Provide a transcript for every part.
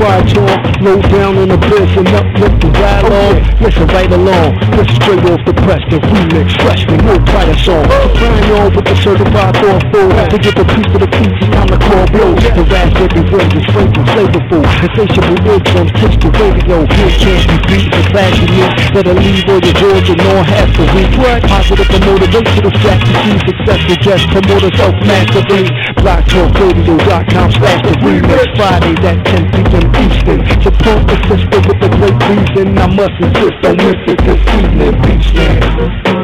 Ready for the fire talk? Low down on the bliss and uplift the dialogue. Listen right along. This is straight off the press, the remix. Freshly, no prior song. Supplying y'all with the certified thoughtful. To get the people the peace, it's time to call blows. The raspberry word is fragrant, flavorful. Insatiable eardrums, kiss the radio. Here can't be beat. The class you need. That'll leave all your doors and all half the week. Positive and motivational strategy. Successful just promote yourself massively. BlogTalkRadio.com slash the remix. Fridays at 10 p.m. Eastern. Support the sister with a great reason. I must insist on it this evening. Beach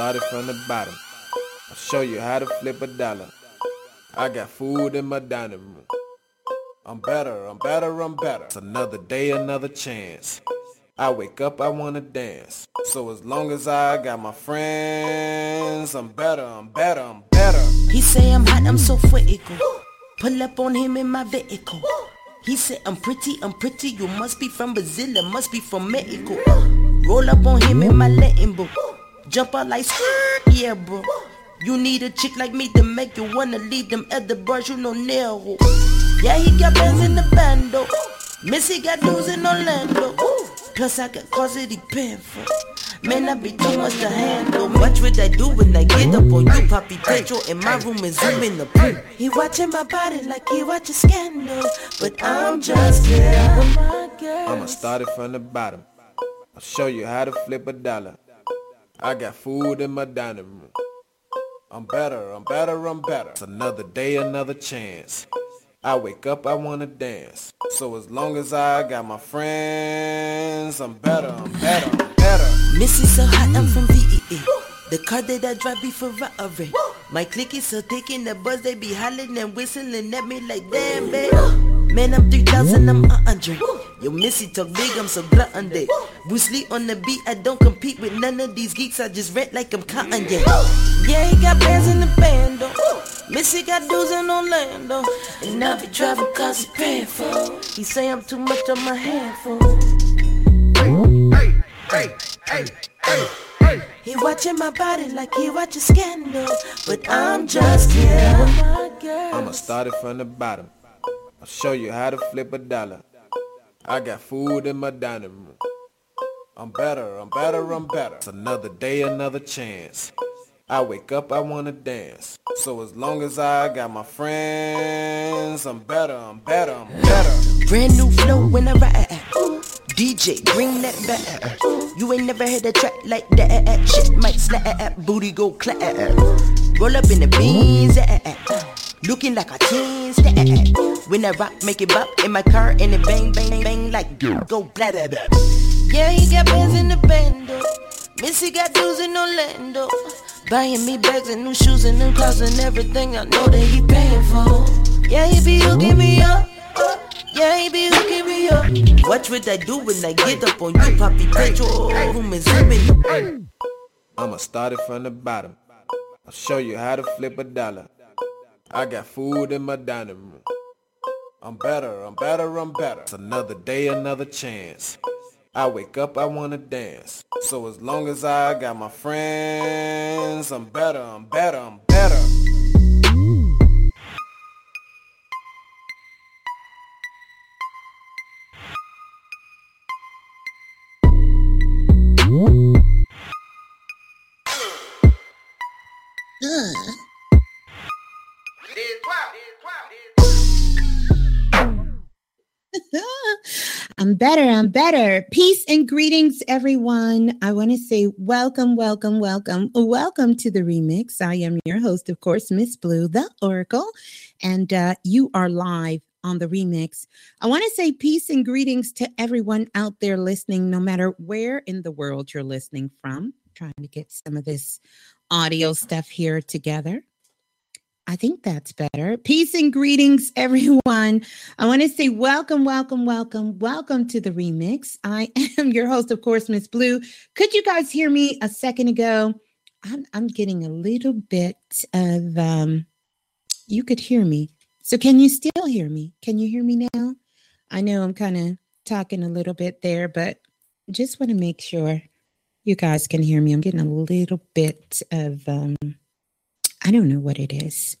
I'ma start it from the bottom. I'll show you how to flip a dollar. I got food in my dining room. I'm better, I'm better, I'm better. It's another day, another chance. I wake up, I wanna dance. So as long as I got my friends, I'm better, I'm better, I'm better. He say I'm hot, I'm so critical. Pull up on him in my vehicle. He said I'm pretty, I'm pretty. You must be from Brazil, I must be from Mexico. Roll up on him in my Latin book. Jump out like yeah, bro. You need a chick like me to make you wanna leave them other bars, you know Nero. Yeah, he got bands in the bando. Missy got news in Orlando. Plus I got cause it depend for. Man, I be too much to handle. What I do when I get up on you, Poppy Pedro. In my room and zoom in the pool. He watching my body like he watching scandal. But I'm just here. I'ma start it from the bottom. I'll show you how to flip a dollar. I got food in my dining room. I'm better, I'm better, I'm better. It's another day, another chance. I wake up, I wanna dance. So as long as I got my friends, I'm better, I'm better, I'm better. Missy so hot, I'm from VEE. The car that I drive be Ferrari. My clique is so in the buzz, they be hollering and whistling at me like damn, babe. Man, I'm 3000, I'm a hundred. Yo, Missy talk big, I'm so glutton day. Bruce Lee on the beat, I don't compete with none of these geeks, I just rent like I'm cotton, yeah. Yeah, he got bands in the band, though. Missy got dudes in Orlando. And I be driving cause he paying for. He say I'm too much on my handful. He watching my body like he watching scandal. But I'm just here. I'ma start it from the bottom. I'll show you how to flip a dollar. I got food in my dining room. I'm better, I'm better, I'm better. It's another day, another chance. I wake up, I wanna dance. So as long as I got my friends, I'm better, I'm better, I'm better. Brand new flow when I ride. DJ, bring that back. You ain't never heard a track like that. Shit might slap, booty go clap. Roll up in the beans, looking like a teen stat. When I rock, make it bop in my car, and it bang, bang, bang like go blah blah blah. Yeah, he got bands in the bando. Missy got dudes in Orlando. Buying me bags and new shoes and new clothes and everything I know that he paying for. Yeah, he be hooking me up. Yeah, he be hooking me up. Watch what I do when I get up on you, Poppy Pedro. Room is zooming. I'ma start it from the bottom. I'll show you how to flip a dollar. I got food in my dining room. I'm better, I'm better, I'm better. It's another day, another chance. I wake up, I wanna dance. So as long as I got my friends, I'm better, I'm better, I'm better. I'm better. I'm better. Peace and greetings, everyone. I want to say welcome, welcome, welcome, welcome to the remix. I am your host, of course, Miss Blue, the Oracle, and uh, you are live on the remix. I want to say peace and greetings to everyone out there listening, no matter where in the world you're listening from. trying to get some of this audio stuff here together. I think that's better. Peace and greetings, everyone. I want to say welcome, welcome, welcome, welcome to the remix. I am your host, of course, Miss Blue. Could you guys hear me a second ago? I'm, I'm getting a little bit of, um, you could hear me. So can you still hear me? Can you hear me now? I know I'm kind of talking a little bit there, but just want to make sure you guys can hear me. I'm getting a little bit of, um, I don't know what it is.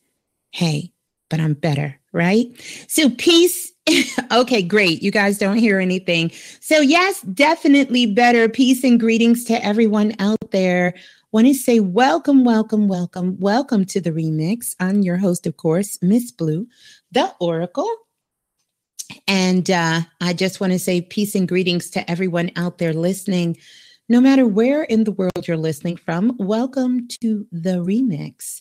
Hey, but I'm better, right? So, peace. okay, great. You guys don't hear anything. So, yes, definitely better. Peace and greetings to everyone out there. Want to say welcome, welcome, welcome, welcome to the remix. I'm your host, of course, Miss Blue, the Oracle. And uh, I just want to say peace and greetings to everyone out there listening. No matter where in the world you're listening from, welcome to the remix.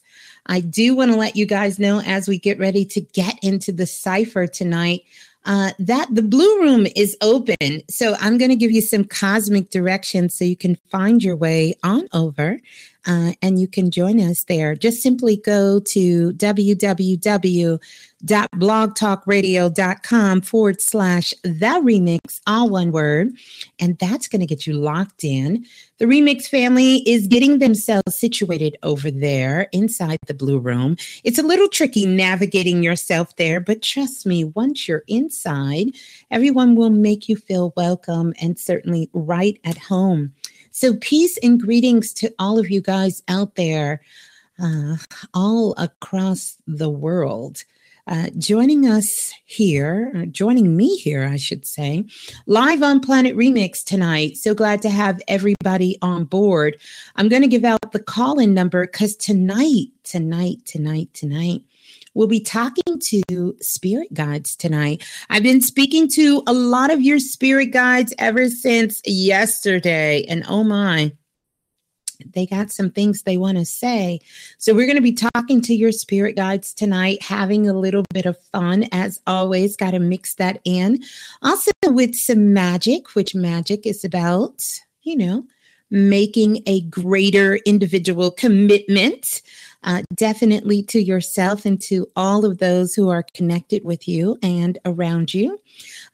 I do want to let you guys know as we get ready to get into the cipher tonight uh, that the blue room is open. So I'm going to give you some cosmic directions so you can find your way on over uh, and you can join us there. Just simply go to www.blogtalkradio.com forward slash the remix, all one word, and that's going to get you locked in. The remix family is getting themselves situated over there inside the blue room. It's a little tricky navigating yourself there, but trust me, once you're inside, everyone will make you feel welcome and certainly right at home. So, peace and greetings to all of you guys out there, uh, all across the world. Uh, joining us here, uh, joining me here, I should say, live on Planet Remix tonight. So glad to have everybody on board. I'm going to give out the call in number because tonight, tonight, tonight, tonight, We'll be talking to spirit guides tonight. I've been speaking to a lot of your spirit guides ever since yesterday. And oh my, they got some things they want to say. So we're going to be talking to your spirit guides tonight, having a little bit of fun as always. Got to mix that in. Also with some magic, which magic is about, you know, making a greater individual commitment uh, definitely to yourself and to all of those who are connected with you and around you.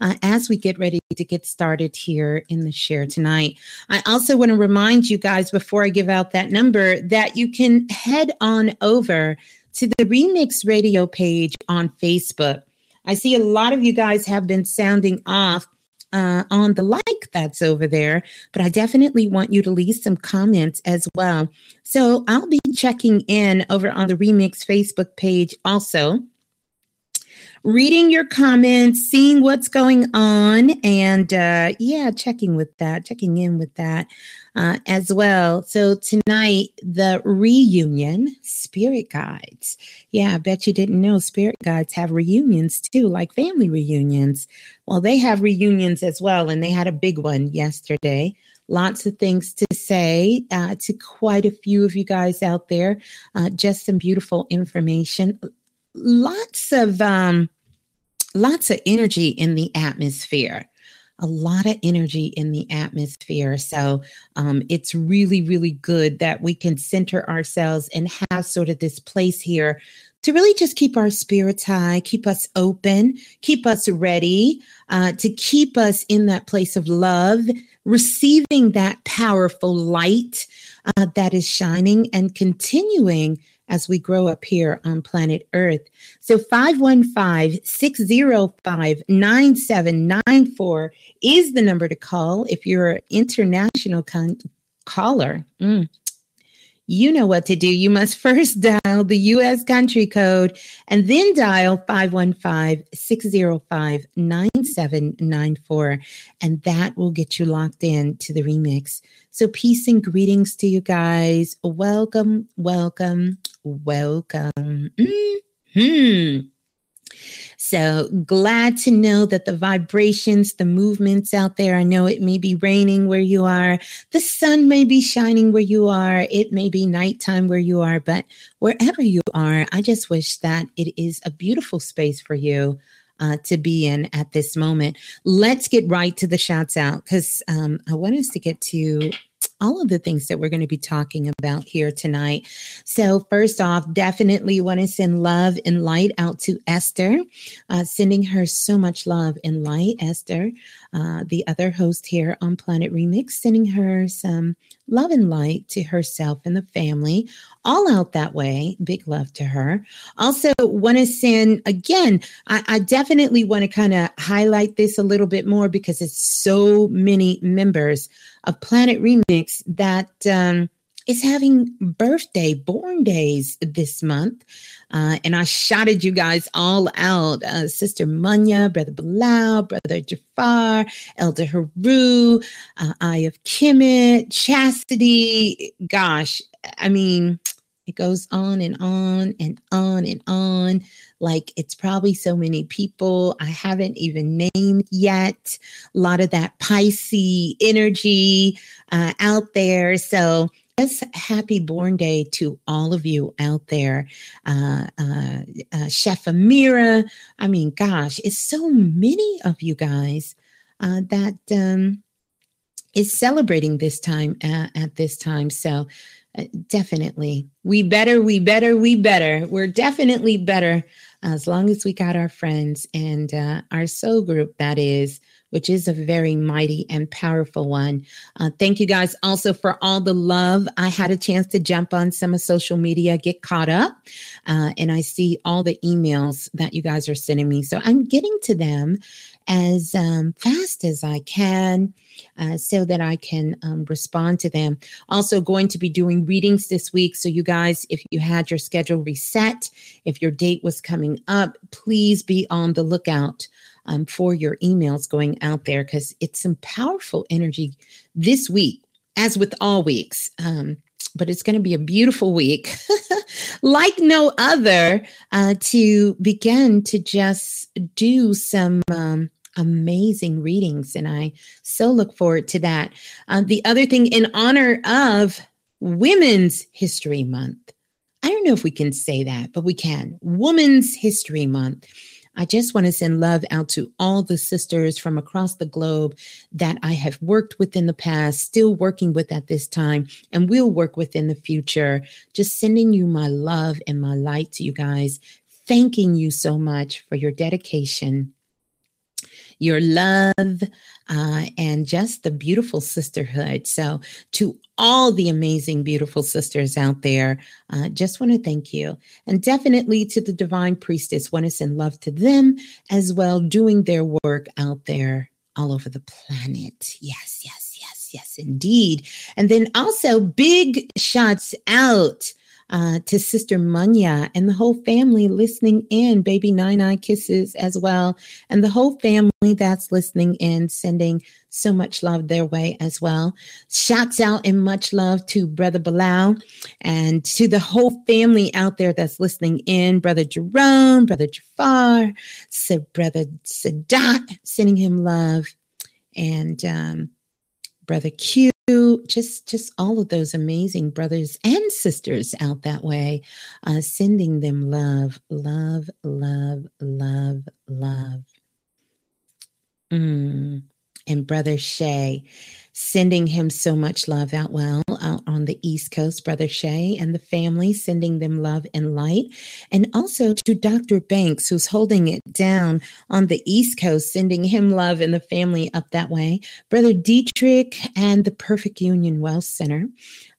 Uh, as we get ready to get started here in the share tonight. I also want to remind you guys before I give out that number that you can head on over to the Remix Radio page on Facebook. I see a lot of you guys have been sounding off uh, on the like that's over there, but I definitely want you to leave some comments as well. So I'll be checking in over on the Remix Facebook page also. Reading your comments, seeing what's going on, and uh, yeah, checking with that, checking in with that uh, as well. So tonight, the reunion spirit guides. Yeah, I bet you didn't know spirit guides have reunions too, like family reunions. Well, they have reunions as well, and they had a big one yesterday. Lots of things to say uh, to quite a few of you guys out there. Uh, just some beautiful information. Lots of um, lots of energy in the atmosphere a lot of energy in the atmosphere. So um, it's really, really good that we can center ourselves and have sort of this place here to really just keep our spirits high, keep us open, keep us ready, uh, to keep us in that place of love, receiving that powerful light uh, that is shining and continuing as we grow up here on planet Earth. So 515 605 9794 is the number to call if you're an international con- caller. Mm. You know what to do. You must first dial the US country code and then dial 515 605 9794. And that will get you locked in to the remix. So, peace and greetings to you guys. Welcome, welcome, welcome. Mm-hmm. So glad to know that the vibrations, the movements out there, I know it may be raining where you are, the sun may be shining where you are, it may be nighttime where you are, but wherever you are, I just wish that it is a beautiful space for you. Uh, to be in at this moment. Let's get right to the shouts out because um, I want us to get to all of the things that we're going to be talking about here tonight. So, first off, definitely want to send love and light out to Esther, uh, sending her so much love and light. Esther, uh, the other host here on Planet Remix, sending her some love and light to herself and the family, all out that way. Big love to her. Also, want to send again, I, I definitely want to kind of highlight this a little bit more because it's so many members of Planet Remix that um, is having birthday, born days this month. Uh, and I shouted you guys all out uh, Sister Munya, Brother Bilal, Brother Jafar, Elder Haru, uh, Eye of Kemet, Chastity. Gosh, I mean, it goes on and on and on and on. Like it's probably so many people I haven't even named yet. A lot of that Pisces energy uh, out there. So, just happy born day to all of you out there. Uh, uh, uh, Chef Amira. I mean, gosh, it's so many of you guys uh, that um, is celebrating this time at this time. So uh, definitely, we better, we better, we better. We're definitely better as long as we got our friends and uh, our soul group, that is, which is a very mighty and powerful one. Uh, thank you guys also for all the love. I had a chance to jump on some of social media, get caught up, uh, and I see all the emails that you guys are sending me. So I'm getting to them as um, fast as I can. Uh, so that I can um, respond to them. Also, going to be doing readings this week. So, you guys, if you had your schedule reset, if your date was coming up, please be on the lookout um, for your emails going out there because it's some powerful energy this week, as with all weeks. Um, but it's going to be a beautiful week, like no other, uh, to begin to just do some um, amazing readings. And I so look forward to that. Uh, the other thing, in honor of Women's History Month, I don't know if we can say that, but we can. Women's History Month. I just want to send love out to all the sisters from across the globe that I have worked with in the past, still working with at this time, and will work with in the future. Just sending you my love and my light to you guys. Thanking you so much for your dedication your love, uh, and just the beautiful sisterhood. So, to all the amazing, beautiful sisters out there, uh, just want to thank you. And definitely to the divine priestess, want to send love to them as well, doing their work out there all over the planet. Yes, yes, yes, yes, indeed. And then also big shots out uh, to Sister Munya and the whole family listening in. Baby Nine Eye kisses as well. And the whole family that's listening in, sending so much love their way as well. Shouts out and much love to Brother Bilal and to the whole family out there that's listening in. Brother Jerome, Brother Jafar, Brother Sadat, sending him love. And um, Brother Q, just just all of those amazing brothers and sisters out that way, uh, sending them love, love, love, love, love. Mm. And Brother Shay, sending him so much love out well out on the East Coast, Brother Shay and the family, sending them love and light. And also to Dr. Banks, who's holding it down on the East Coast, sending him love and the family up that way. Brother Dietrich and the Perfect Union Wealth Center.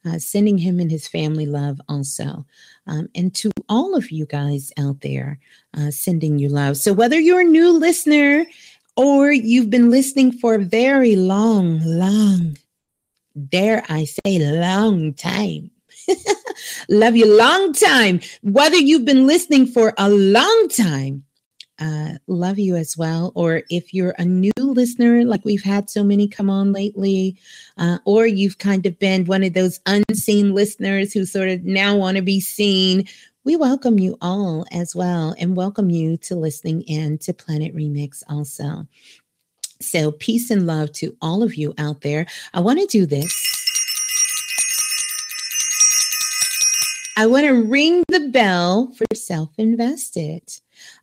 Uh, sending him and his family love also. Um, and to all of you guys out there, uh, sending you love. So, whether you're a new listener or you've been listening for a very long, long, dare I say, long time. Love you long time. Whether you've been listening for a long time, uh, love you as well. Or if you're a new listener, like we've had so many come on lately, uh, or you've kind of been one of those unseen listeners who sort of now want to be seen, we welcome you all as well and welcome you to listening in to Planet Remix also. So, peace and love to all of you out there. I want to do this. I want to ring the bell for self invested.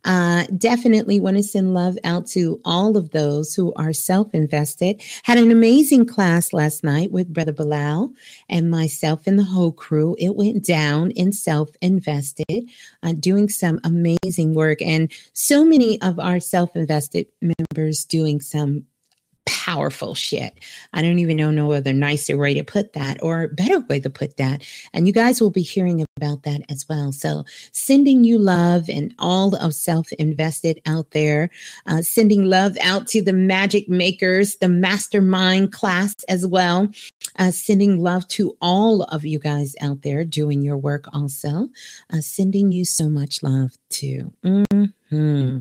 Uh, definitely want to send love out to all of those who are self invested. Had an amazing class last night with Brother Bilal and myself and the whole crew. It went down in self invested, uh, doing some amazing work. And so many of our self invested members doing some powerful shit. I don't even know no other nicer way to put that or better way to put that. And you guys will be hearing about that as well. So sending you love and all of self invested out there, uh, sending love out to the magic makers, the mastermind class as well. Uh, sending love to all of you guys out there doing your work also. Uh, sending you so much love too. Mm-hmm.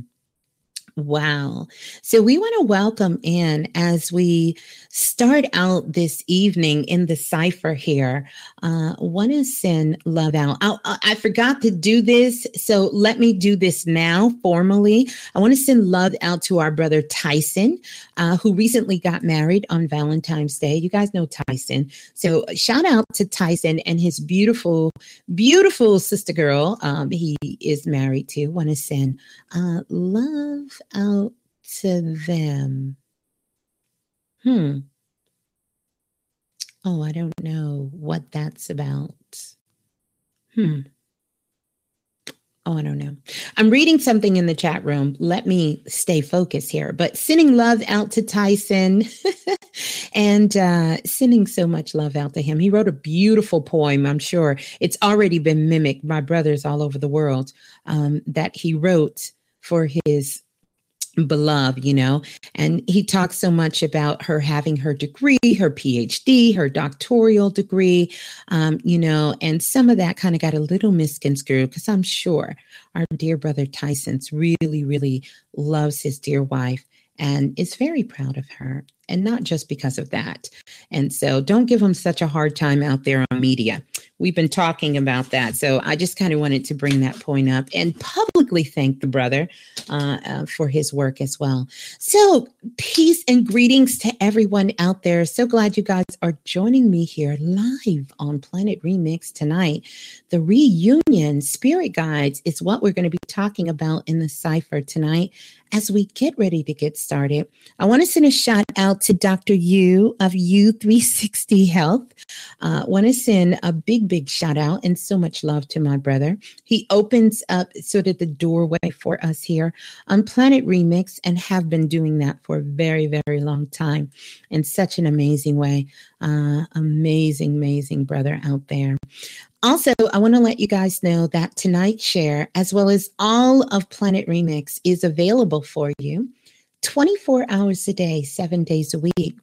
Wow. So we want to welcome in as we start out this evening in the cipher here. Uh, want to send love out. I, I forgot to do this, so let me do this now formally. I want to send love out to our brother Tyson, uh, who recently got married on Valentine's Day. You guys know Tyson. So shout out to Tyson and his beautiful, beautiful sister girl. Um, he is married to. Want to send uh, love out to them. Hmm. Oh, I don't know what that's about. Hmm. Oh, I don't know. I'm reading something in the chat room. Let me stay focused here. But sending love out to Tyson and uh, sending so much love out to him. He wrote a beautiful poem, I'm sure. It's already been mimicked by brothers all over the world um, that he wrote for his beloved, you know, and he talks so much about her having her degree, her PhD, her doctoral degree, um, you know, and some of that kind of got a little misconstrued because I'm sure our dear brother Tyson's really, really loves his dear wife and is very proud of her and not just because of that. And so don't give him such a hard time out there on media. We've been talking about that. So I just kind of wanted to bring that point up and publicly thank the brother uh, uh, for his work as well. So, peace and greetings to everyone out there. So glad you guys are joining me here live on Planet Remix tonight. The reunion spirit guides is what we're going to be talking about in the cipher tonight as we get ready to get started. I want to send a shout out to Dr. U of U360 Health. I uh, want to send a big, big shout out and so much love to my brother. He opens up sort of the doorway for us here on Planet Remix and have been doing that for a very, very long time in such an amazing way. Uh, amazing, amazing brother out there. Also, I want to let you guys know that tonight's share, as well as all of Planet Remix, is available for you 24 hours a day, seven days a week.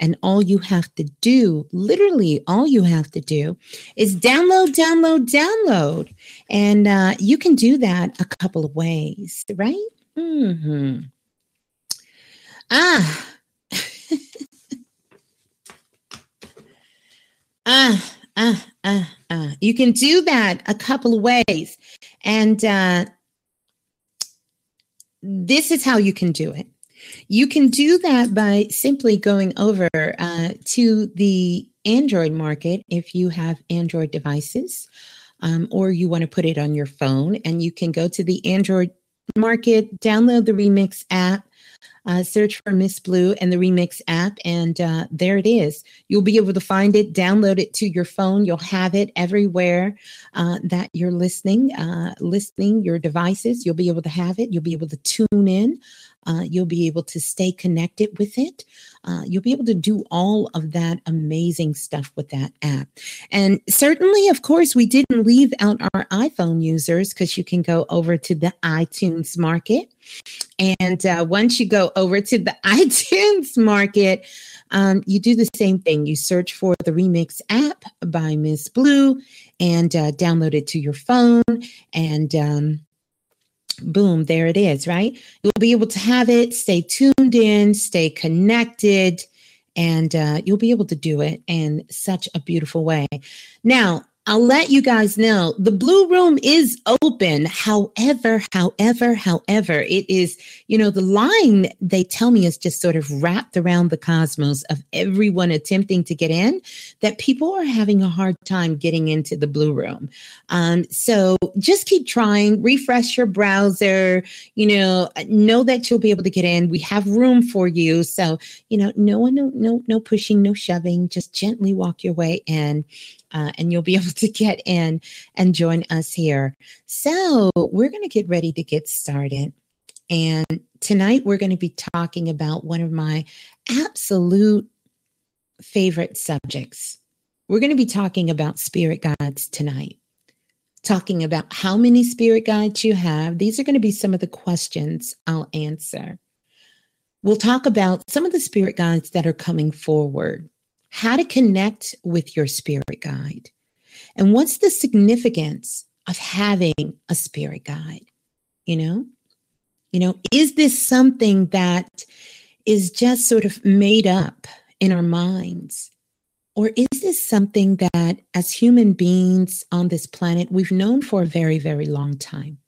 And all you have to do, literally, all you have to do is download, download, download. And uh, you can do that a couple of ways, right? Mm-hmm. Ah. ah, ah, ah, ah. You can do that a couple of ways. And uh, this is how you can do it. You can do that by simply going over uh, to the Android market if you have Android devices, um, or you want to put it on your phone, and you can go to the Android market, download the Remix app. Uh, search for Miss Blue and the Remix app, and uh, there it is. You'll be able to find it, download it to your phone. You'll have it everywhere uh, that you're listening, uh, listening your devices. You'll be able to have it. You'll be able to tune in. Uh, you'll be able to stay connected with it. Uh, you'll be able to do all of that amazing stuff with that app. And certainly, of course, we didn't leave out our iPhone users because you can go over to the iTunes market. And uh, once you go over to the iTunes market, um, you do the same thing. You search for the Remix app by Miss Blue and uh, download it to your phone. And um, boom, there it is, right? You'll be able to have it, stay tuned in, stay connected, and uh, you'll be able to do it in such a beautiful way. Now, I'll let you guys know the blue room is open. However, however, however, it is, you know, the line they tell me is just sort of wrapped around the cosmos of everyone attempting to get in, that people are having a hard time getting into the blue room. Um, so just keep trying, refresh your browser, you know, know that you'll be able to get in. We have room for you. So, you know, no one, no, no, no pushing, no shoving, just gently walk your way in uh, and you'll be able to get in and join us here. So, we're going to get ready to get started. And tonight, we're going to be talking about one of my absolute favorite subjects. We're going to be talking about spirit guides tonight, talking about how many spirit guides you have. These are going to be some of the questions I'll answer. We'll talk about some of the spirit guides that are coming forward how to connect with your spirit guide, and what's the significance of having a spirit guide. You know, you know, is this something that is just sort of made up in our minds? Or is this something that, as human beings on this planet, we've known for a very, very long time?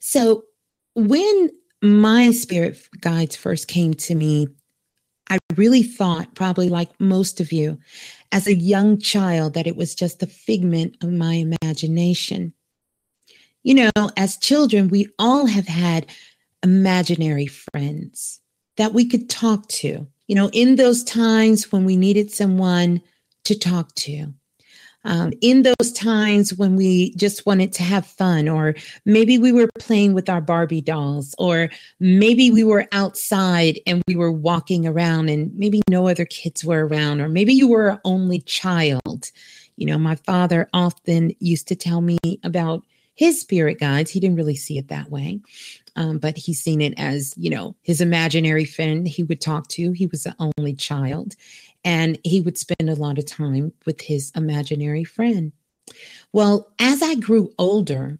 So, when my spirit guides first came to me I really thought, probably like most of you, as a young child, that it was just a figment of my imagination. You know, as children, we all have had imaginary friends that we could talk to, you know, in those times when we needed someone to talk to um, in those times when we just wanted to have fun, or maybe we were playing with our Barbie dolls, or maybe we were outside and we were walking around and maybe no other kids were around, or maybe you were an only child. You know, my father often used to tell me about his spirit guides. He didn't really see it that way. Um, but he's seen it as, you know, his imaginary friend he would talk to. He was the only child and he would spend a lot of time with his imaginary friend. Well, as I grew older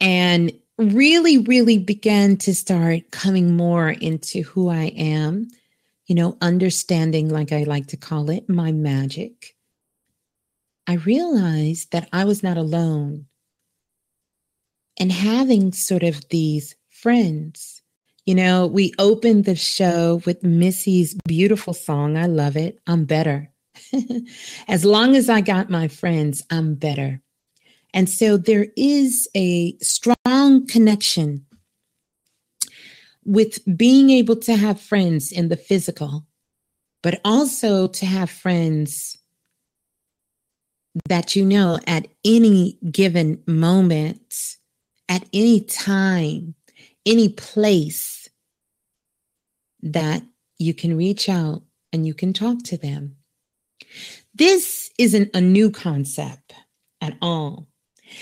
and really, really began to start coming more into who I am, you know, understanding, like I like to call it, my magic, I realized that I was not alone. And having sort of these friends you know, we opened the show with Missy's beautiful song. I love it. I'm better. as long as I got my friends, I'm better. And so there is a strong connection with being able to have friends in the physical, but also to have friends that you know at any given moment, at any time, any place that you can reach out and you can talk to them. This isn't a new concept at all.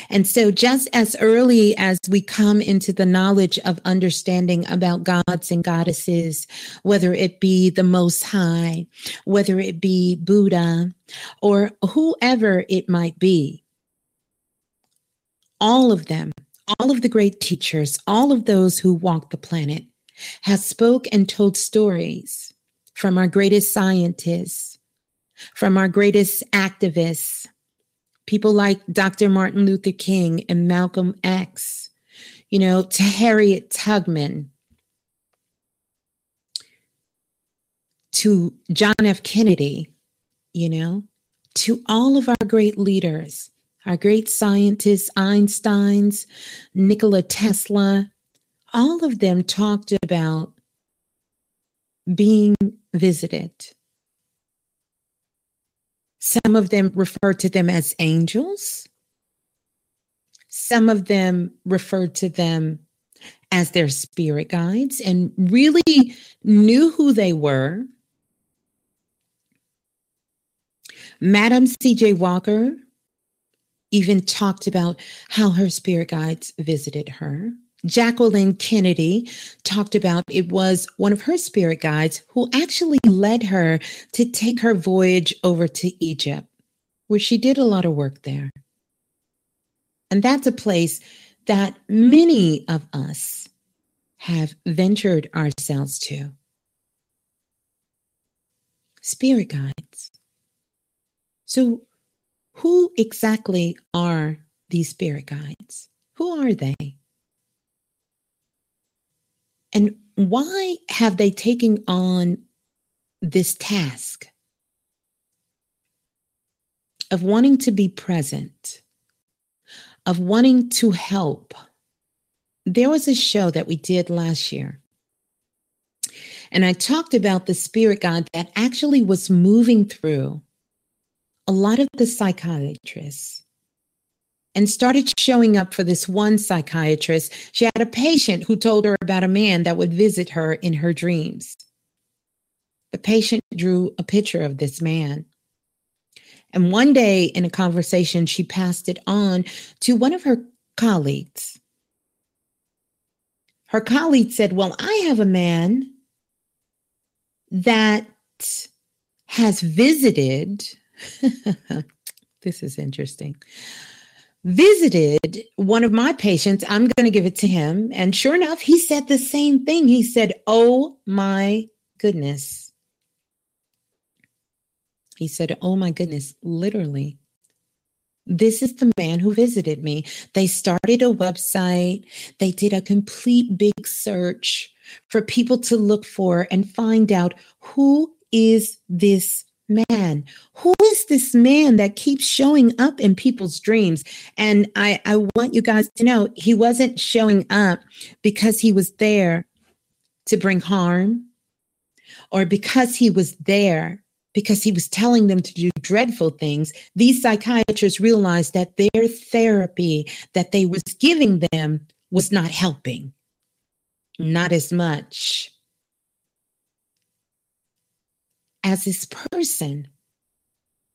And so, just as early as we come into the knowledge of understanding about gods and goddesses, whether it be the Most High, whether it be Buddha, or whoever it might be, all of them, all of the great teachers, all of those who walk the planet has spoke and told stories from our greatest scientists, from our greatest activists, people like Dr. Martin Luther King and Malcolm X, you know, to Harriet Tubman, to John F. Kennedy, you know, to all of our great leaders, our great scientists, Einstein's, Nikola Tesla, all of them talked about being visited. Some of them referred to them as angels. Some of them referred to them as their spirit guides and really knew who they were. Madam C.J. Walker even talked about how her spirit guides visited her. Jacqueline Kennedy talked about it was one of her spirit guides who actually led her to take her voyage over to Egypt, where she did a lot of work there. And that's a place that many of us have ventured ourselves to. Spirit guides. So, who exactly are these spirit guides? Who are they? And why have they taken on this task of wanting to be present, of wanting to help? There was a show that we did last year. And I talked about the spirit guide that actually was moving through a lot of the psychiatrists and started showing up for this one psychiatrist. She had a patient who told her about a man that would visit her in her dreams. The patient drew a picture of this man. And one day in a conversation, she passed it on to one of her colleagues. Her colleague said, Well, I have a man that has visited this is interesting. Visited one of my patients. I'm going to give it to him. And sure enough, he said the same thing. He said, Oh my goodness. He said, Oh my goodness, literally. This is the man who visited me. They started a website, they did a complete big search for people to look for and find out who is this man who is this man that keeps showing up in people's dreams? And i i want you guys to know he wasn't showing up because he was there to bring harm or because he was there because he was telling them to do dreadful things. These psychiatrists realized that their therapy that they was giving them was not helping not as much as this person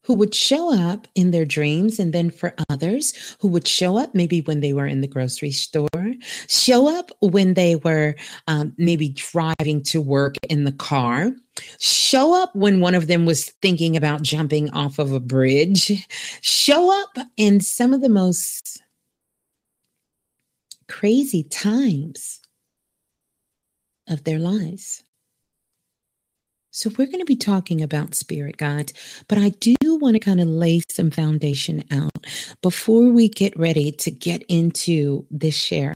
who would show up in their dreams, and then for others who would show up maybe when they were in the grocery store, show up when they were um, maybe driving to work in the car, show up when one of them was thinking about jumping off of a bridge, show up in some of the most crazy times of their lives. So, we're going to be talking about spirit guides, but I do want to kind of lay some foundation out before we get ready to get into this share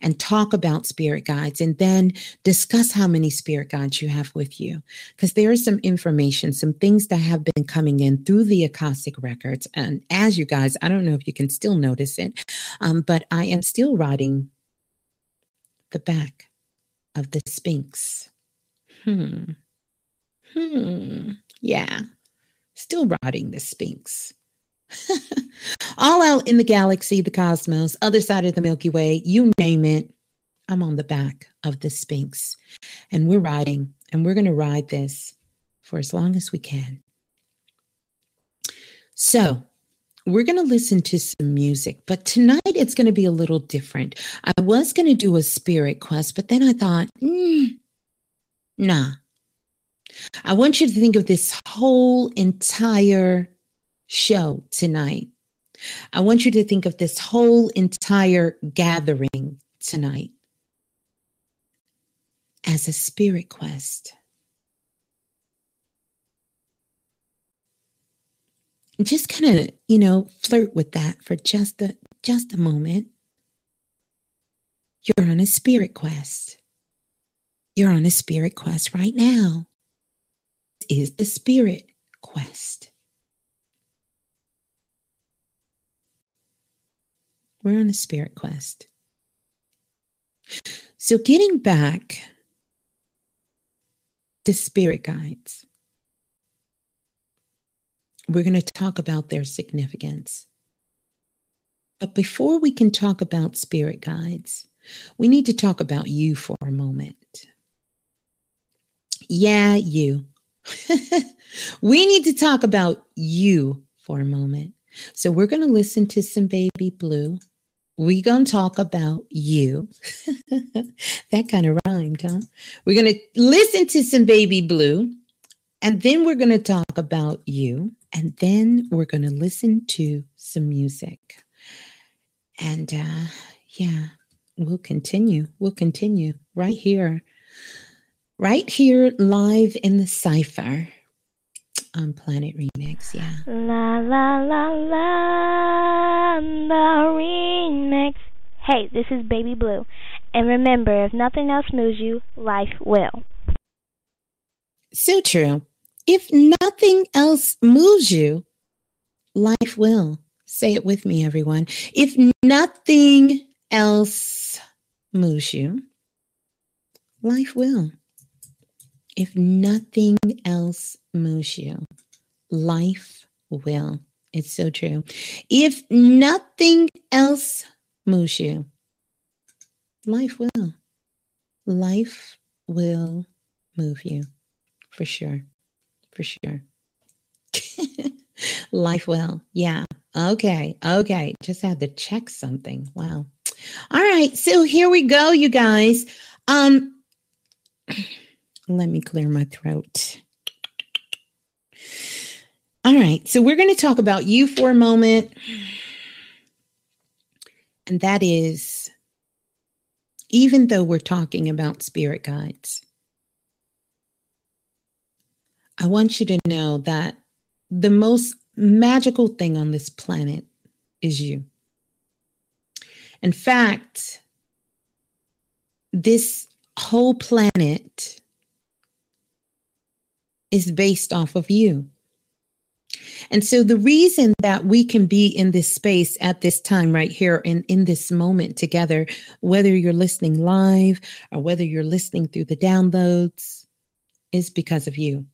and talk about spirit guides and then discuss how many spirit guides you have with you. Because there is some information, some things that have been coming in through the Akashic records. And as you guys, I don't know if you can still notice it, um, but I am still writing the back of the Sphinx. Hmm. Hmm. Yeah. Still rotting the Sphinx. All out in the galaxy, the cosmos, other side of the Milky Way, you name it. I'm on the back of the Sphinx. And we're riding, and we're going to ride this for as long as we can. So, we're going to listen to some music, but tonight it's going to be a little different. I was going to do a spirit quest, but then I thought, mm, nah, I want you to think of this whole entire show tonight. I want you to think of this whole entire gathering tonight as a spirit quest. Just kind of, you know, flirt with that for just a just a moment. You're on a spirit quest. You're on a spirit quest right now is the spirit quest. We're on a spirit quest. So, getting back to spirit guides, we're going to talk about their significance. But before we can talk about spirit guides, we need to talk about you for a moment. Yeah, you. we need to talk about you for a moment. So we're going to listen to some Baby Blue. We're going to talk about you. that kind of rhymed, huh? We're going to listen to some Baby Blue. And then we're going to talk about you. And then we're going to listen to some music. And uh, yeah, we'll continue. We'll continue right here right here live in the cipher on Planet Remix. Yeah. La la la la the remix. Hey, this is Baby Blue. And remember, if nothing else moves you, life will. So true. If nothing else moves you, life will. Say it with me, everyone. If nothing else moves you, life will. If nothing else moves you, life will. It's so true. If nothing else moves you, life will. Life will move you for sure. For sure. life will. Yeah. Okay. Okay. Just had to check something. Wow. All right. So here we go, you guys. Um, let me clear my throat. All right. So we're going to talk about you for a moment. And that is, even though we're talking about spirit guides, I want you to know that the most magical thing on this planet is you. In fact, this whole planet is based off of you. And so the reason that we can be in this space at this time right here and in this moment together, whether you're listening live or whether you're listening through the downloads, is because of you.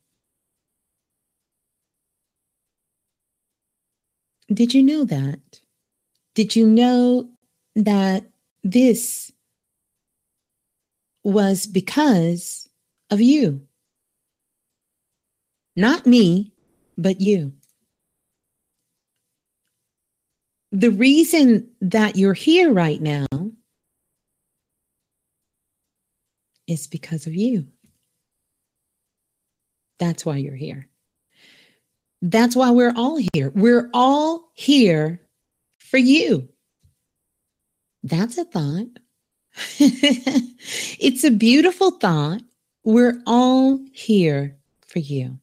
Did you know that? Did you know that this was because of you? Not me, but you. The reason that you're here right now is because of you. That's why you're here. That's why we're all here. We're all here for you. That's a thought. it's a beautiful thought. We're all here for you.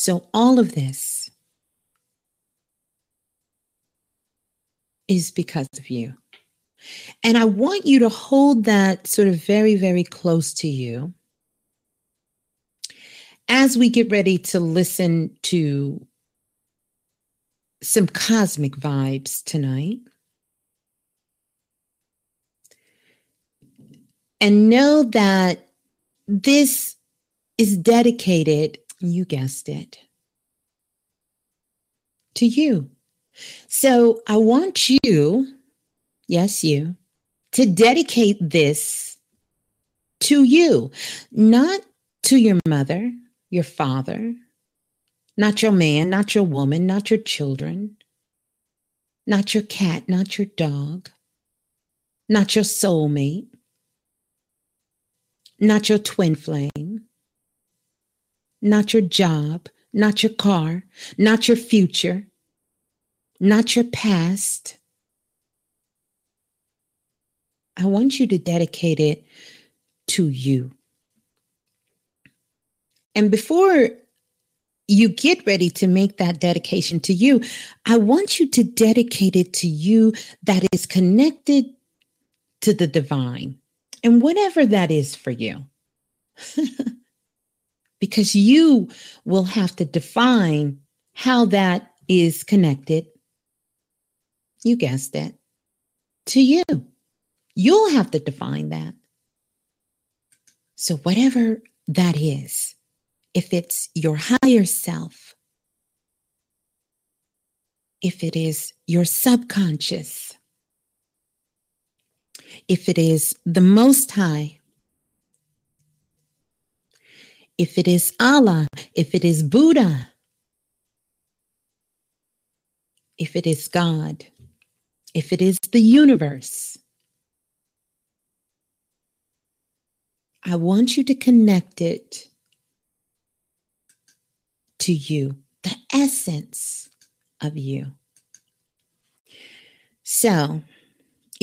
So, all of this is because of you. And I want you to hold that sort of very, very close to you as we get ready to listen to some cosmic vibes tonight. And know that this is dedicated, you guessed it, to you. So I want you, yes, you, to dedicate this to you, not to your mother, your father, not your man, not your woman, not your children, not your cat, not your dog, not your soulmate, not your twin flame, not your job, not your car, not your future, not your past. I want you to dedicate it to you. And before you get ready to make that dedication to you, I want you to dedicate it to you that is connected to the divine and whatever that is for you. because you will have to define how that is connected. You guessed it. To you. You'll have to define that. So, whatever that is, if it's your higher self, if it is your subconscious, if it is the Most High, if it is Allah, if it is Buddha, if it is God, if it is the universe, I want you to connect it to you, the essence of you. So,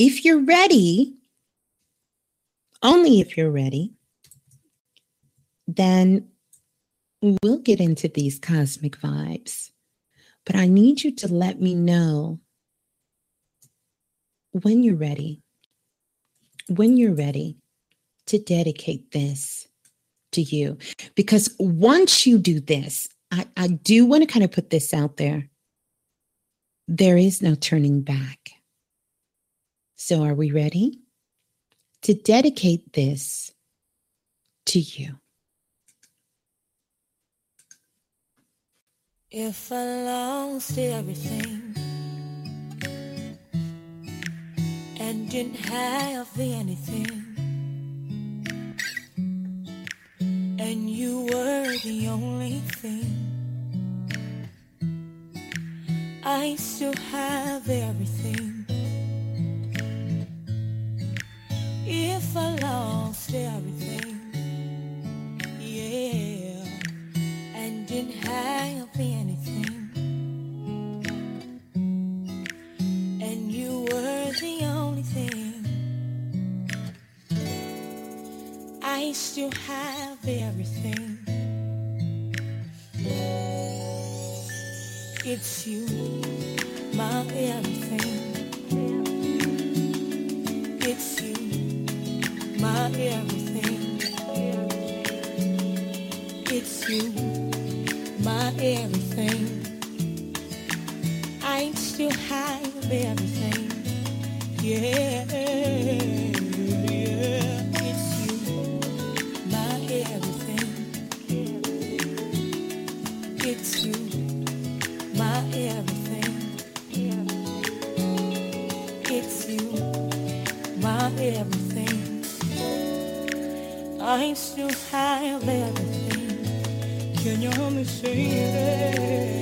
if you're ready, only if you're ready, then we'll get into these cosmic vibes, but I need you to let me know when you're ready, when you're ready to dedicate this to you. Because once you do this, I, I do want to kind of put this out there. There is no turning back. So, are we ready to dedicate this to you? If I lost everything and didn't have anything, and you were the only thing, I still have everything. If I lost everything, yeah, and didn't have anything, and you were the only thing, I still have everything. It's you, my everything. It's you, my everything. It's you, everything. I ain't still have everything. Yeah, yeah. It's you, my everything. It's you, my everything. It's you, my everything. I ain't still have everything. Can you me say it?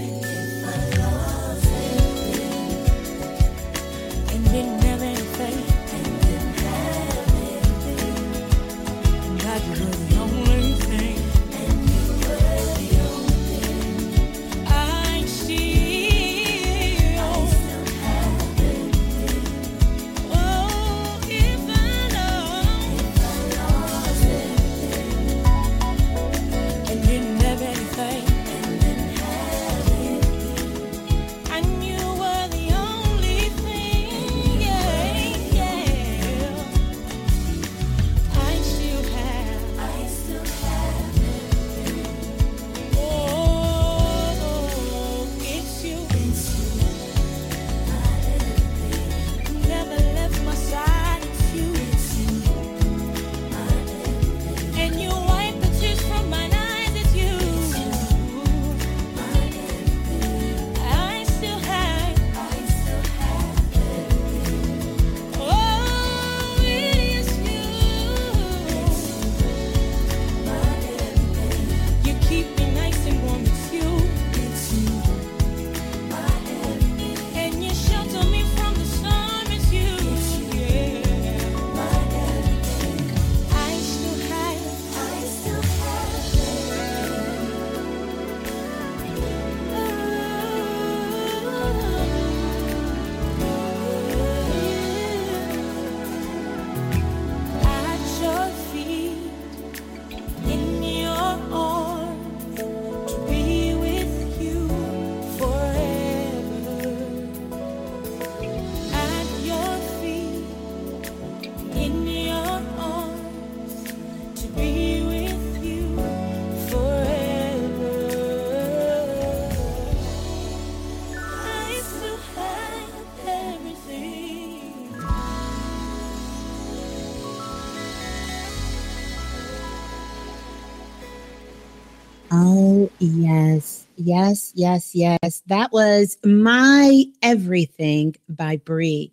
Yes. Yes, yes. That was My Everything by Brie.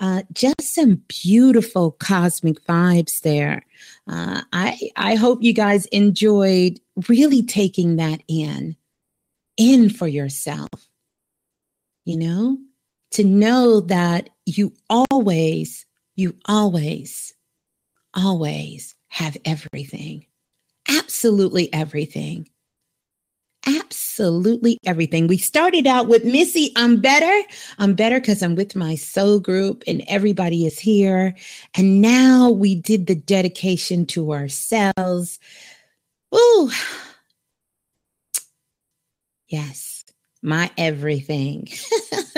Uh, just some beautiful cosmic vibes there. Uh, I I hope you guys enjoyed really taking that in, in for yourself. You know, to know that you always, you always, always have everything absolutely everything. Absolutely everything. We started out with Missy, I'm better. I'm better because I'm with my soul group and everybody is here. And now we did the dedication to ourselves. Ooh, Yes, my everything.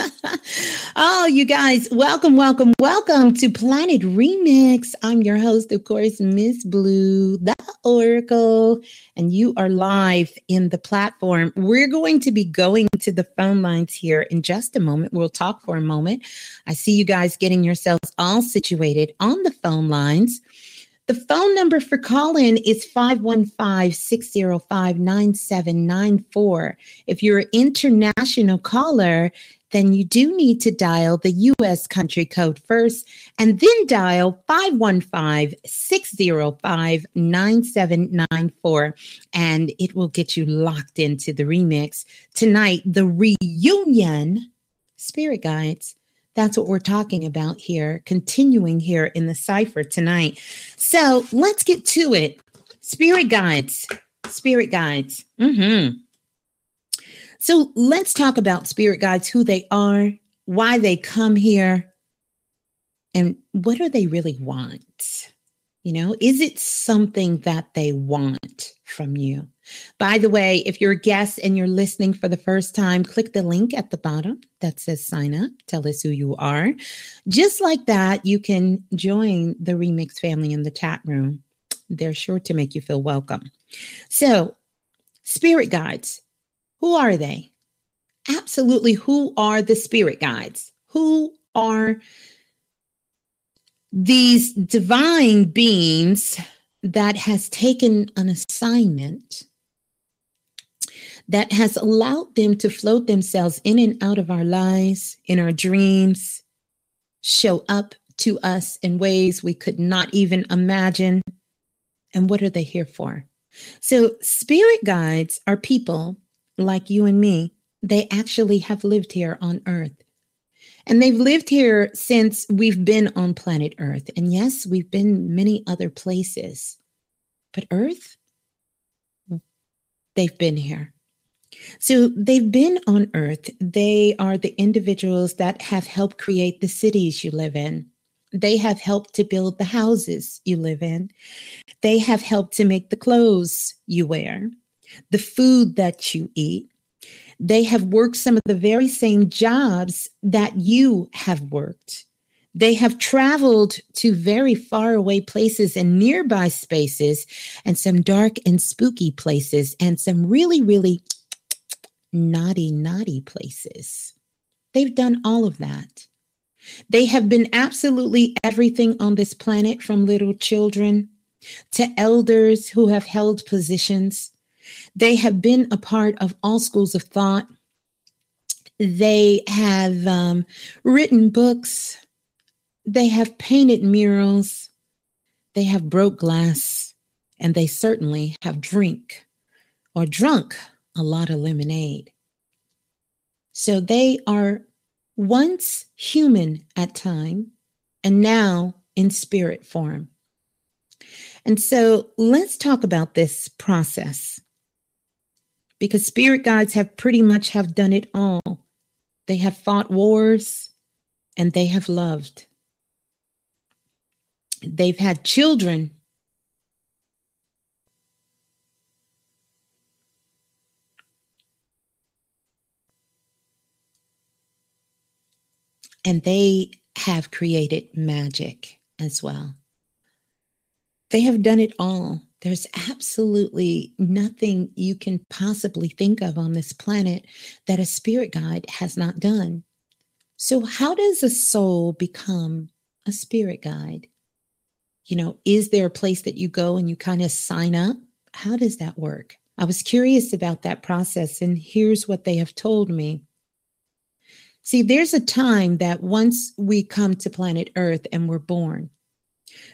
oh, you guys, welcome, welcome, welcome to Planet Remix. I'm your host, of course, Miss Blue, the Oracle, and you are live in the platform. We're going to be going to the phone lines here in just a moment. We'll talk for a moment. I see you guys getting yourselves all situated on the phone lines. The phone number for call in is 515 605 9794. If you're an international caller, then you do need to dial the US country code first and then dial 515 605 9794. And it will get you locked into the remix. Tonight, the reunion spirit guides that's what we're talking about here, continuing here in the cipher tonight. So let's get to it. Spirit guides, spirit guides. Mm-hmm. So let's talk about spirit guides, who they are, why they come here, and what do they really want? You know, is it something that they want from you? By the way, if you're a guest and you're listening for the first time, click the link at the bottom that says sign up. Tell us who you are. Just like that, you can join the Remix family in the chat room. They're sure to make you feel welcome. So, spirit guides, who are they? Absolutely, who are the spirit guides? Who are these divine beings that has taken an assignment that has allowed them to float themselves in and out of our lives, in our dreams, show up to us in ways we could not even imagine. And what are they here for? So, spirit guides are people like you and me. They actually have lived here on earth. And they've lived here since we've been on planet Earth. And yes, we've been many other places. But Earth, they've been here. So they've been on earth. They are the individuals that have helped create the cities you live in. They have helped to build the houses you live in. They have helped to make the clothes you wear, the food that you eat. They have worked some of the very same jobs that you have worked. They have traveled to very far away places and nearby spaces, and some dark and spooky places, and some really, really naughty, naughty places. They've done all of that. They have been absolutely everything on this planet from little children to elders who have held positions. They have been a part of all schools of thought. They have um, written books. They have painted murals. They have broke glass. And they certainly have drink or drunk a lot of lemonade. So they are once human at time and now in spirit form. And so let's talk about this process because spirit guides have pretty much have done it all. They have fought wars and they have loved. They've had children and they have created magic as well. They have done it all. There's absolutely nothing you can possibly think of on this planet that a spirit guide has not done. So, how does a soul become a spirit guide? You know, is there a place that you go and you kind of sign up? How does that work? I was curious about that process, and here's what they have told me. See, there's a time that once we come to planet Earth and we're born,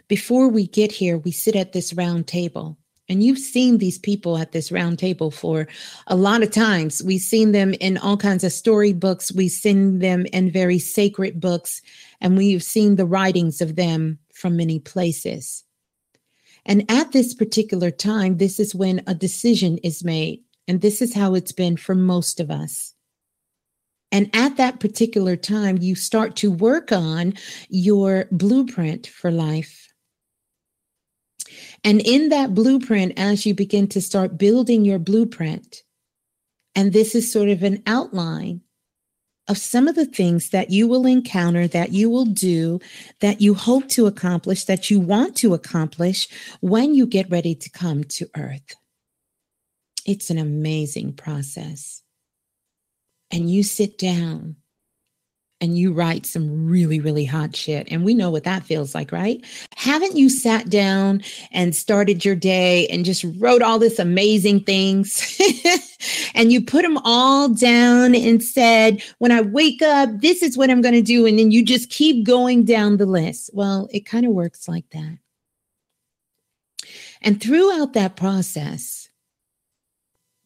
before we get here, we sit at this round table. And you've seen these people at this round table for a lot of times. We've seen them in all kinds of storybooks. We've seen them in very sacred books, and we've seen the writings of them from many places. And at this particular time, this is when a decision is made. And this is how it's been for most of us. And at that particular time, you start to work on your blueprint for life. And in that blueprint, as you begin to start building your blueprint, And this is sort of an outline of some of the things that you will encounter, that you will do, that you hope to accomplish, that you want to accomplish when you get ready to come to earth. It's an amazing process. And you sit down and you write some really, really hot shit. And we know what that feels like, right? Haven't you sat down and started your day and just wrote all this amazing things? and you put them all down and said, when I wake up, this is what I'm going to do. And then you just keep going down the list. Well, it kind of works like that. And throughout that process,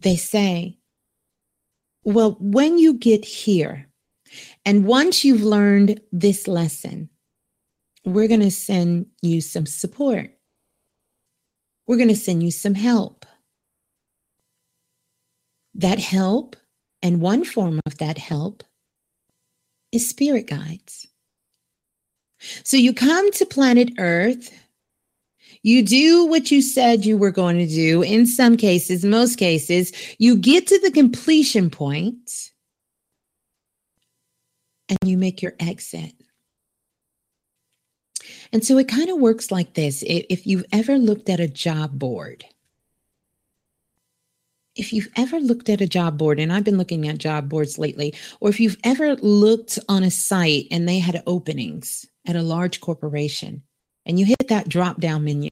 they say, well, when you get here, and once you've learned this lesson, we're going to send you some support. We're going to send you some help. That help, and one form of that help, is spirit guides. So you come to planet Earth, you do what you said you were going to do. In some cases, most cases, you get to the completion point and you make your exit. And so it kind of works like this. If you've ever looked at a job board, if you've ever looked at a job board, and I've been looking at job boards lately, or if you've ever looked on a site and they had openings at a large corporation, and you hit that drop down menu,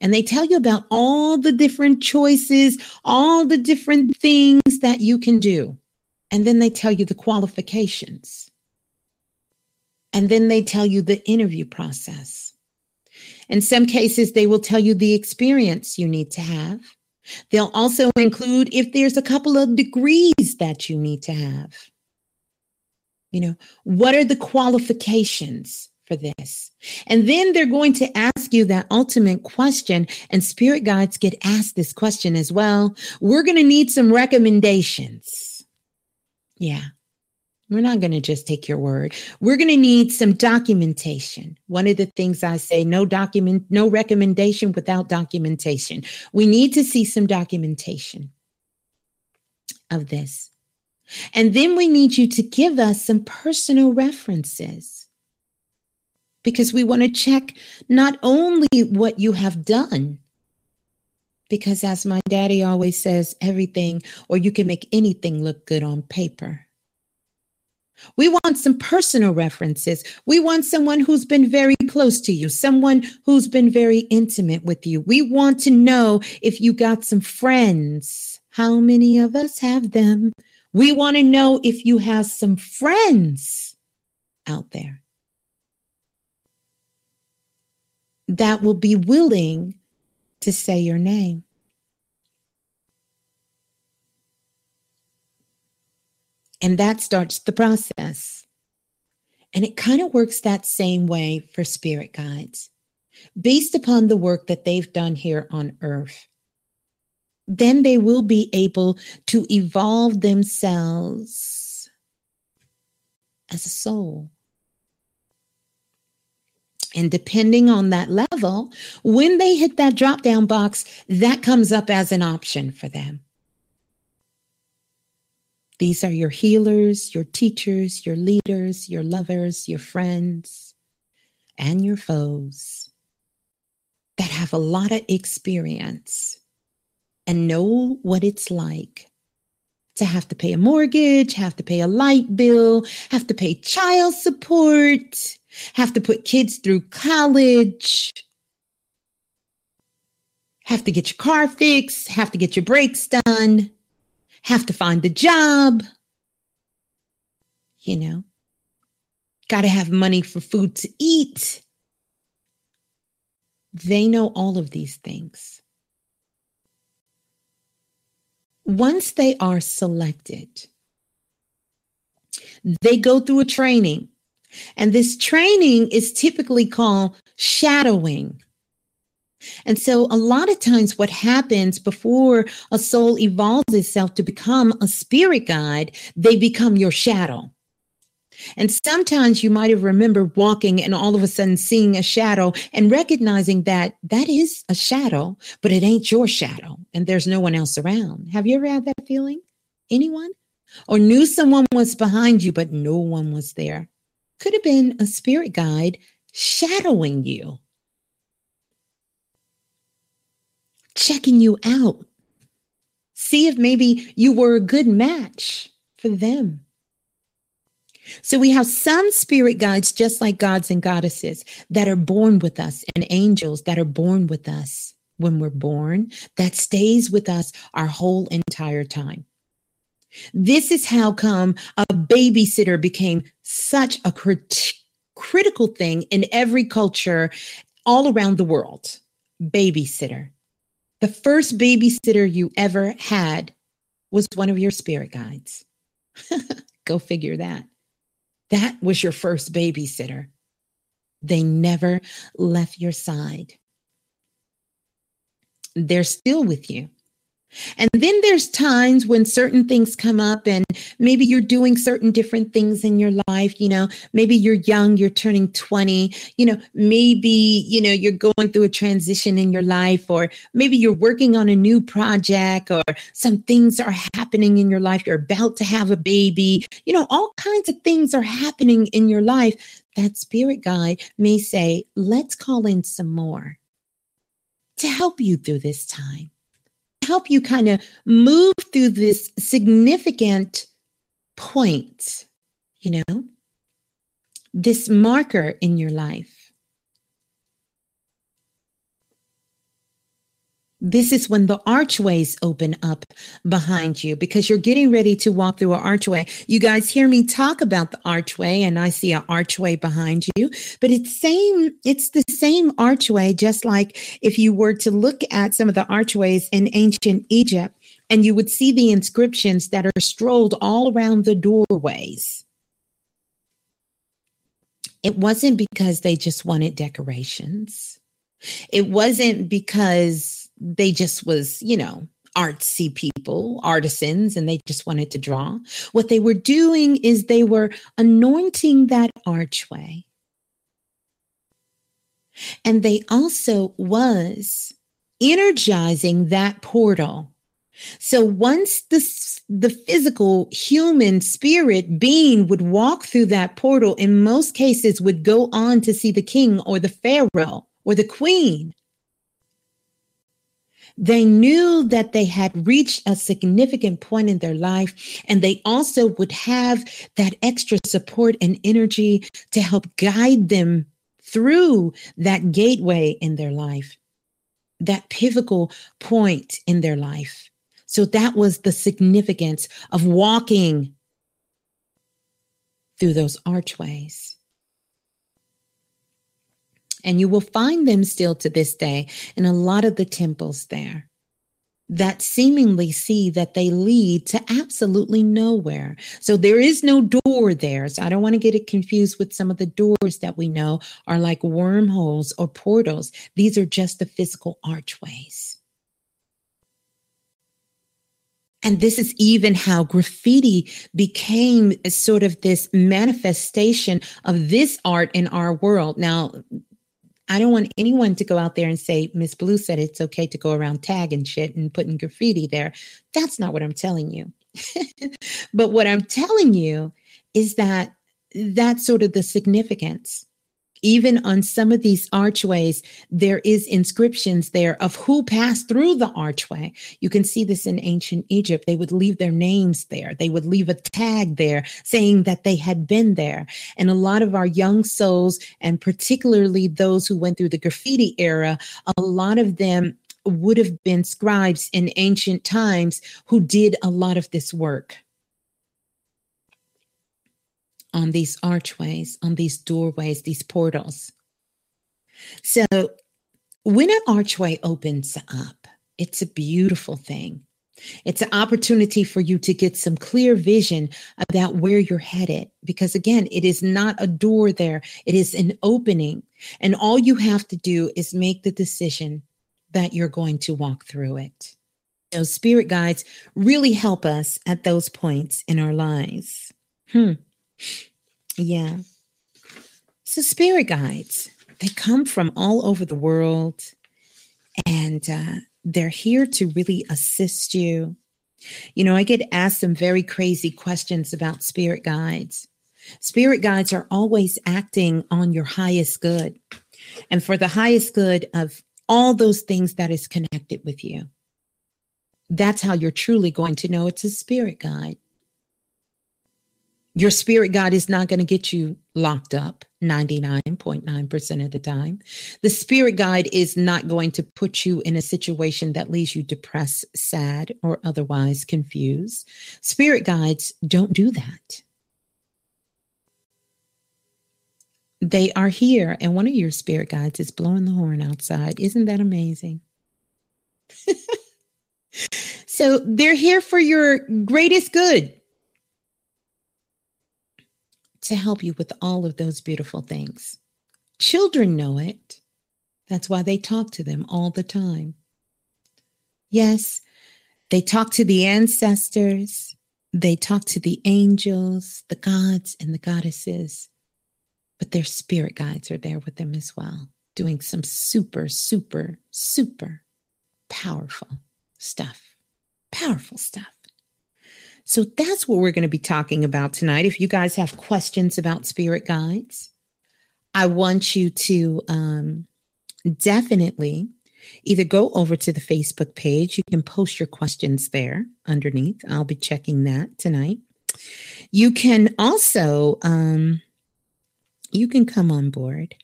and they tell you about all the different choices, all the different things that you can do. And then they tell you the qualifications. And then they tell you the interview process. In some cases, they will tell you the experience you need to have. They'll also include if there's a couple of degrees that you need to have. You know, what are the qualifications for this? And then they're going to ask you that ultimate question, and spirit guides get asked this question as well. We're going to need some recommendations. Yeah. We're not going to just take your word. We're going to need some documentation. One of the things I say, no document, no recommendation without documentation. We need to see some documentation of this. And then we need you to give us some personal references because we want to check not only what you have done, because as my daddy always says, everything or you can make anything look good on paper. We want some personal references. We want someone who's been very close to you, someone who's been very intimate with you. We want to know if you got some friends. How many of us have them? We want to know if you have some friends out there that will be willing to say your name. And that starts the process. And it kind of works that same way for spirit guides, based upon the work that they've done here on earth. Then they will be able to evolve themselves as a soul. And depending on that level, when they hit that drop down box, that comes up as an option for them. These are your healers, your teachers, your leaders, your lovers, your friends, and your foes that have a lot of experience and know what it's like to have to pay a mortgage, have to pay a light bill, have to pay child support, have to put kids through college, have to get your car fixed, have to get your brakes done, have to find a job, you know, got to have money for food to eat. They know all of these things. Once they are selected, they go through a training and this training is typically called shadowing. And so, a lot of times, what happens before a soul evolves itself to become a spirit guide, they become your shadow. And sometimes you might have remembered walking and all of a sudden seeing a shadow and recognizing that that is a shadow, but it ain't your shadow and there's no one else around. Have you ever had that feeling? Anyone? Or knew someone was behind you, but no one was there? Could have been a spirit guide shadowing you, checking you out. See if maybe you were a good match for them. So we have some spirit guides, just like gods and goddesses, that are born with us, and angels that are born with us when we're born, that stays with us our whole entire time. This is how come a babysitter became such a crit- critical thing in every culture all around the world. Babysitter. The first babysitter you ever had was one of your spirit guides. Go figure that. That was your first babysitter. They never left your side. They're still with you. And then there's times when certain things come up, and maybe you're doing certain different things in your life. You know, maybe you're young, you're turning 20, you know, maybe, you know, you're going through a transition in your life, or maybe you're working on a new project, or some things are happening in your life. You're about to have a baby. You know, all kinds of things are happening in your life. That spirit guide may say, let's call in some more to help you through this time help you kind of move through this significant point, you know, this marker in your life. This is when the archways open up behind you because you're getting ready to walk through an archway. You guys hear me talk about the archway and I see an archway behind you, but it's same it's the same archway just like if you were to look at some of the archways in ancient Egypt and you would see the inscriptions that are strolled all around the doorways. It wasn't because they just wanted decorations. It wasn't because they just was, you know, artsy people, artisans, and they just wanted to draw. What they were doing is they were anointing that archway. And they also was energizing that portal. So once the, the physical human spirit being would walk through that portal, in most cases would go on to see the king or the pharaoh or the queen they knew that they had reached a significant point in their life, and they also would have that extra support and energy to help guide them through that gateway in their life, that pivotal point in their life. So that was the significance of walking through those archways. And you will find them still to this day in a lot of the temples there that seemingly see that they lead to absolutely nowhere. So there is no door there. So I don't want to get it confused with some of the doors that we know are like wormholes or portals. These are just the physical archways. And this is even how graffiti became sort of this manifestation of this art in our world. Now, I don't want anyone to go out there and say, Miss Blue said it's okay to go around tagging shit and putting graffiti there. That's not what I'm telling you. but what I'm telling you is that that's sort of the significance even on some of these archways, there is inscriptions there of who passed through the archway. You can see this in ancient Egypt. They would leave their names there. They would leave a tag there saying that they had been there. And a lot of our young souls, and particularly those who went through the graffiti era, a lot of them would have been scribes in ancient times who did a lot of this work on these archways, on these doorways, these portals. So when an archway opens up, it's a beautiful thing. It's an opportunity for you to get some clear vision about where you're headed. Because again, it is not a door there, it is an opening. And all you have to do is make the decision that you're going to walk through it. Those spirit guides really help us at those points in our lives. Hmm. Yeah. So, spirit guides, they come from all over the world and uh, they're here to really assist you You know, I get asked some very crazy questions about spirit guides. Spirit guides are always acting on your highest good and for the highest good of all those things that is connected with you. That's how you're truly going to know it's a spirit guide. Your spirit guide is not going to get you locked up 99.9% of the time. The spirit guide is not going to put you in a situation that leaves you depressed, sad, or otherwise confused. Spirit guides don't do that. They are here, and one of your spirit guides is blowing the horn outside. Isn't that amazing? so they're here for your greatest good to help you with all of those beautiful things. Children know it. That's why they talk to them all the time. Yes, they talk to the ancestors, they talk to the angels, the gods, and the goddesses, but their spirit guides are there with them as well, doing some super, super, super powerful stuff. Powerful stuff. So that's what we're going to be talking about tonight. If you guys have questions about spirit guides, I want you to um, definitely either go over to the Facebook page. You can post your questions there underneath. I'll be checking that tonight. You can also um, you can come on board.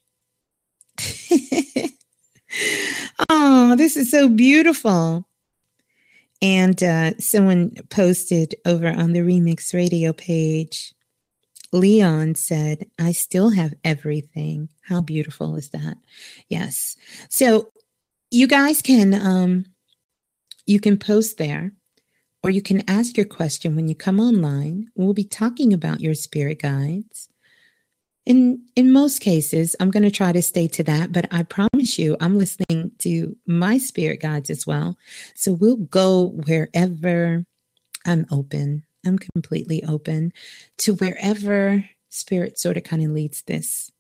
oh, this is so beautiful. And uh, someone posted over on the Remix Radio page, Leon said, I still have everything. How beautiful is that? Yes. So you guys can um you can post there or you can ask your question when you come online. We'll be talking about your spirit guides in in most cases i'm going to try to stay to that but i promise you i'm listening to my spirit guides as well. So we'll go wherever i'm open. I'm completely open to wherever spirit sort of kind of leads this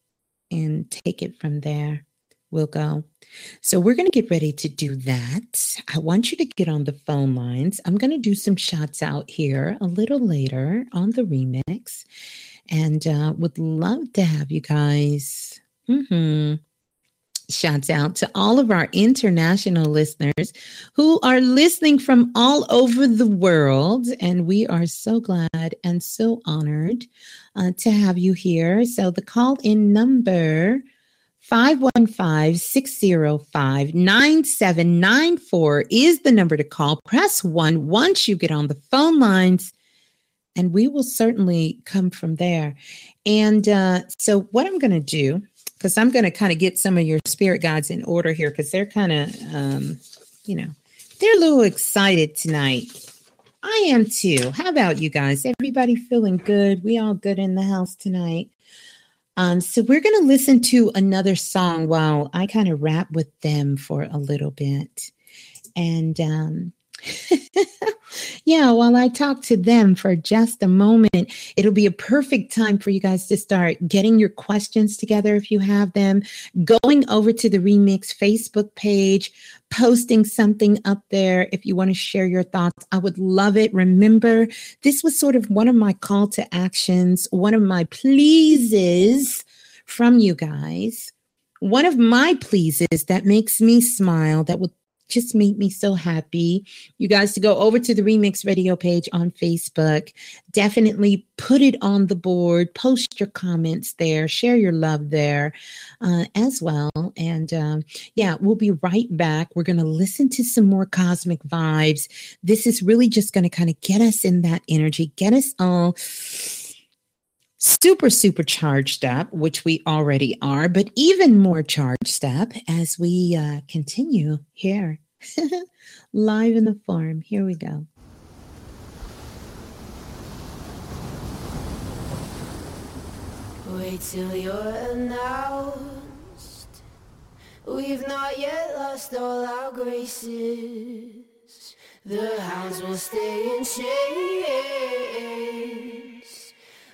and take it from there. We'll go. So we're going to get ready to do that. I want you to get on the phone lines. I'm going to do some shots out here a little later on the remix and uh, would love to have you guys. Mm-hmm. Shouts out to all of our international listeners who are listening from all over the world. And we are so glad and so honored uh, to have you here. So the call in number 515 605 9794 is the number to call. Press one once you get on the phone lines and we will certainly come from there. And uh, so, what I'm going to do, because I'm going to kind of get some of your spirit guides in order here, because they're kind of, um, you know, they're a little excited tonight. I am too. How about you guys? Everybody feeling good? We all good in the house tonight. Um, so we're going to listen to another song while I kind of rap with them for a little bit. And um, yeah, while I talk to them for just a moment, it'll be a perfect time for you guys to start getting your questions together if you have them, going over to the Remix Facebook page, posting something up there if you want to share your thoughts. I would love it. Remember, this was sort of one of my call to actions, one of my pleases from you guys. One of my pleases that makes me smile, that would just made me so happy. You guys to go over to the Remix Radio page on Facebook. Definitely put it on the board, post your comments there, share your love there uh, as well. And um, yeah, we'll be right back. We're going to listen to some more cosmic vibes. This is really just going to kind of get us in that energy, get us all super, super charged up, which we already are, but even more charged up as we uh, continue here live in the farm. Here we go. Wait till you're announced. We've not yet lost all our graces. The hounds will stay in chains.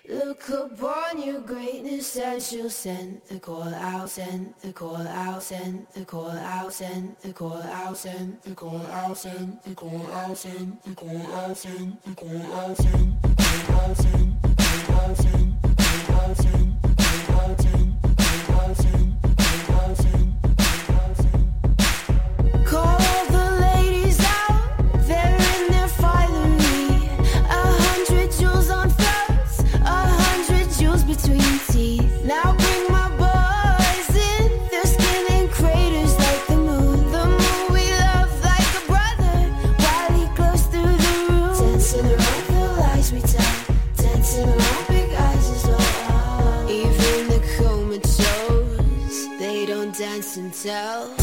Look upon your greatness and she'll send the call out, send the call out, send the call out, send the call out, send the call out, send the call out, send the call out, send the call out, send the call out, send the call out, send the call out, send the call out, send the call myself.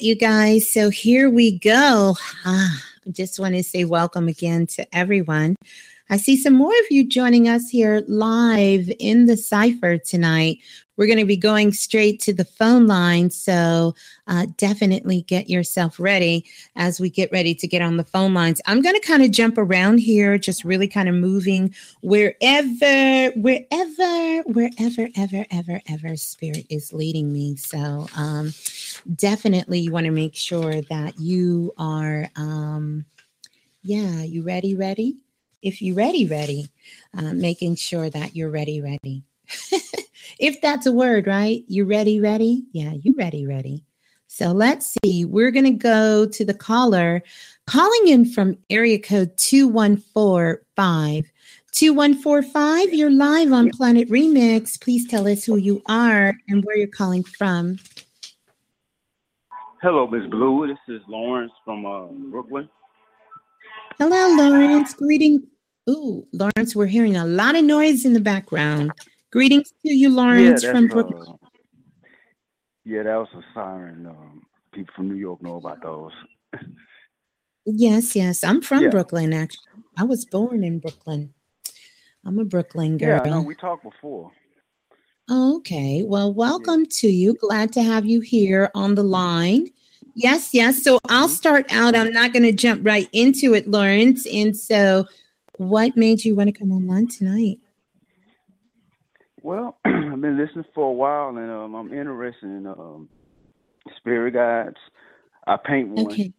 Right, you guys. So here we go. Ah, I just want to say welcome again to everyone. I see some more of you joining us here live in the cipher tonight. We're going to be going straight to the phone line. So uh, definitely get yourself ready as we get ready to get on the phone lines. I'm going to kind of jump around here, just really kind of moving wherever, wherever, wherever, ever, ever, ever spirit is leading me. So um, definitely you want to make sure that you are, um, yeah, you ready, ready? If you ready, ready, uh, making sure that you're ready, ready. if that's a word, right? You ready, ready? Yeah, you ready, ready. So let's see. We're going to go to the caller calling in from area code 2145. 2145, you're live on Planet Remix. Please tell us who you are and where you're calling from. Hello, Miss Blue. This is Lawrence from uh, Brooklyn. Hello, Lawrence. Greeting. Ooh, Lawrence, we're hearing a lot of noise in the background. Greetings to you, Lawrence yeah, from Brooklyn. uh, yeah, that was a siren. Um, people from New York know about those. Yes, yes. I'm from Yeah. Brooklyn, actually. I was born in Brooklyn. I'm a Brooklyn Yeah, girl. I know. We talked before. Oh, okay. Well, welcome to you. Glad to have you here on the line. Yes, yes. So I'll Mm-hmm. start out. I'm not going to jump right into it, Lawrence. And so, what made you want to come online tonight? Well, I've been listening for a while, and um, I'm interested in um, spirit guides. I paint one, Okay.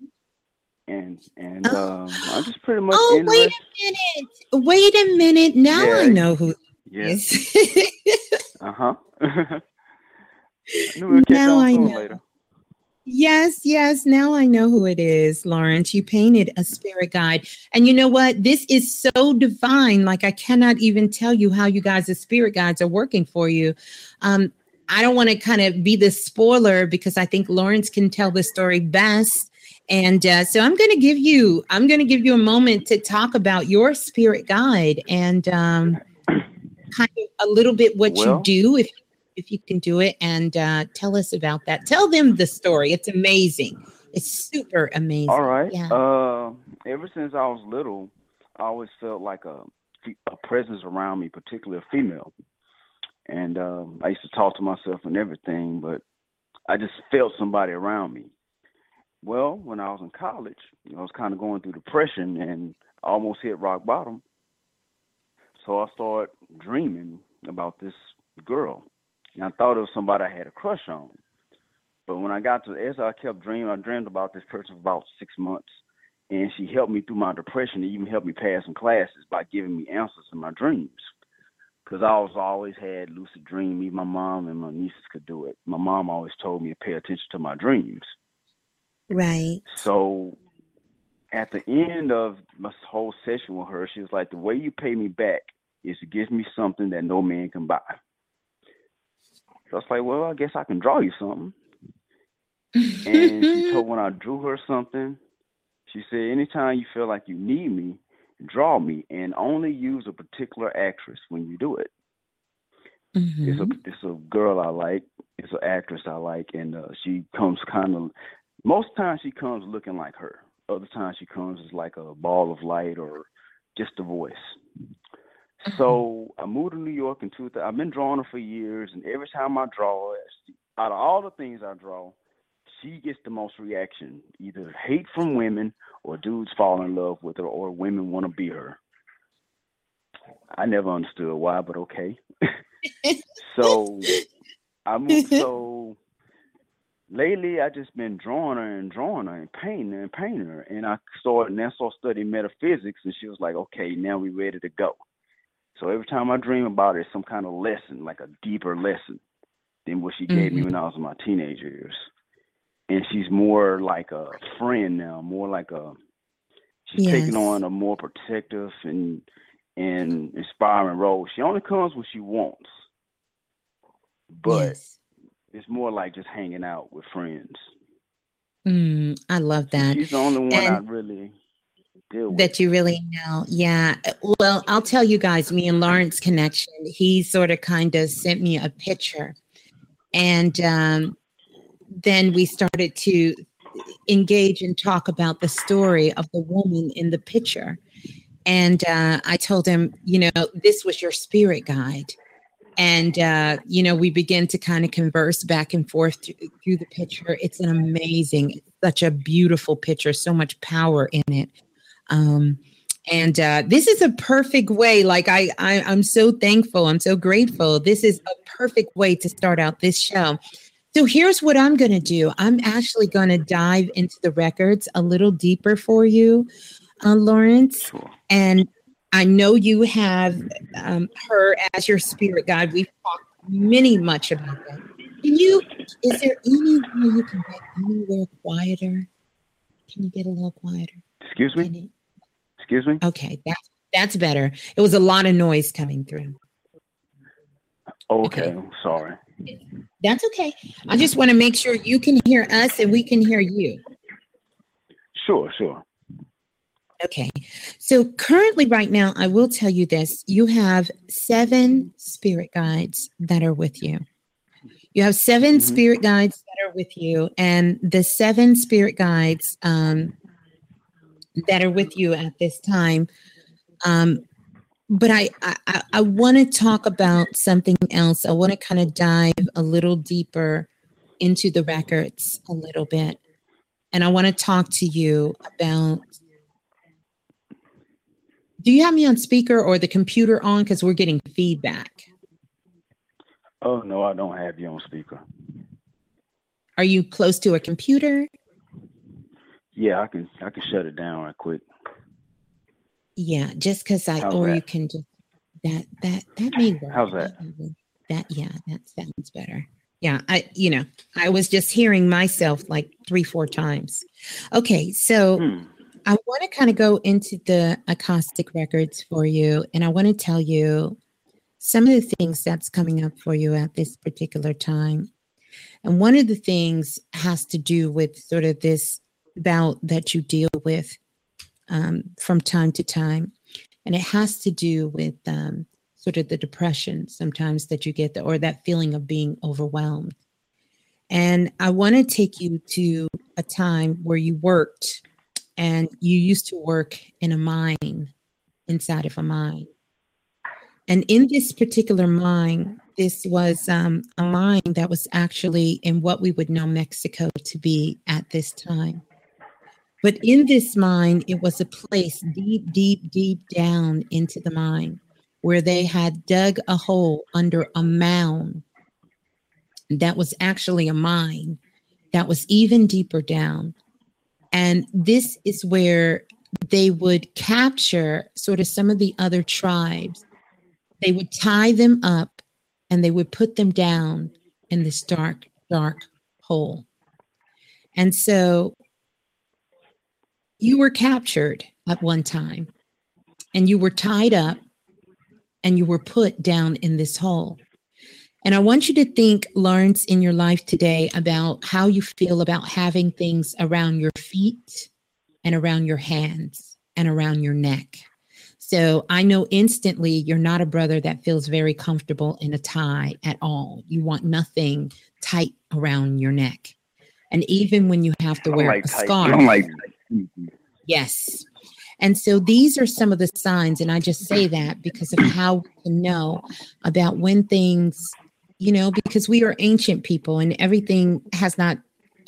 and and um, I'm just pretty much Oh, wait a minute. Wait a minute. Now I know who Yeah. is. Uh huh. Now I know. later. Yes, yes. Now I know who it is, Lawrence. You painted a spirit guide. And you know what? This is so divine. Like, I cannot even tell you how you guys, as spirit guides, are working for you. Um, I don't want to kind of be the spoiler because I think Lawrence can tell the story best. And uh, so I'm going to give you, I'm going to give you a moment to talk about your spirit guide and um, kind of a little bit what Well- you do, if if you can do it, and uh, tell us about that. Tell them the story. It's amazing. It's super amazing. All right. Yeah. Uh, ever since I was little, I always felt like a a presence around me, particularly a female. And um, I used to talk to myself and everything, but I just felt somebody around me. Well, when I was in college, I was kind of going through depression and I almost hit rock bottom. So I started dreaming about this girl. And I thought it was somebody I had a crush on. But when I got to, as I kept dreaming, I dreamed about this person for about six months. And she helped me through my depression and even helped me pass some classes by giving me answers in my dreams. Because I was always had lucid dream. Even my mom and my nieces could do it. My mom always told me to pay attention to my dreams. Right. So at the end of my whole session with her, she was like, "The way you pay me back is to give me something that no man can buy." So I was like, "Well, I guess I can draw you something." And she told when I drew her something, she said, "Anytime you feel like you need me, draw me, and only use a particular actress when you do it." It's a it's a girl I like. It's an actress I like, and uh, she comes kind of. Most times she comes looking like her. Other times she comes as like a ball of light or just a voice. Mm-hmm. So I moved to New York in 2000. I've been drawing her for years, and every time I draw, out of all the things I draw, she gets the most reaction. Either hate from women, or dudes fall in love with her, or women want to be her. I never understood why, but okay. so I moved. So lately, I just been drawing her and drawing her and painting her and painting her, and I started. And I started studying metaphysics, and she was like, "Okay, now we're ready to go." So every time I dream about her, it's some kind of lesson, like a deeper lesson than what she gave me Mhm. when I was in my teenage years. And she's more like a friend now, more like a she's taking on a more protective and and inspiring role. She only comes when she wants, but yes. it's more like just hanging out with friends. Mm, I love that. She's the only one I really with. That you really know. Yeah. Well, I'll tell you guys, me and Lawrence connection, he sort of kind of sent me a picture. And um, then we started to engage and talk about the story of the woman in the picture. And uh, I told him, you know, this was your spirit guide. And, uh, you know, we begin to kind of converse back and forth through, through the picture. It's an amazing, such a beautiful picture, so much power in it. Um, and uh, this is a perfect way. Like I, I, I'm so thankful. I'm so grateful. This is a perfect way to start out this show. So here's what I'm going to do. I'm actually going to dive into the records a little deeper for you, uh, Lawrence. Sure. And I know you have um, her as your spirit guide. We've talked many much about that. Can you? Is there any way you can get anywhere quieter? Can you get a little quieter? Excuse me. Any- Excuse me. Okay, that's that's better. It was a lot of noise coming through. Okay, okay. Sorry. That's okay. I just want to make sure you can hear us and we can hear you. Sure, sure. Okay. So currently, right now, I will tell you this you have seven spirit guides that are with you. You have 7 Mhm. spirit guides that are with you, and the seven spirit guides um, that are with you at this time. Um, but I, I, I- I want to talk about something else. I want to kind of dive a little deeper into the records a little bit. And I want to talk to you about do you have me on speaker or the computer on? Because we're getting feedback. Oh no, I don't have you on speaker. Are you close to a computer? Yeah, I can I can shut it down right quick. Yeah, just because I, How's or you can just that that that may work. How's that? That yeah, that sounds better. Yeah, I you know, I was just hearing myself like three, four times. Okay, so Hmm. I want to kind of go into the Akashic records for you, and I want to tell you some of the things that's coming up for you at this particular time. And one of the things has to do with sort of this bout that you deal with um, from time to time. And it has to do with um, sort of the depression sometimes that you get, or that feeling of being overwhelmed. And I want to take you to a time where you worked and you used to work in a mine inside of a mine. And in this particular mine, this was um, a mine that was actually in what we would know Mexico to be at this time. But in this mine, it was a place deep, deep, deep down into the mine where they had dug a hole under a mound that was actually a mine that was even deeper down. And this is where they would capture sort of some of the other tribes. They would tie them up and they would put them down in this dark, dark hole. And so you were captured at one time and you were tied up and you were put down in this hole. And I want you to think, Lawrence, in your life today about how you feel about having things around your feet and around your hands and around your neck. So I know instantly you're not a brother that feels very comfortable in a tie at all. You want nothing tight around your neck. And even when you have to wear like a tight- I scarf. don't like Mhm. Yes. And so these are some of the signs, and I just say that because of how we can know about when things, you know, because we are ancient people and everything has not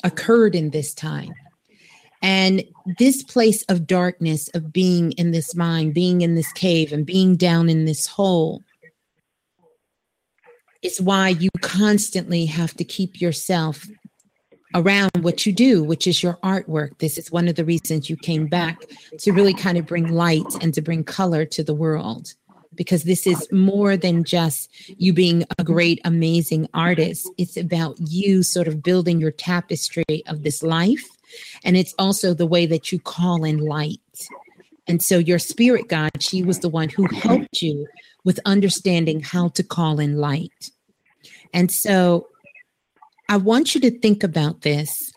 occurred in this time. And this place of darkness, of being in this mine, being in this cave, and being down in this hole, is why you constantly have to keep yourself around what you do, which is your artwork. This is one of the reasons you came back to really kind of bring light and to bring color to the world. Because this is more than just you being a great, amazing artist. It's about you sort of building your tapestry of this life. And it's also the way that you call in light. And so your spirit guide, she was the one who helped you with understanding how to call in light. And so I want you to think about this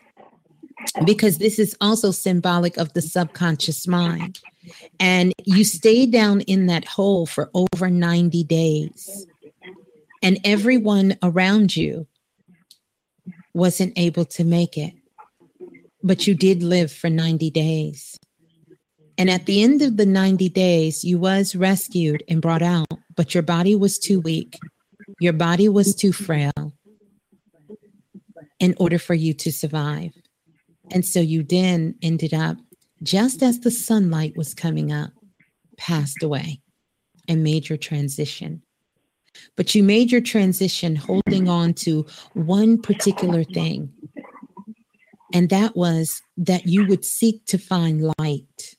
because this is also symbolic of the subconscious mind. And you stay down in that hole for over 90 days, and everyone around you wasn't able to make it, but you did live for 90 days. And at the end of the 90 days, you was rescued and brought out, but your body was too weak. Your body was too frail in order for you to survive. And so you then ended up, just as the sunlight was coming up, passed away and made your transition. But you made your transition holding on to one particular thing. And that was that you would seek to find light,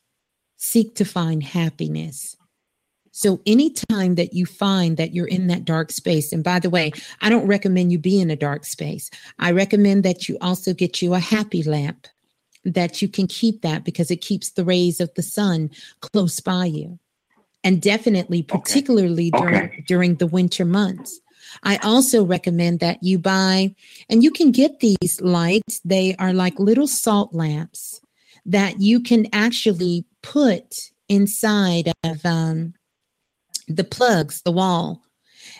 seek to find happiness. So, anytime that you find that you're in that dark space, and by the way, I don't recommend you be in a dark space. I recommend that you also get you a happy lamp that you can keep that because it keeps the rays of the sun close by you. And definitely, particularly during during the winter months. I also recommend that you buy, and you can get these lights. They are like little salt lamps that you can actually put inside of um, the plugs, the wall,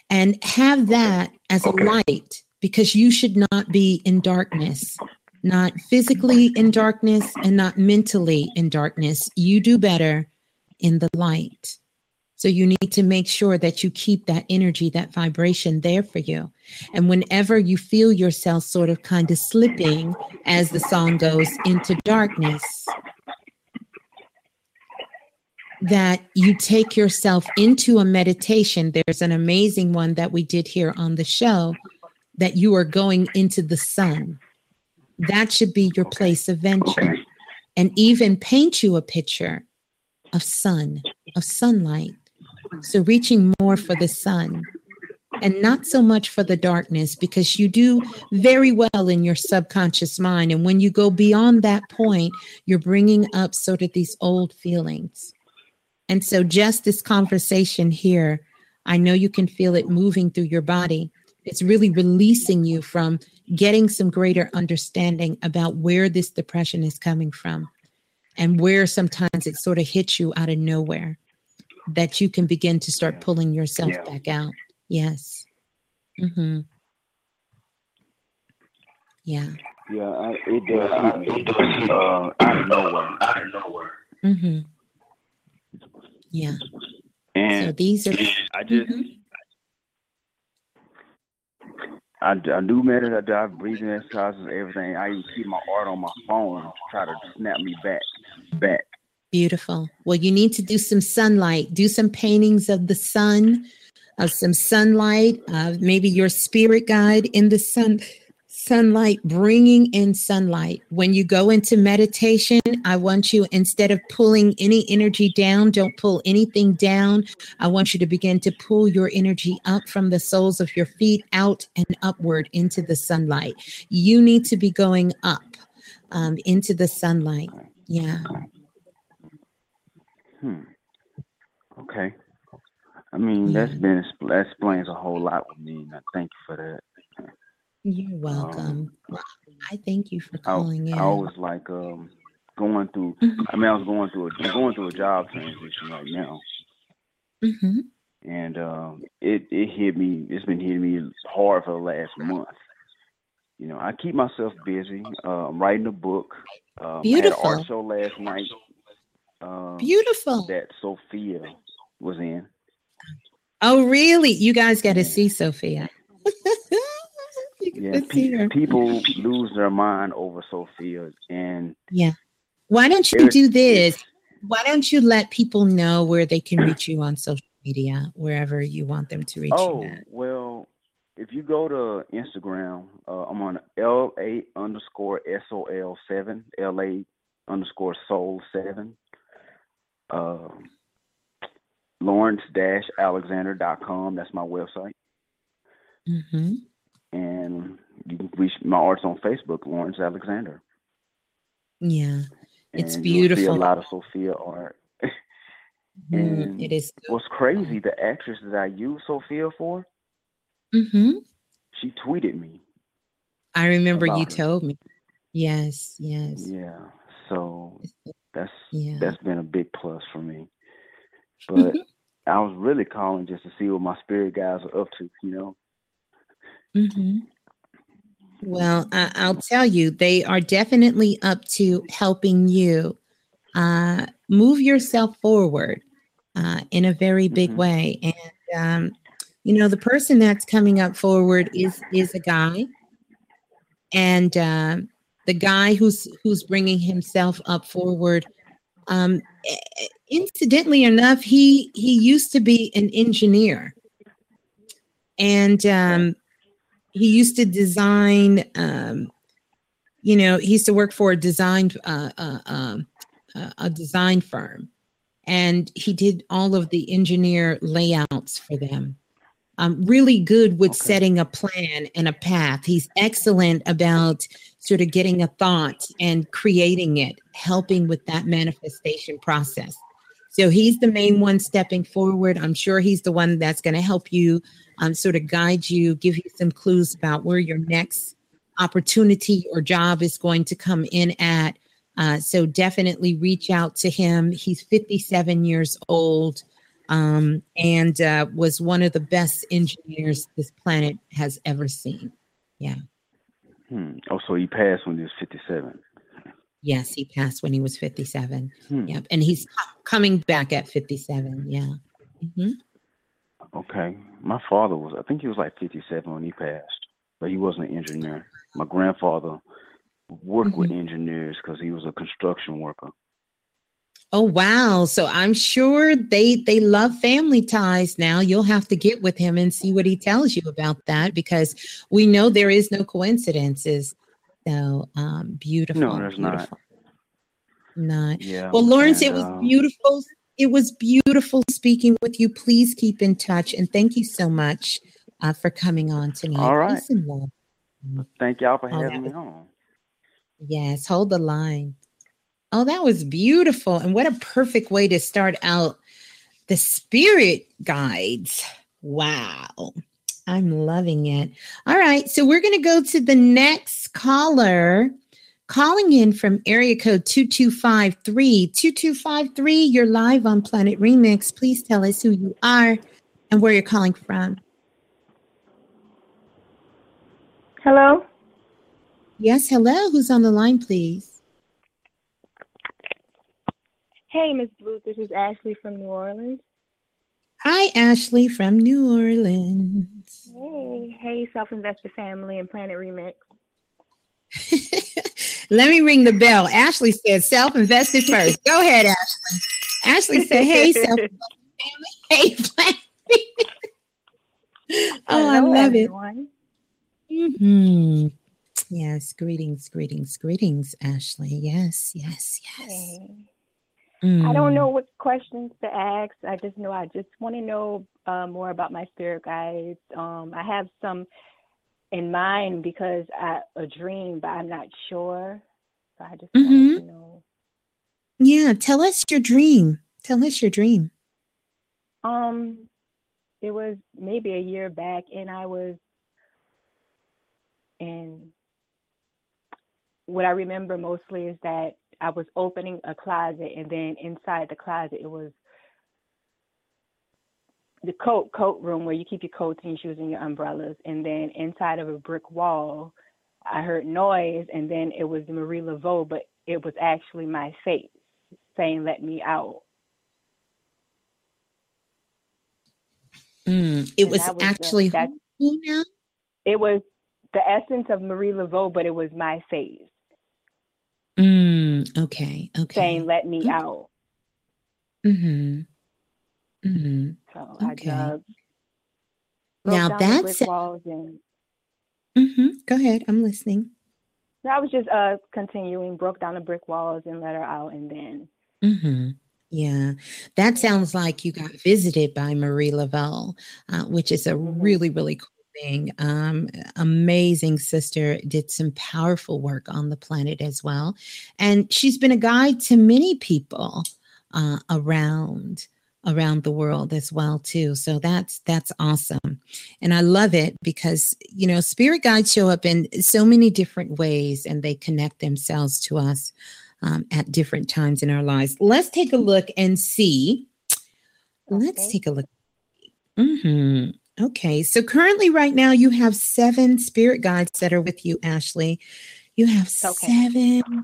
and have that as a light because you should not be in darkness, not physically in darkness and not mentally in darkness. You do better in the light. So you need to make sure that you keep that energy, that vibration there for you. And whenever you feel yourself sort of kind of slipping, as the song goes, into darkness, that you take yourself into a meditation. There's an amazing one that we did here on the show that you are going into the sun. That should be your place of venture. And even paint you a picture of sun, of sunlight. So reaching more for the sun and not so much for the darkness because you do very well in your subconscious mind. And when you go beyond that point, you're bringing up sort of these old feelings. And so, just this conversation here, I know you can feel it moving through your body. It's really releasing you from getting some greater understanding about where this depression is coming from and where sometimes it sort of hits you out of nowhere that you can begin to start pulling yourself Yeah. back out. Yes. Mm-hmm. Yeah. Yeah, I, it does hit me uh, out of nowhere. Out of nowhere. Mm-hmm. Yeah. And So these are I just, Mhm. I, I do meditate, I do I breathing exercises, everything. I even keep my art on my phone to try to snap me back, back. Beautiful. Well, you need to do some sunlight, do some paintings of the sun, of some sunlight, uh, maybe your spirit guide in the sun, sunlight, bringing in sunlight. When you go into meditation, I want you, instead of pulling any energy down, don't pull anything down. I want you to begin to pull your energy up from the soles of your feet out and upward into the sunlight. You need to be going up um, into the sunlight. Yeah. Hmm. Okay. I mean, that's been that explains a whole lot with me, and I thank you for that. You're welcome. Well, I thank you for I, calling in. I was like um going through. Mhm. I mean, I was going through a going through a job transition right now, Mhm. and um, it it hit me. It's been hitting me hard for the last month. You know, I keep myself busy. Uh, I'm writing a book. Um, had an Beautiful. art show last night. Um, Beautiful. That Sophia was in. Oh, really? You guys got to see Sophia. You Yeah, gotta see pe- her. people lose their mind over Sophia, and Yeah. Why don't you do this? Why don't you let people know where they can reach you on social media, wherever you want them to reach oh you at? well, if you go to Instagram, uh, I'm on L A underscore S O L seven L A underscore Soul seven. Um, Lawrence dash Alexander dot com. That's my website, hmm and you can reach my art's on Facebook, Lawrence Alexander. Yeah. It's and you'll see beautiful. a lot of Sophia art. And It is. What's crazy, the actress that I use Sophia for, hmm she tweeted me. I remember you her. told me. Yes. Yes. Yeah, so that's Yeah. that's been a big plus for me. But I was really calling just to see what my spirit guys are up to, you know. Hmm Well, I, I'll tell you, they are definitely up to helping you uh, move yourself forward uh, in a very big Mhm. way. And um, you know, the person that's coming up forward is is a guy, and um, the guy who's who's bringing himself up forward. Um, eh, incidentally enough, he he used to be an engineer, and um, he used to design um you know he used to work for a design uh, uh, um, uh, a design firm. And he did all of the engineer layouts for them. Um, really good with Okay. setting a plan and a path. He's excellent about sort of getting a thought and creating it helping with that manifestation process. So he's the main one stepping forward. I'm sure he's the one that's going to help you um, sort of guide you, give you some clues about where your next opportunity or job is going to come in at. Uh, so definitely reach out to him. He's 57 years old um, and uh, was one of the best engineers this planet has ever seen. Yeah. Hmm. Oh, so he passed when he was fifty-seven. Yes, he passed when he was 57. Hmm. Yep. And he's coming back at 57. Yeah. Mhm. Okay. My father was, I think he was like fifty-seven when he passed, but he wasn't an engineer. My grandfather worked with Mm-hmm. engineers because he was a construction worker. Oh wow! So I'm sure they they love family ties. Now you'll have to get with him and see what he tells you about that because we know there is no coincidences. So um, beautiful. No, there's not. beautiful. Not. Yeah. Well, Lawrence, it was um, beautiful. It was beautiful speaking with you. Please keep in touch and thank you so much uh, for coming on tonight. All right. Peace and love. Thank y'all for Oh, having me on. Yes, hold the line. Oh, that was beautiful. And what a perfect way to start out the spirit guides. Wow. I'm loving it. All right. So we're going to go to the next caller calling in from area code 2253. 2253, you're live on Planet Remix. Please tell us who you are and where you're calling from. Hello? Yes, hello. Who's on the line, please? Hey, Miss Blue. This is Ashley from New Orleans. Hi, Ashley from New Orleans. Hey, hey, Self Invested Family and Planet Remix. Let me ring the bell. Ashley said self invested first. Go ahead, Ashley. Ashley said, hey, self family. Hey, oh, I Hello, love it. hmm Yes, greetings, greetings, greetings, Ashley. Yes, yes, yes. Hey. I don't Mm. know what questions to ask. I just know I just want to know uh, more about my spirit guides. Um, I have some in mind because I a dream, but I'm not sure. So I just wanted Mhm. to know. Yeah, tell us your dream. Tell us your dream. Um, it was maybe a year back, and I was in. What I remember mostly is that I was opening a closet, and then inside the closet, it was the coat coat room where you keep your coats and your shoes and your umbrellas, and then inside of a brick wall, I heard noise, and then it was Marie Laveau, but it was actually my face saying, "Let me out." Mm, It was was the- actually that's who now? it was the essence of Marie Laveau, but it was my face Mm, okay, okay. saying, "Let me Okay. out." Mm-hmm. Mm-hmm. So I Okay. dug, Now that's walls, and mm-hmm. Go ahead. I'm listening. I was just uh continuing, broke down the brick walls and let her out, and then Mm-hmm. Yeah, that sounds like you got visited by Marie Laveau, uh, which is a Mhm. really, really cool thing. Um, amazing sister, did some powerful work on the planet as well. And she's been a guide to many people uh, around around the world as well too so that's that's awesome and i love it because you know spirit guides show up in so many different ways and they connect themselves to us um, at different times in our lives. Let's take a look and see. Let's take a look. hmm Okay, so currently, right now, you have seven spirit guides that are with you, Ashley. You have Okay. seven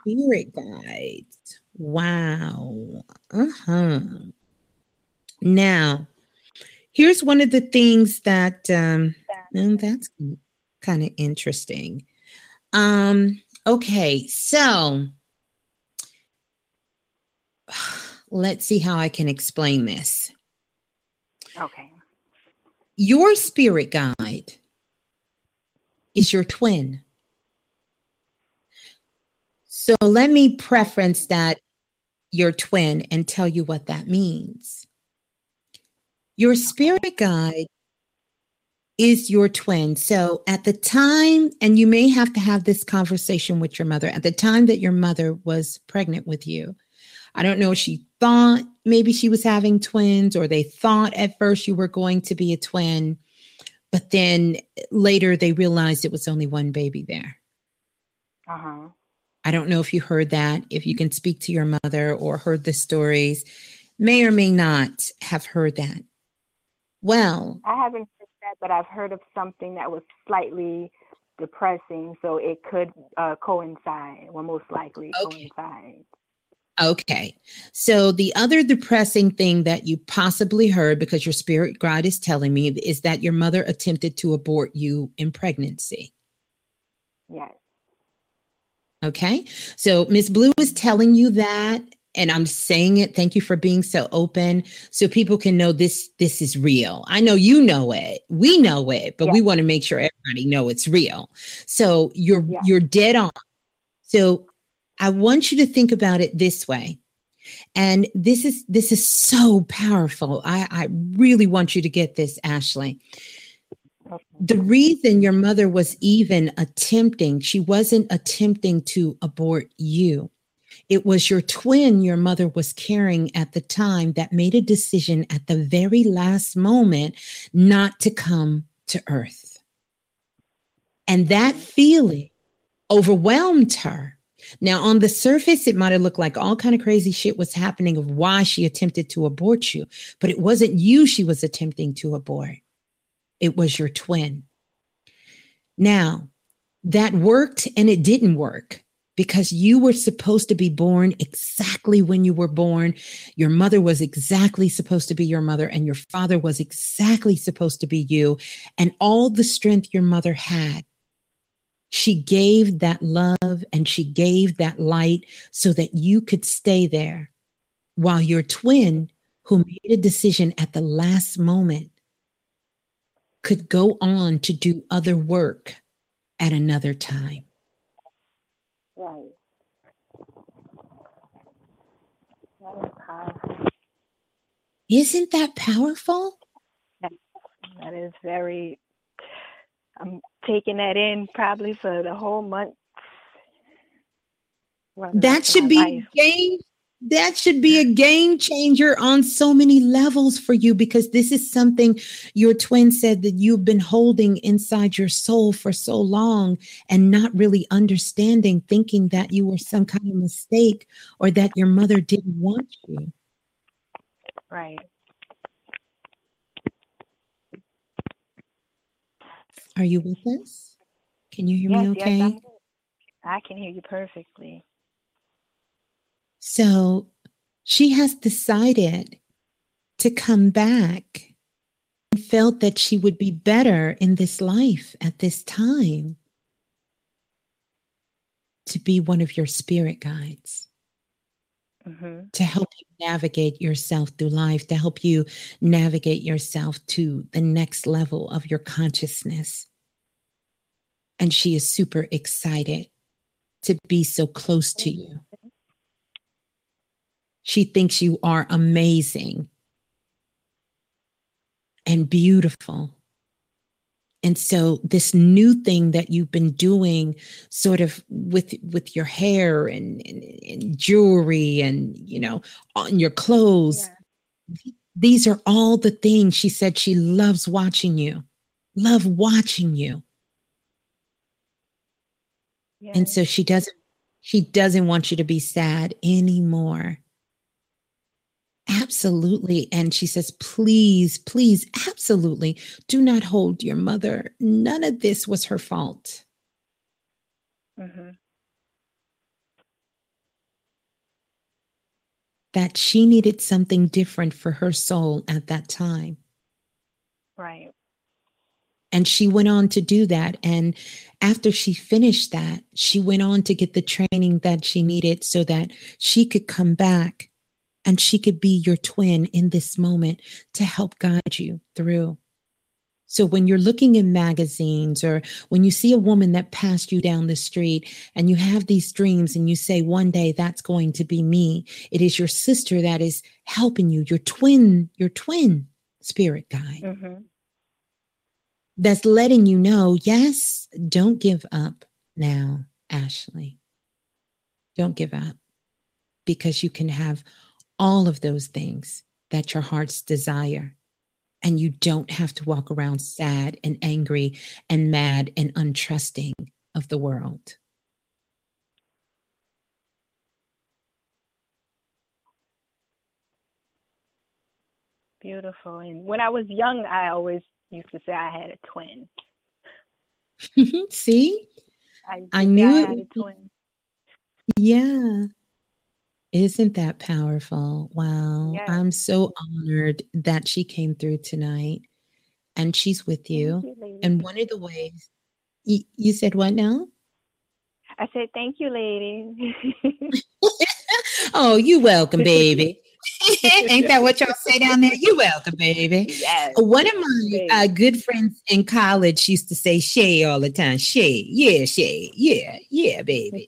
spirit guides. Wow. Uh huh. Now, here's one of the things that um, that's kind of interesting. Um, okay, so let's see how I can explain this. okay, Your spirit guide is your twin. So let me preference that your twin and tell you what that means. Your spirit guide is your twin. So at the time, and you may have to have this conversation with your mother, at the time that your mother was pregnant with you, I don't know if she thought maybe she was having twins or they thought at first you were going to be a twin, but then later they realized it was only one baby there. uh huh. I don't know if you heard that, if you can speak to your mother or heard the stories, may or may not have heard that. Well, I haven't heard that, but I've heard of something that was slightly depressing, so it could uh, coincide, well, most likely Okay. coincide. Okay. So the other depressing thing that you possibly heard because your spirit guide is telling me is that your mother attempted to abort you in pregnancy. Yes. Okay. So Miss Blue is telling you that and I'm saying it. Thank you for being so open so people can know this this is real. I know you know it. We know it, but we want to make sure everybody know it's real. So you're Yeah. you're dead on. So I want you to think about it this way. And this is this is so powerful. I, I really want you to get this, Ashley. The reason your mother was even attempting, she wasn't attempting to abort you. It was your twin your mother was carrying at the time that made a decision at the very last moment not to come to earth. And that feeling overwhelmed her. Now, on the surface, it might have looked like all kind of crazy shit was happening of why she attempted to abort you, but it wasn't you she was attempting to abort. It was your twin. Now, that worked and it didn't work because you were supposed to be born exactly when you were born. Your mother was exactly supposed to be your mother, and your father was exactly supposed to be you. And all the strength your mother had, she gave that love and she gave that light so that you could stay there while your twin, who made a decision at the last moment, could go on to do other work at another time. Right. That is powerful. Isn't that powerful? That is very. I'm taking that in probably for the whole month. the That should be life. game. That should be a game changer on so many levels for you because this is something your twin said that you've been holding inside your soul for so long and not really understanding, thinking that you were some kind of mistake or that your mother didn't want you. Right. Are you with us? Can you hear Yes, me okay? I'm, I can hear you perfectly. So she has decided to come back and felt that she would be better in this life at this time to be one of your spirit guides, hmm to help you navigate yourself through life, to help you navigate yourself to the next level of your consciousness. And she is super excited to be so close to you. She thinks you are amazing and beautiful. And so this new thing that you've been doing sort of with with your hair and, and, and jewelry and you know on your clothes these are all the things she said she loves watching you love watching you. And so she doesn't she doesn't want you to be sad anymore absolutely. And she says please please absolutely. Do not hold your mother. None of this was her fault. Hmm that she needed something different for her soul at that time. Right. And she went on to do that. And after she finished that, she went on to get the training that she needed so that she could come back and she could be your twin in this moment to help guide you through. So when you're looking in magazines or when you see a woman that passed you down the street and you have these dreams and you say, one day that's going to be me, it is your sister that is helping you, your twin, your twin spirit guide hmm that's letting you know, yes, don't give up now, Ashley. Don't give up because you can have all of those things that your heart's desire. And you don't have to walk around sad and angry and mad and untrusting of the world. Beautiful. And when I was young, I always used to say I had a twin. See? I, I knew I it a twin. Yeah. Isn't that powerful? Wow. Yes. I'm so honored that she came through tonight and she's with you. You. And one of the ways you, you said what now? I said, thank you, lady. Oh, you welcome, baby. Ain't that what y'all say down there? You welcome, baby. yes. One of my uh, good friends in college used to say Shay all the time. Shay, yeah, Shay, yeah, yeah, baby.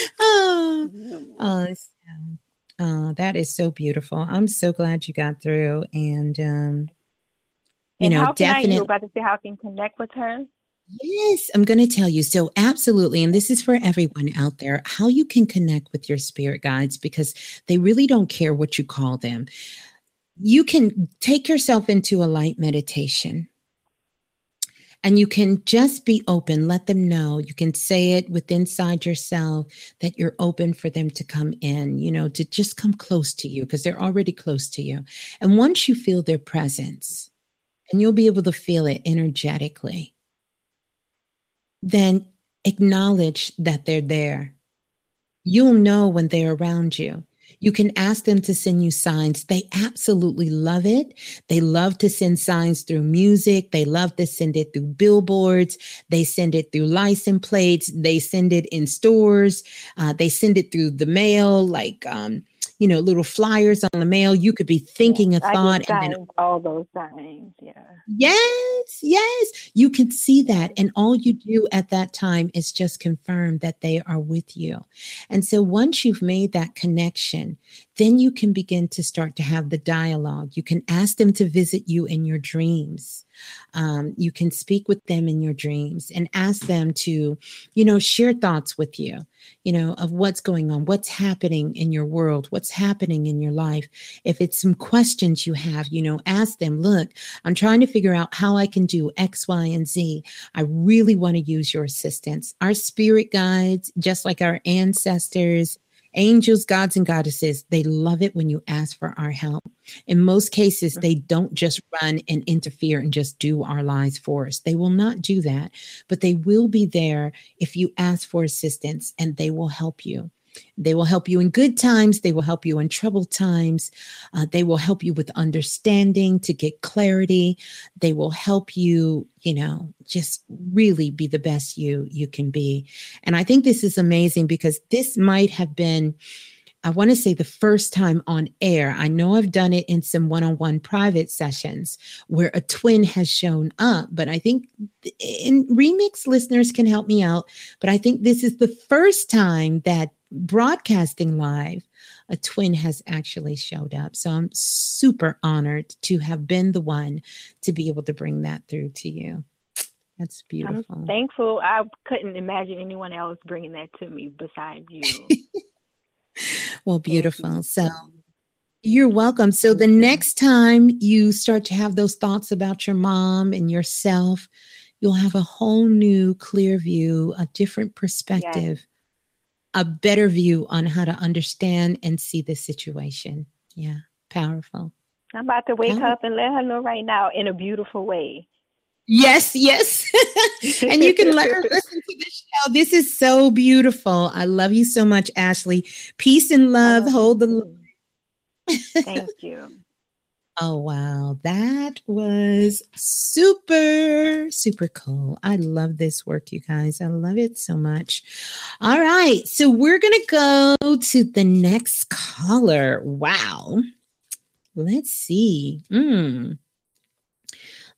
oh, oh, so- oh, that is so beautiful. I'm so glad you got through, and um, you and know, how can I, you definitely. about to say how I can connect with her? Yes, I'm going to tell you. So, absolutely. And this is for everyone out there how you can connect with your spirit guides because they really don't care what you call them. You can take yourself into a light meditation and you can just be open, let them know. You can say it with inside yourself that you're open for them to come in, you know, to just come close to you because they're already close to you. And once you feel their presence, and you'll be able to feel it energetically then acknowledge that they're there. You'll know when they're around you. You can ask them to send you signs. They absolutely love it. They love to send signs through music. They love to send it through billboards. They send it through license plates. They send it in stores. Uh, they send it through the mail, like, um, you know, little flyers on the mail. You could be thinking a thought and then all those signs. Yeah. Yes, yes. You can see that. And all you do at that time is just confirm that they are with you. And so once you've made that connection, then you can begin to start to have the dialogue. You can ask them to visit you in your dreams. Um, you can speak with them in your dreams and ask them to, you know, share thoughts with you, you know, of what's going on, what's happening in your world, what's happening in your life. If it's some questions you have, you know, ask them, look, I'm trying to figure out how I can do X, Y, and Z. I really want to use your assistance. Our spirit guides, just like our ancestors, angels, gods, and goddesses, they love it when you ask for our help. In most cases, they don't just run and interfere and just do our lives for us. They will not do that, but they will be there if you ask for assistance and they will help you. They will help you in good times. They will help you in troubled times. Uh, they will help you with understanding to get clarity. They will help you, you know, just really be the best you you can be. And I think this is amazing because this might have been, I want to say, the first time on air. I know I've done it in some one-on-one private sessions where a twin has shown up, but I think in remix listeners can help me out. But I think this is the first time that broadcasting live, a twin has actually showed up. So I'm super honored to have been the one to be able to bring that through to you. That's beautiful. I'm thankful. I couldn't imagine anyone else bringing that to me besides you. well, beautiful. So you're welcome. So the next time you start to have those thoughts about your mom and yourself, you'll have a whole new clear view, a different perspective a better view on how to understand and see the situation. Yeah, powerful. I'm about to wake Powerful. up and let her know right now in a beautiful way. Yes, yes. and you can let her listen to the show. This is so beautiful. I love you so much, Ashley. Peace and love. Hold the. Thank you. Oh, wow. That was super, super cool. I love this work, you guys. I love it so much. All right. So we're going to go to the next caller. Wow. Let's see. Mm.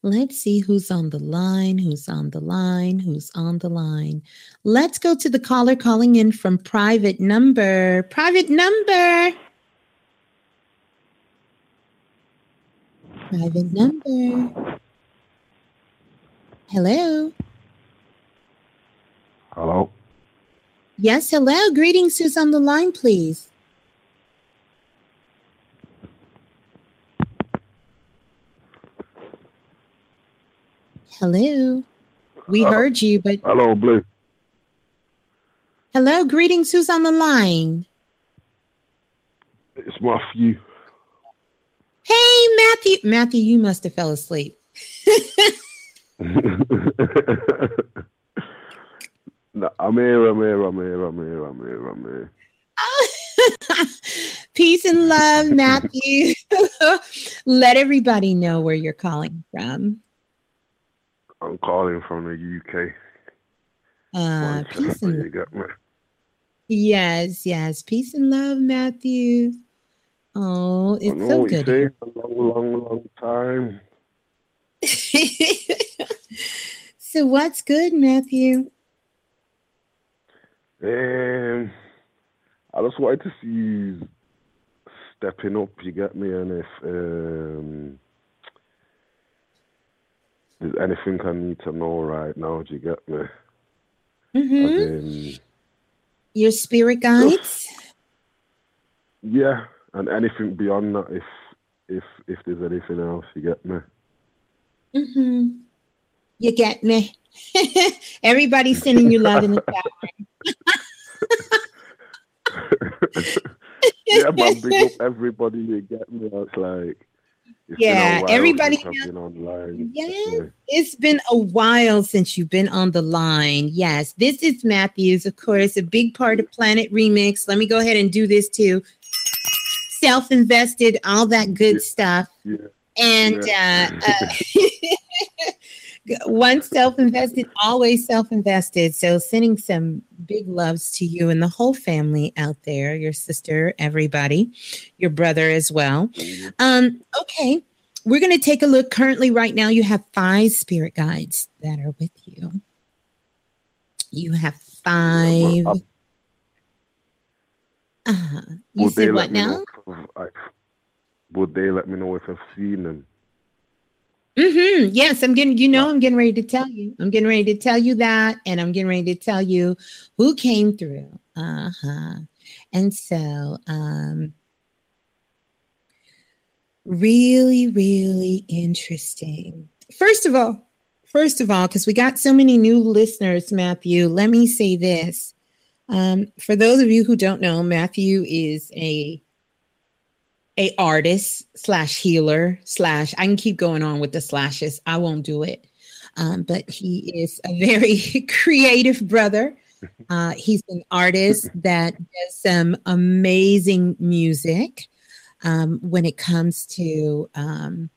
Let's see who's on the line, who's on the line, who's on the line. Let's go to the caller calling in from private number. Private number. Private number. Hello. Hello. Yes, hello. Greetings. Who's on the line, please? Hello. We Uh, heard you, but Hello, Bliss. hello. Greetings. Who's on the line? It's my few. Hey, Matthew. Matthew, you must have fell asleep. no, I'm here, I'm here, I'm here, I'm here, I'm here, I'm here. Peace and love, Matthew. Let everybody know where you're calling from. I'm calling from the UK. Uh, peace and yes, yes, peace and love, Matthew. Oh, it's so good. A long, long, long time. so, what's good, Matthew? And I just wanted to see you stepping up. You get me? And if um, there's anything I need to know right now, do you get me? Mm-hmm. As Your spirit guides. yeah, and anything beyond that, if if if there's anything else, you get me? Mm-hmm. You get me. Everybody's sending you love in the chat. yeah, man, big up everybody. You get me? It's like it's Yeah, been a while everybody since been online. Yes, it's been a while since you've been on the line. Yes, this is Matthews, of course, a big part of Planet Remix. Let me go ahead and do this too. Self invested, all that good stuff. Yeah. And uh, uh, once self invested, always self invested. So, sending some big loves to you and the whole family out there your sister, everybody, your brother as well. Um, okay, we're going to take a look. Currently, right now, you have five spirit guides that are with you. You have five. Uh, you Would they said let what me now? know if I've, would they let me know if I've seen them? Mm-hmm. Yes, I'm getting, you know, I'm getting ready to tell you. I'm getting ready to tell you that, and I'm getting ready to tell you who came through. Uh-huh. And so, um, really, really interesting. First of all, first of all, because we got so many new listeners, Matthew, let me say this. Um, for those of you who don't know, Matthew is a a artist slash healer slash i can keep going on with the slashes. I won't do it. Um, but he is a very creative brother. Uh, he's an artist that does some amazing music um, when it comes to um,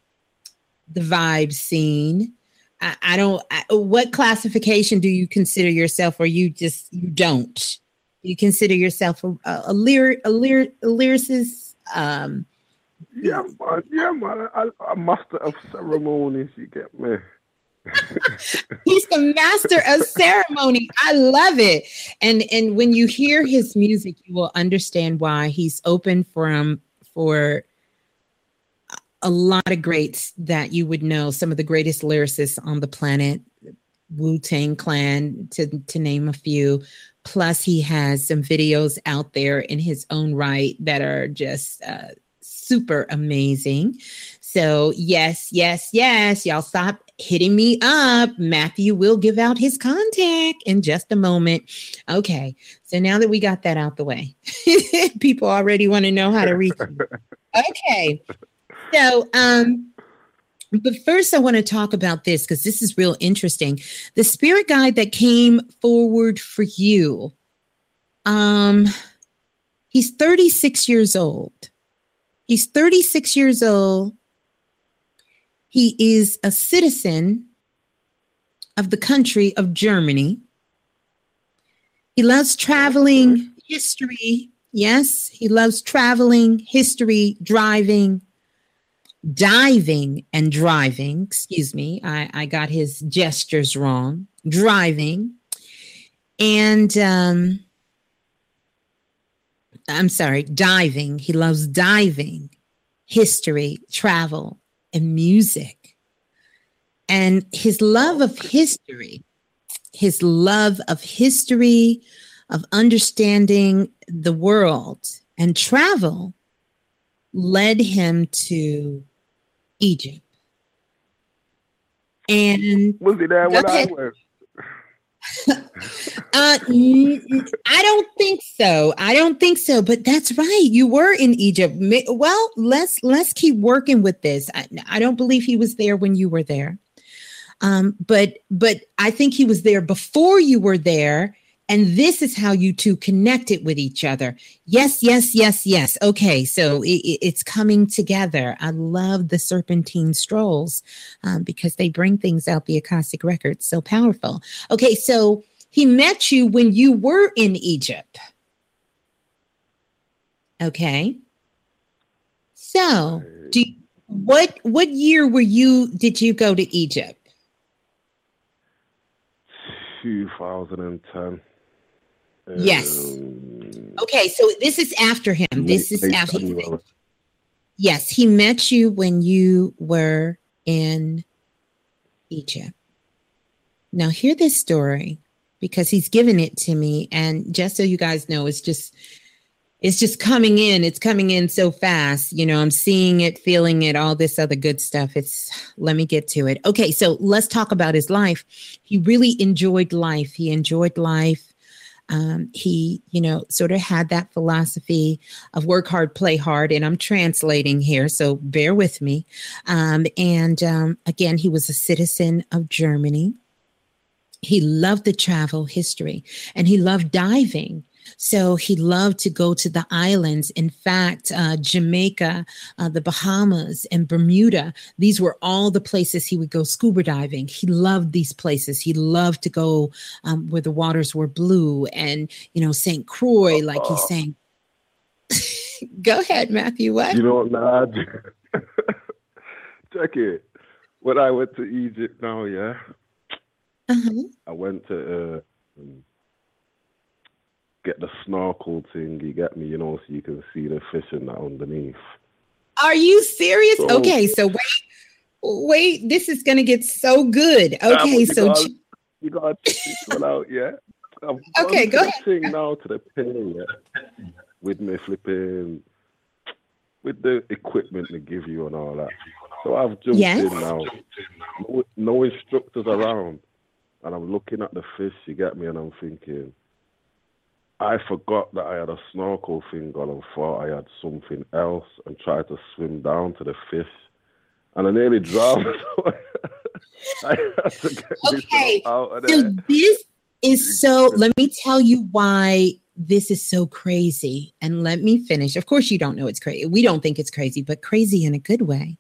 the vibe scene i, I don't I, what classification do you consider yourself or you just you don't you consider yourself a, a, a, lyric, a, lyric, a lyricist um Yeah, man. Yeah, man. I, I master of ceremonies. You get me? he's the master of ceremony i love it and and when you hear his music you will understand why he's open from for a lot of greats that you would know some of the greatest lyricists on the planet wu-tang clan to to name a few. Plus he has some videos out there in his own right that are just uh, super amazing. So yes yes yes y'all stop hitting me up. Matthew will give out his contact in just a moment. Okay so now that we got that out the way people already want to know how to reach you okay so um but first, I want to talk about this because this is real interesting. The spirit guide that came forward for you. Um, he's 36 years old. He's 36 years old. He is a citizen of the country of Germany. He loves traveling, history. Yes, he loves traveling, history, driving, diving and driving. Excuse me, I, I got his gestures wrong. Driving. And um, I'm sorry, diving. He loves diving, history, travel, and music. And his love of history, his love of history, of understanding the world and travel led him to Egypt. And was there Go when I went? uh, I don't think so. I don't think so. But that's right. You were in Egypt. Well, let's let's keep working with this. I, I don't believe he was there when you were there. Um, but but I think he was there before you were there. And this is how you two connected with each other. Yes, yes, yes, yes. Okay, so it, it- it's coming together. I love the serpentine strolls um, because they bring things out the Akashic records so powerful. Okay, so he met you when you were in Egypt. Okay. So, do you- what what year were you did you go to Egypt? 2010. Yes. Um, Okay, so this is after him. This is after. January. Yes, he met you when you were in Egypt. Now, hear this story because he's given it to me, and just so you guys know, it's just it's just coming in. It's coming in so fast. You know, I'm seeing it, feeling it, all this other good stuff. It's let me get to it. Okay, so let's talk about his life. He really enjoyed life. He enjoyed life. Um, he, you know, sort of had that philosophy of work hard, play hard. And I'm translating here, so bear with me. Um, and um, again, he was a citizen of Germany. He loved the travel history and he loved diving. So he loved to go to the islands. In fact, uh, Jamaica, uh, the Bahamas, and Bermuda, these were all the places he would go scuba diving. He loved these places. He loved to go um, where the waters were blue and, you know, St. Croix, like he's saying. go ahead, Matthew. What? You know, nah, check it. When I went to Egypt now, yeah, Uh-huh. I went to uh, get the snorkel thing. You get me, you know, so you can see the fish and that underneath. Are you serious? So- okay, so wait, wait. This is gonna get so good. Okay, so gotta, you gotta check this one out, yeah. I've Okay, go ahead. Thing now to the pin, yeah, with me flipping, with the equipment they give you and all that. So I've jumped Yes. in now. No, no instructors around, and I'm looking at the fish. You get me, and I'm thinking. I forgot that I had a snorkel thing on and thought I had something else and tried to swim down to the fish. And I nearly drowned. I had to get Okay, so this is so. Let me tell you why this is so crazy, and let me finish. Of course, you don't know it's crazy. We don't think it's crazy, but crazy in a good way,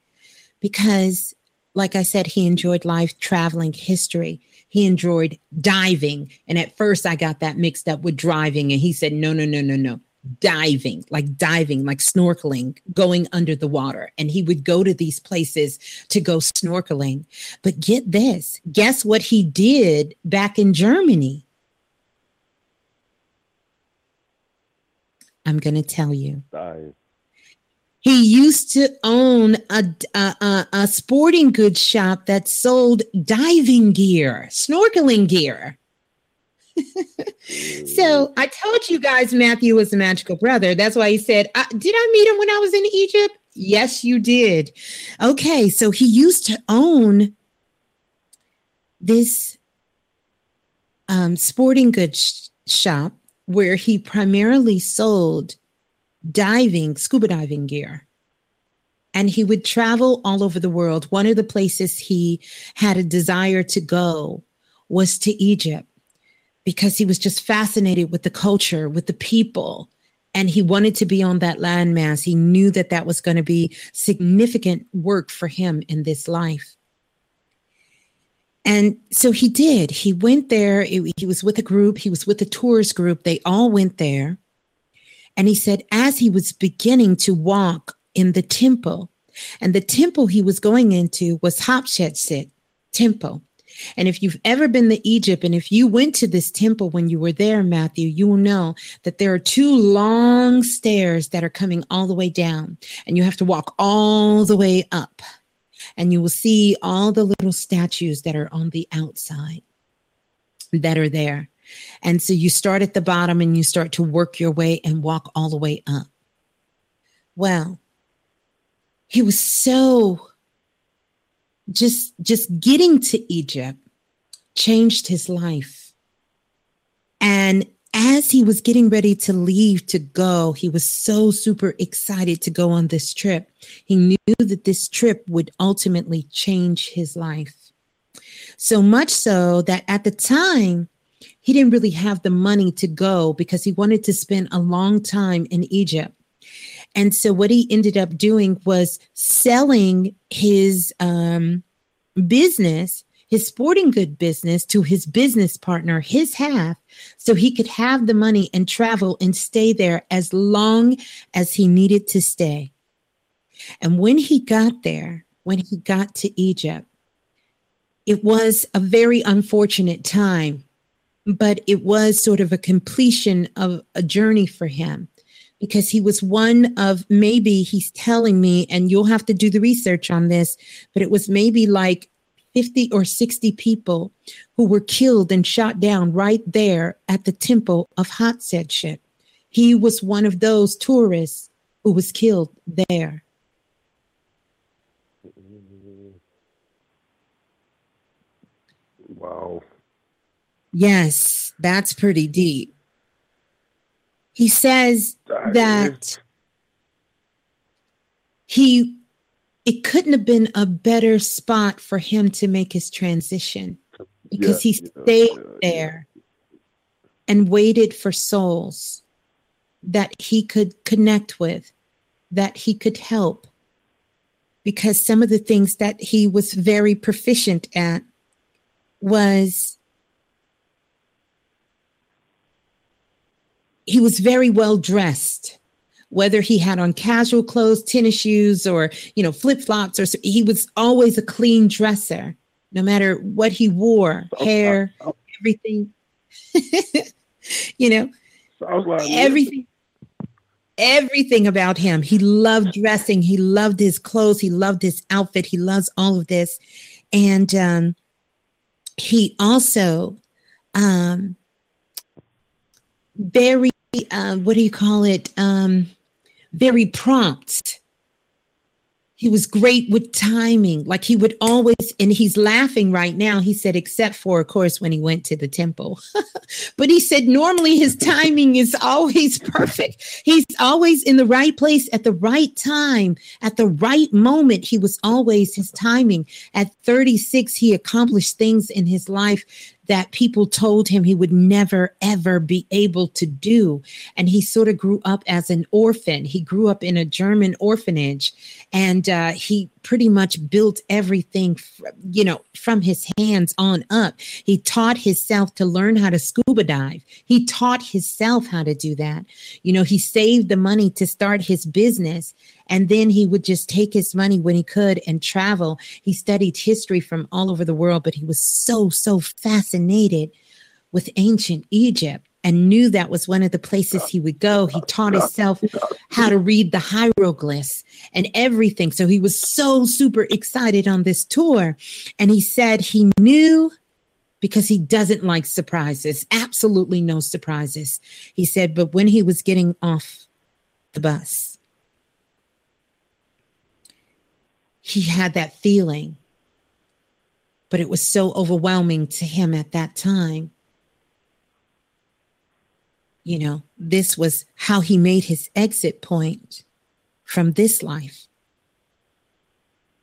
because, like I said, he enjoyed life, traveling, history. He enjoyed diving, and at first I got that mixed up with driving, and he said, "No, no, no, no, no." Diving, like diving, like snorkeling, going under the water. And he would go to these places to go snorkeling. But get this guess what he did back in Germany? I'm going to tell you. Dive. He used to own a, a, a, a sporting goods shop that sold diving gear, snorkeling gear. so I told you guys Matthew was a magical brother. That's why he said, "Uh, Did I meet him when I was in Egypt? Yes, you did. Okay, so he used to own this um, sporting goods sh- shop where he primarily sold diving, scuba diving gear. And he would travel all over the world. One of the places he had a desire to go was to Egypt because he was just fascinated with the culture, with the people. And he wanted to be on that landmass. He knew that that was going to be significant work for him in this life. And so he did. He went there. It- he was with a group, he was with a tourist group. They all went there. And he said, as he was beginning to walk in the temple, and the temple he was going into was Hatshepsut temple. And if you've ever been to Egypt, and if you went to this temple when you were there, Matthew, you will know that there are two long stairs that are coming all the way down, and you have to walk all the way up. And you will see all the little statues that are on the outside that are there. And so you start at the bottom and you start to work your way and walk all the way up. Well, he was so just just getting to Egypt changed his life. And as he was getting ready to leave to go, he was so super excited to go on this trip. He knew that this trip would ultimately change his life. So much so that at the time, he didn't really have the money to go because he wanted to spend a long time in Egypt. And so what he ended up doing was selling his um, business, his sporting good business, to his business partner, his half, so he could have the money and travel and stay there as long as he needed to stay. And when he got there, when he got to Egypt, it was a very unfortunate time but it was sort of a completion of a journey for him because he was one of maybe he's telling me, and you'll have to do the research on this, but it was maybe like 50 or 60 people who were killed and shot down right there at the temple of Hatshepsut. He was one of those tourists who was killed there. Wow. Yes, that's pretty deep. He says That that he it couldn't have been a better spot for him to make his transition because Yeah, he yeah, stayed yeah, there and waited for souls that he could connect with, that he could help. Because some of the things that he was very proficient at was he was very well dressed whether he had on casual clothes tennis shoes or you know flip-flops or he was always a clean dresser no matter what he wore hair everything. You know me. everything everything about him. He loved dressing. He loved his clothes. He loved his outfit. He loves all of this. And um he also um very uh, what do you call it? Um very prompt. He was great with timing. Like he would always and he's laughing right now he said except for of course when he went to the temple. But he said normally his timing is always perfect. He's always in the right place at the right time. At the right moment he was always his timing. At 36 he accomplished things in his life that people told him he would never ever be able to do. And he sort of grew up as an orphan. He grew up in a german orphanage and uh, he pretty much built everything you know from his hands on up. He taught himself to learn how to scuba dive. He taught himself how to do that. You know he saved the money to start his business and then he would just take his money when he could and travel. He studied history from all over the world but he was so so fascinated with ancient egypt and knew that was one of the places he would go. He taught himself how to read the hieroglyphs and everything. So he was so super excited on this tour. And he said he knew because he doesn't like surprises absolutely no surprises. He said but when he was getting off the bus he had that feeling but it was so overwhelming to him at that time you know this was how he made his exit point from this life.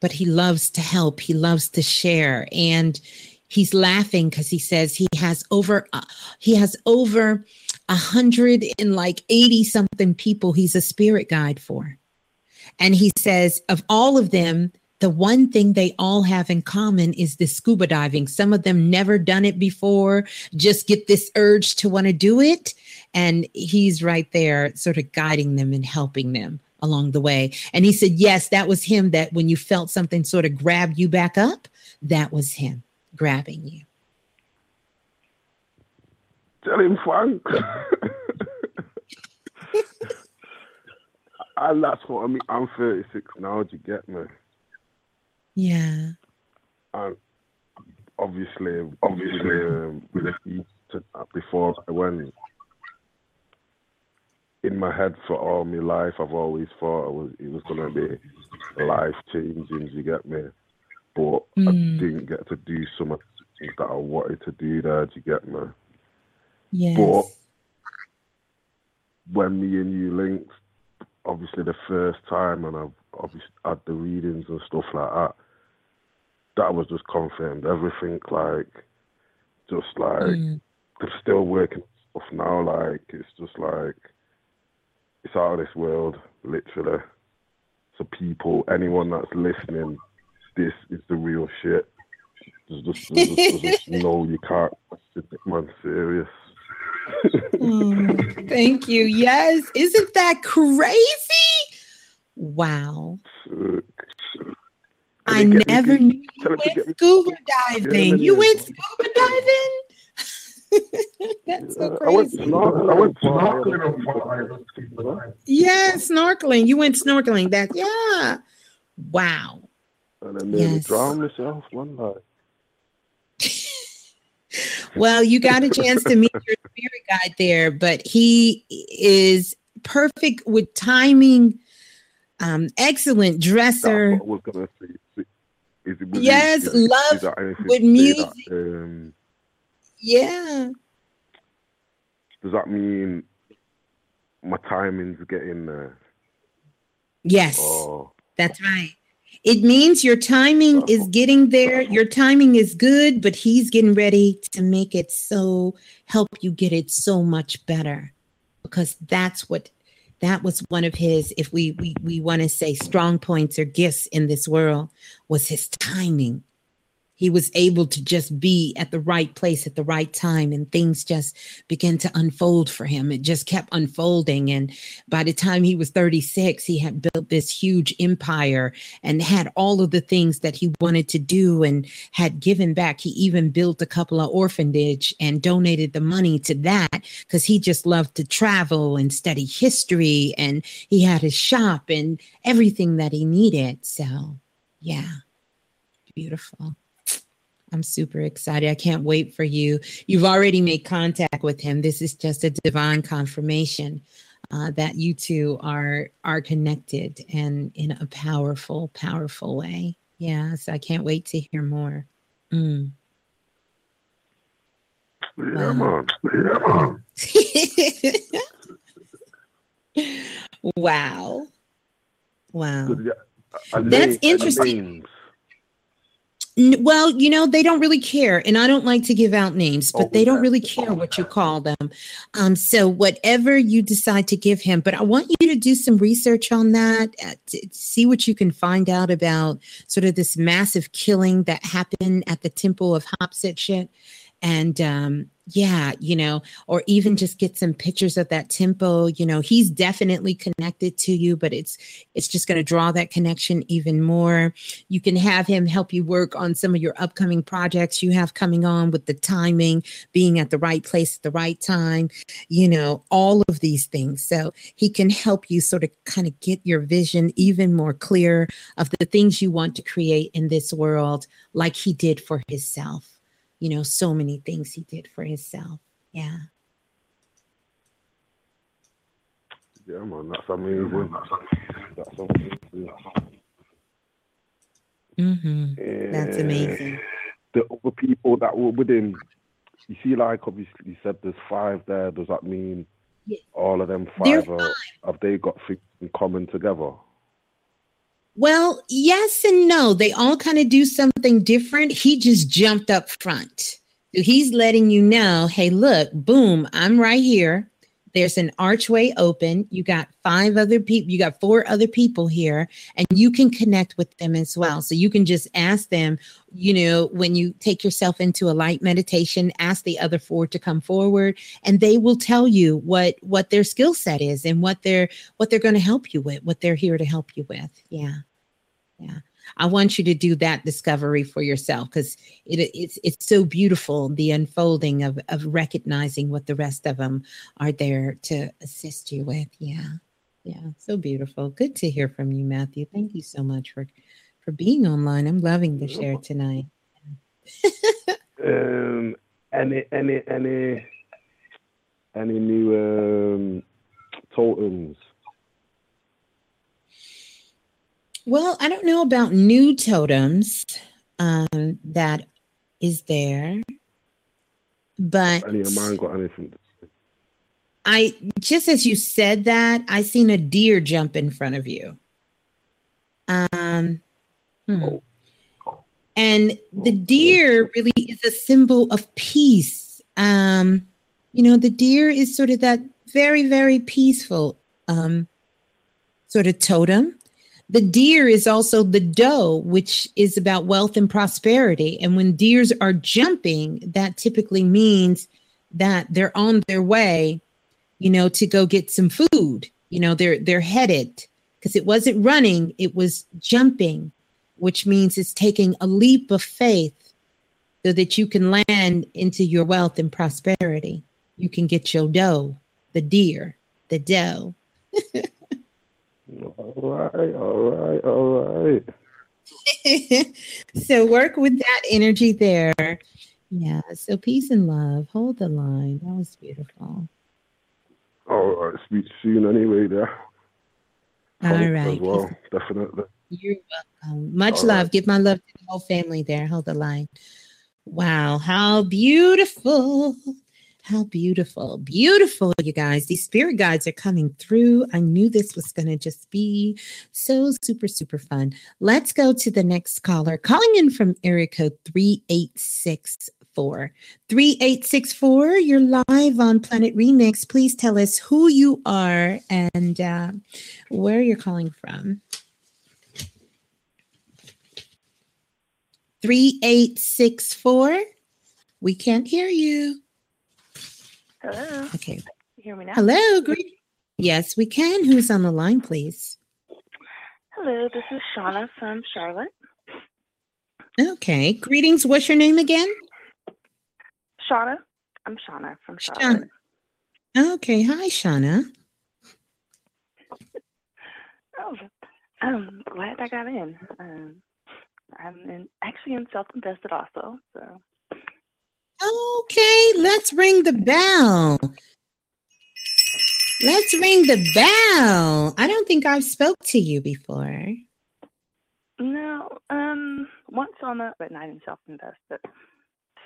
But he loves to help. He loves to share. And he's laughing because he says he has over uh, he has over a hundred and like 80 something people he's a spirit guide for. And he says of all of them the one thing they all have in common is the scuba diving some of them never done it before just get this urge to want to do it and he's right there sort of guiding them and helping them along the way and he said yes that was him that when you felt something sort of grab you back up that was him grabbing you Tell him, Frank. and that's what I mean. I'm 36 now. Do you get me? Yeah And obviously, obviously, um, with the before I went in my head for all my life, I've always thought it was it was gonna be life changing. You get me? But I Mm. didn't get to do some of the things that I wanted to do there. Do you get me? yes But when me and you linked, obviously the first time, and I've obviously had the readings and stuff like that, that was just confirmed. Everything like, just like, Mm. I'm still working stuff now. Like, it's just like, it's out of this world, literally. So people, anyone that's listening, this is the real shit. There's just, there's just, there's just no, you can't. Man, serious. Oh, thank you. Yes. Isn't that crazy? Wow. I never knew you Tell him to went scuba diving. You went scuba diving? That's so I went crazy. snorkeling. I went snorkeling. Yeah, snorkeling. You went snorkeling. That yeah. Wow. And I nearly Yes. drowned myself one night. Well, you got a chance to meet your spirit guide there, but he is perfect with timing. Um, excellent dresser. Is it- Yes, it- love is with music. That, um, Yeah. does that mean my timing's getting there? Yes. Oh, That's right. It means your timing is getting there. Your timing is good, but he's getting ready to make it so help you get it so much better. Because that's what that was one of his, if we we, we want to say strong points or gifts in this world, was his timing. He was able to just be at the right place at the right time, and things just began to unfold for him. It just kept unfolding. And by the time he was 36, he had built this huge empire and had all of the things that he wanted to do and had given back. He even built a couple of orphanage and donated the money to that because he just loved to travel and study history. And he had his shop and everything that he needed. So, yeah, beautiful. I'm super excited. I can't wait for you. You've already made contact with him. This is just a divine confirmation uh, that you two are are connected and in a powerful, powerful way. Yeah, so I can't wait to hear more. Mm. yeah, man. Yeah, man. wow. Wow. Good, yeah. And That's interesting. Well, you know, they don't really care. And I don't like to give out names, but they don't really care what you call them. Um, so whatever you decide to give him, but I want you to do some research on that, uh, see what you can find out about sort of this massive killing that happened at the temple of Hatshepsut. And um, yeah, you know, or even just get some pictures of that temple. You know, he's definitely connected to you, but it's it's just going to draw that connection even more. You can have him help you work on some of your upcoming projects you have coming on with the timing, being at the right place at the right time, you know, all of these things. So he can help you sort of kind of get your vision even more clear of the things you want to create in this world, like he did for himself. You know, so many things he did for himself. Yeah. Yeah, man. That's amazing. That's amazing. hmm That's amazing. The other people that were with him, you see, like obviously you said there's five there. Does that mean Yeah. all of them five are, have they got things in common together? Well, yes and no. They all kind of do something different. He just jumped up front. He's letting you know, hey, look, boom, I'm right here. There's an archway open. You got five other people, you got four other people here, and you can connect with them as well. So you can just ask them, you know, when you take yourself into a light meditation, ask the other four to come forward, and they will tell you what what their skill set is and what they're what they're going to help you with, what they're here to help you with. Yeah. Yeah. I want you to do that discovery for yourself because it, it's it's so beautiful the unfolding of of recognizing what the rest of them are there to assist you with. Yeah, yeah, so beautiful. Good to hear from you, Matthew. Thank you so much for for being online. I'm loving the share tonight. Um, any any any any new um, totems? Well, I don't know about new totems um, that is there, but Any of mine got anything? I just as you said that, I seen a deer jump in front of you. Um, hmm. and the deer really is a symbol of peace. Um, you know, the deer is sort of that very, very peaceful um, sort of totem. The deer is also the doe, which is about wealth and prosperity. And when deers are jumping, that typically means that they're on their way, you know, to go get some food. You know, they're they're headed because it wasn't running, it was jumping, which means it's taking a leap of faith so that you can land into your wealth and prosperity. You can get your dough, the deer, the dough. All right, all right, all right. so work with that energy there. Yeah. So peace and love. Hold the line. That was beautiful. All right, speak soon anyway there. All Hope right. Well, definitely. You're welcome. Much All love. right. Give my love to the whole family there. Hold the line. Wow, how beautiful. How beautiful. Beautiful, you guys. These spirit guides are coming through. I knew this was going to just be so super, super fun. Let's go to the next caller. Calling in from area code 3864. 3864, you're live on Planet Remix. Please tell us who you are and uh, where you're calling from. 3864. We can't hear you. Hello. Okay. You hear me now? Hello. Great. Yes, we can. Who's on the line, please? Hello, this is Shauna from Charlotte. Okay. Greetings. What's your name again? Shauna. I'm Shauna from Charlotte. Shauna. Okay. Hi, Shauna. Oh, I'm glad I got in. Um, I'm in, actually in self-invested also, so Okay. Let's ring the bell. Let's ring the bell. I don't think I've spoke to you before. no. Um, once on the but not in self-invested.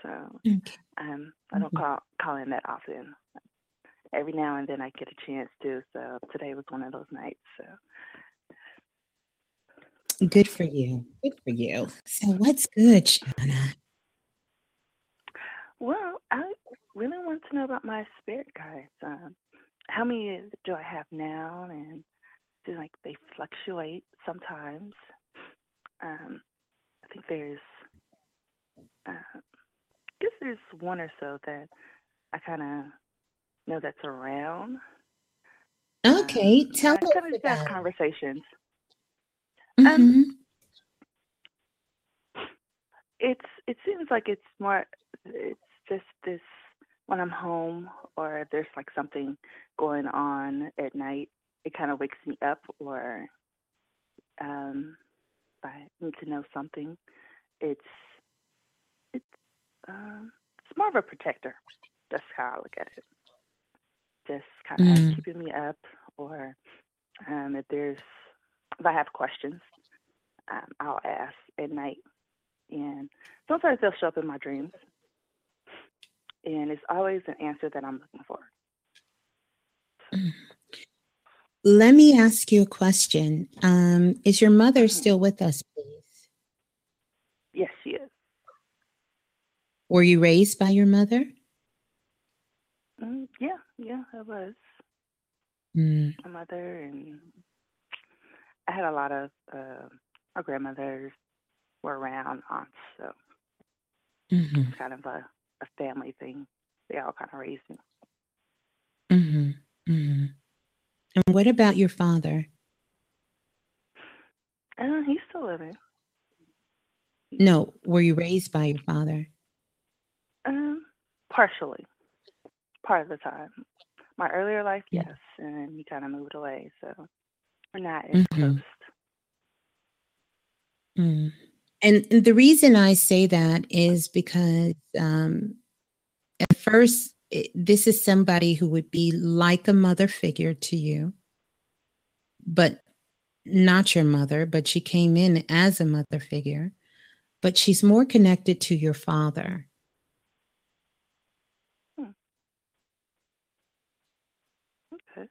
So Okay. um, I don't call call in that often. Every now and then I get a chance to. So today was one of those nights. So Good for you. Good for you. So what's good, Shauna? Well, I really want to know about my spirit guides. Um, how many do I have now? And do like they fluctuate sometimes? Um, I think there's, uh, I guess there's one or so that I kind of know that's around. Okay. Tell us kind of just have about. conversations. Mhm. It's it seems like it's more it's just this when I'm home or if there's like something going on at night, it kind of wakes me up or um if I need to know something. It's it's um it's more of a protector. That's how I look at it. Just kind of Mm. keeping me up or um if there's if I have questions, um, I'll ask at night and sometimes they'll show up in my dreams and it's always an answer that i'm looking for Let me ask you a question. Um, is your mother still with us, please? yes she is Were you raised by your mother? mm, yeah yeah i was Mm. my mother and i had a lot of uh, my grandmothers were around aunts so hmm kind of a, a family thing they all kind of raised me hmm mm-hmm. And what about your father? uh, he's still living No, were you raised by your father? um partially part of the time my earlier life Yeah. yes and he kind of moved away so we're not as Mhm. close Mm. And the reason I say that is because um, at first, it, this is somebody who would be like a mother figure to you, but not your mother, but she came in as a mother figure, but she's more connected to your father. okay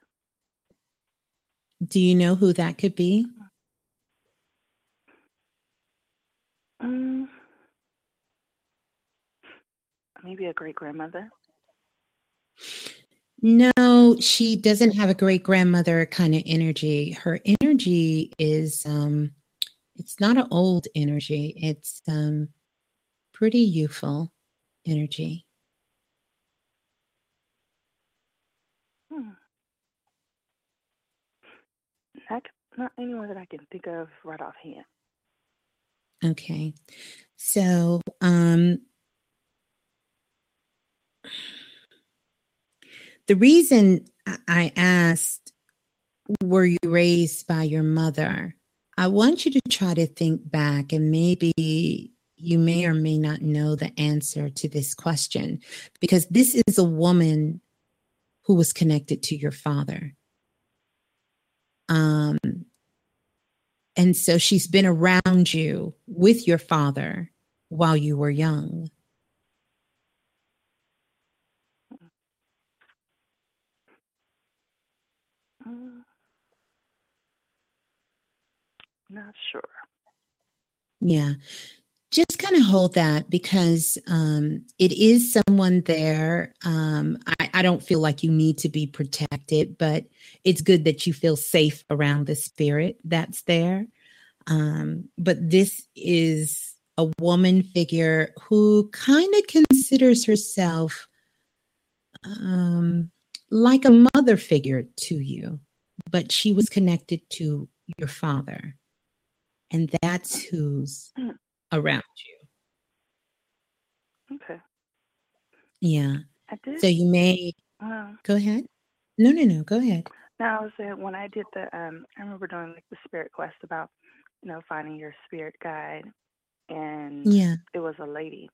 Do you know who that could be? Maybe a great grandmother. No, she doesn't have a great grandmother kind of energy. Her energy is um it's not an old energy. It's um pretty youthful energy. Hmm. Not, not anyone that I can think of right offhand. Okay. So, um the reason I- asked, were you raised by your mother? I want you to try to think back and maybe you may or may not know the answer to this question because this is a woman who was connected to your father. Um, and so she's been around you with your father while you were young. Mm. Not sure. Yeah. Just kind of hold that because um, it is someone there. Um, I, I don't feel like you need to be protected, but it's good that you feel safe around the spirit that's there. Um, but this is a woman figure who kind of considers herself um, like a mother figure to you, but she was connected to your father. And that's who's around you. Okay. Yeah. I did. So you may Uh, go ahead. No, no, no. Go ahead. now I was saying when I did the um I remember doing like the spirit quest about, you know, finding your spirit guide and Yeah. it was a lady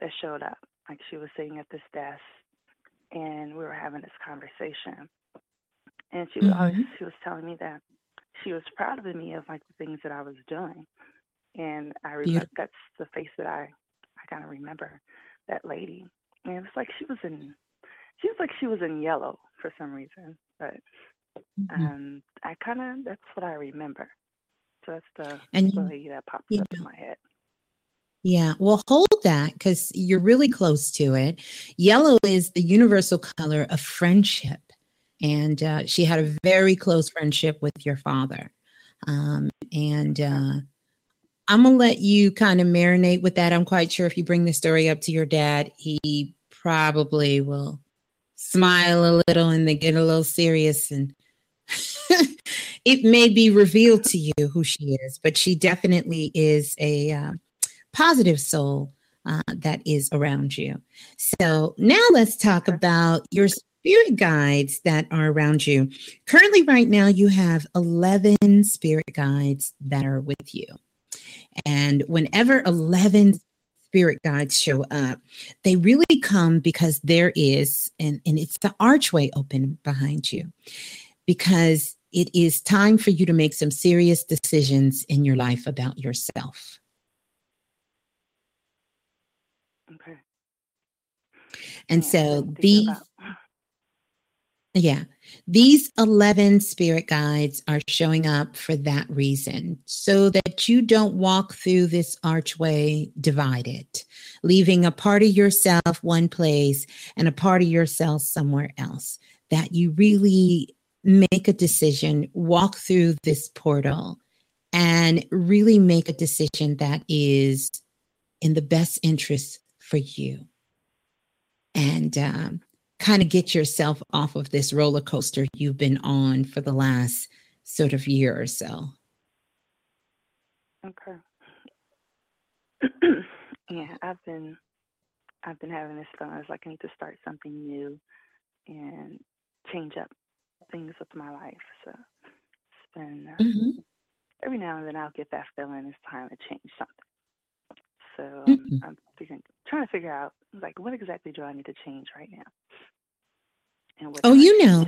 that showed up. Like she was sitting at this desk and we were having this conversation. And she was always Mhm. she was telling me that she was proud of me of like the things that I was doing. And I remember that's the face that I I kind of remember that lady. And it was like she was in she was like she was in yellow for some reason, but Mhm. um I kind of that's what I remember. So that's the, And the you- lady that you up in my head. Yeah, well, hold that because you're really close to it. Yellow is the universal color of friendship. And uh, she had a very close friendship with your father. Um, and uh, I'm going to let you kind of marinate with that. I'm quite sure if you bring the story up to your dad, he probably will smile a little and then get a little serious. And it may be revealed to you who she is, but she definitely is a. Uh, positive soul uh, that is around you. So now let's talk about your spirit guides that are around you. Currently, right now, you have 11 spirit guides that are with you. And whenever 11 spirit guides show up, they really come because there is, and, and it's the archway open behind you, because it is time for you to make some serious decisions in your life about yourself. Okay. And Yeah, so something to think these, about. Yeah, these 11 spirit guides are showing up for that reason, so that you don't walk through this archway divided, leaving a part of yourself one place and a part of yourself somewhere else. That you really make a decision, walk through this portal, and really make a decision that is in the best interest for you and um, kind of get yourself off of this roller coaster you've been on for the last sort of year or so. Okay. yeah, I've been I've been having this feeling it's like I need to start something new and change up things with my life. So it's been uh, Mhm. every now and then I'll get that feeling it's time to change something. So um, Mhm. I'm figuring, trying to figure out like what exactly do I need to change right now? And what Oh, you know,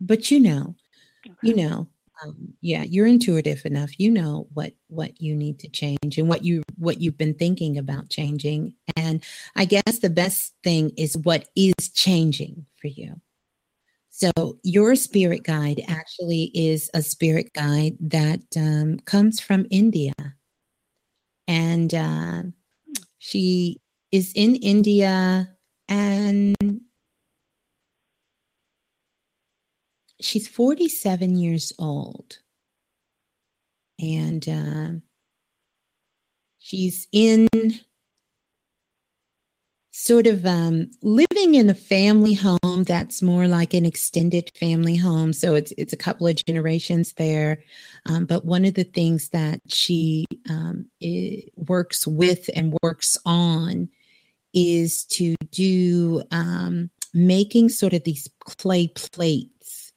but you know, you know, um, yeah, you're intuitive enough. You know what what you need to change and what you what you've been thinking about changing. And I guess the best thing is what is changing for you. So your spirit guide actually is a spirit guide that um, comes from India, and uh, she is in India, and she's 47 years old, and uh, she's in sort of um, living in a family home that's more like an extended family home. So it's it's a couple of generations there. Um, but one of the things that she um, works with and works on is to do um, making sort of these clay plates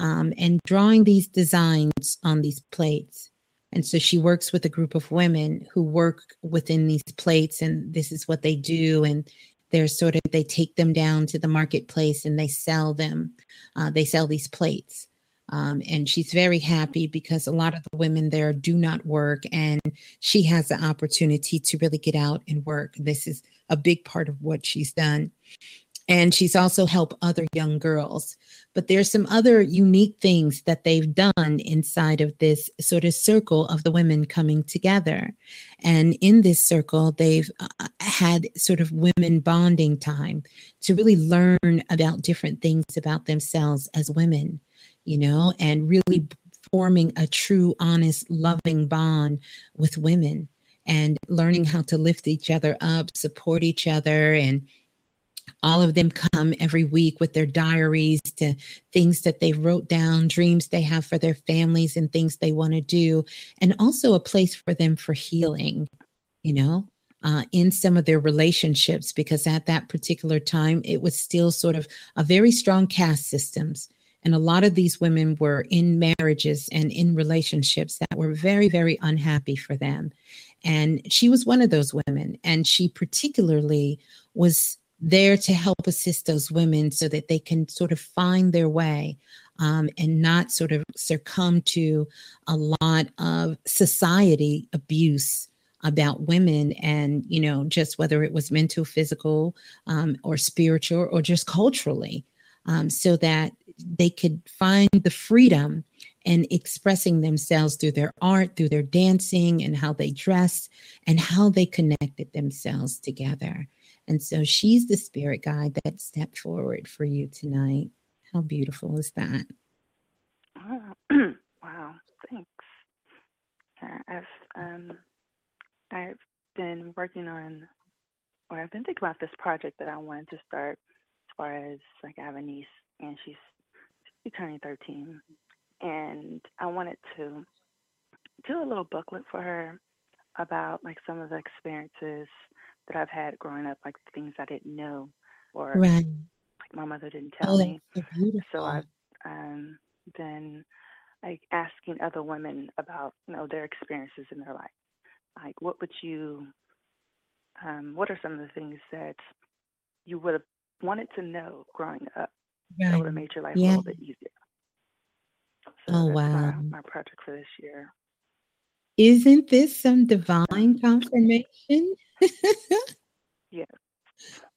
um, and drawing these designs on these plates. And so she works with a group of women who work within these plates, and this is what they do. And they're sort of, they take them down to the marketplace and they sell them. Uh, they sell these plates. Um, and she's very happy because a lot of the women there do not work, and she has the opportunity to really get out and work. This is a big part of what she's done. And she's also helped other young girls. But there's some other unique things that they've done inside of this sort of circle of the women coming together. And in this circle, they've uh, had sort of women bonding time to really learn about different things about themselves as women, you know, and really forming a true, honest, loving bond with women and learning how to lift each other up, support each other, and all of them come every week with their diaries to things that they wrote down, dreams they have for their families, and things they want to do, and also a place for them for healing, you know, uh, in some of their relationships, because at that particular time, it was still sort of a very strong caste systems. And a lot of these women were in marriages and in relationships that were very, very unhappy for them. And she was one of those women. And she particularly was there to help assist those women so that they can sort of find their way um, and not sort of succumb to a lot of society abuse about women and you know just whether it was mental physical um, or spiritual or just culturally um, so that they could find the freedom and expressing themselves through their art through their dancing and how they dress and how they connected themselves together and so she's the spirit guide that stepped forward for you tonight. How beautiful is that? Wow, wow thanks. Uh, I've um, I've been working on, or I've been thinking about this project that I wanted to start. As far as like, I have a niece, and she's she's turning 13, and I wanted to do a little booklet for her about like some of the experiences that I've had growing up, like things I didn't know or Right. like my mother didn't Oh, tell that's me. so So. I've um, been like asking other women about you know their experiences in their life. Like, what would you, um, what are some of the things that you would have wanted to know growing up that would have made your life a little bit easier? So Oh, that's my, wow. my project for this year. Isn't this some divine confirmation? Yeah.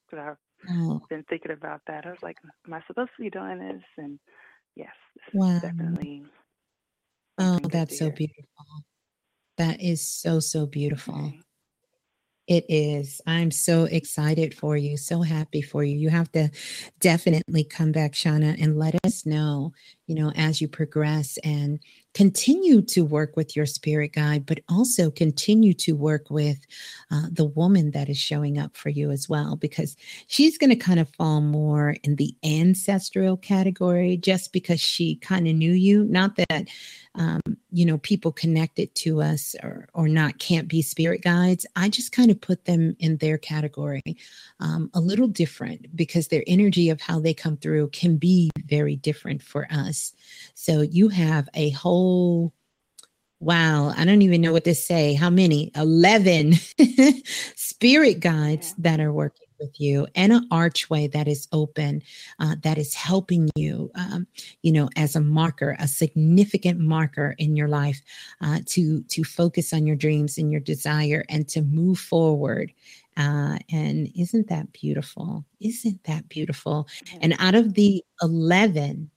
But I've Oh, been thinking about that. I was like, am I supposed to be doing this? And yes, wow. definitely Oh, something good to that's so beautiful. That is so, so beautiful. Okay. It is. I'm so excited for you, so happy for you. You have to definitely come back, Shauna, and let us know, you know, as you progress and continue to work with your spirit guide, but also continue to work with uh, the woman that is showing up for you as well, because she's going to kind of fall more in the ancestral category just because she kind of knew you. Not that, um, you know, people connected to us or, or not can't be spirit guides. I just kind of put them in their category um, a little different because their energy of how they come through can be very different for us. So you have a whole Wow, I don't even know what to say. How many? 11 spirit guides Yeah. that are working with you and an archway that is open, uh, that is helping you, um, you know, as a marker, a significant marker in your life uh, to, to focus on your dreams and your desire and to move forward. Uh, and isn't that beautiful? Isn't that beautiful? And out of the 11,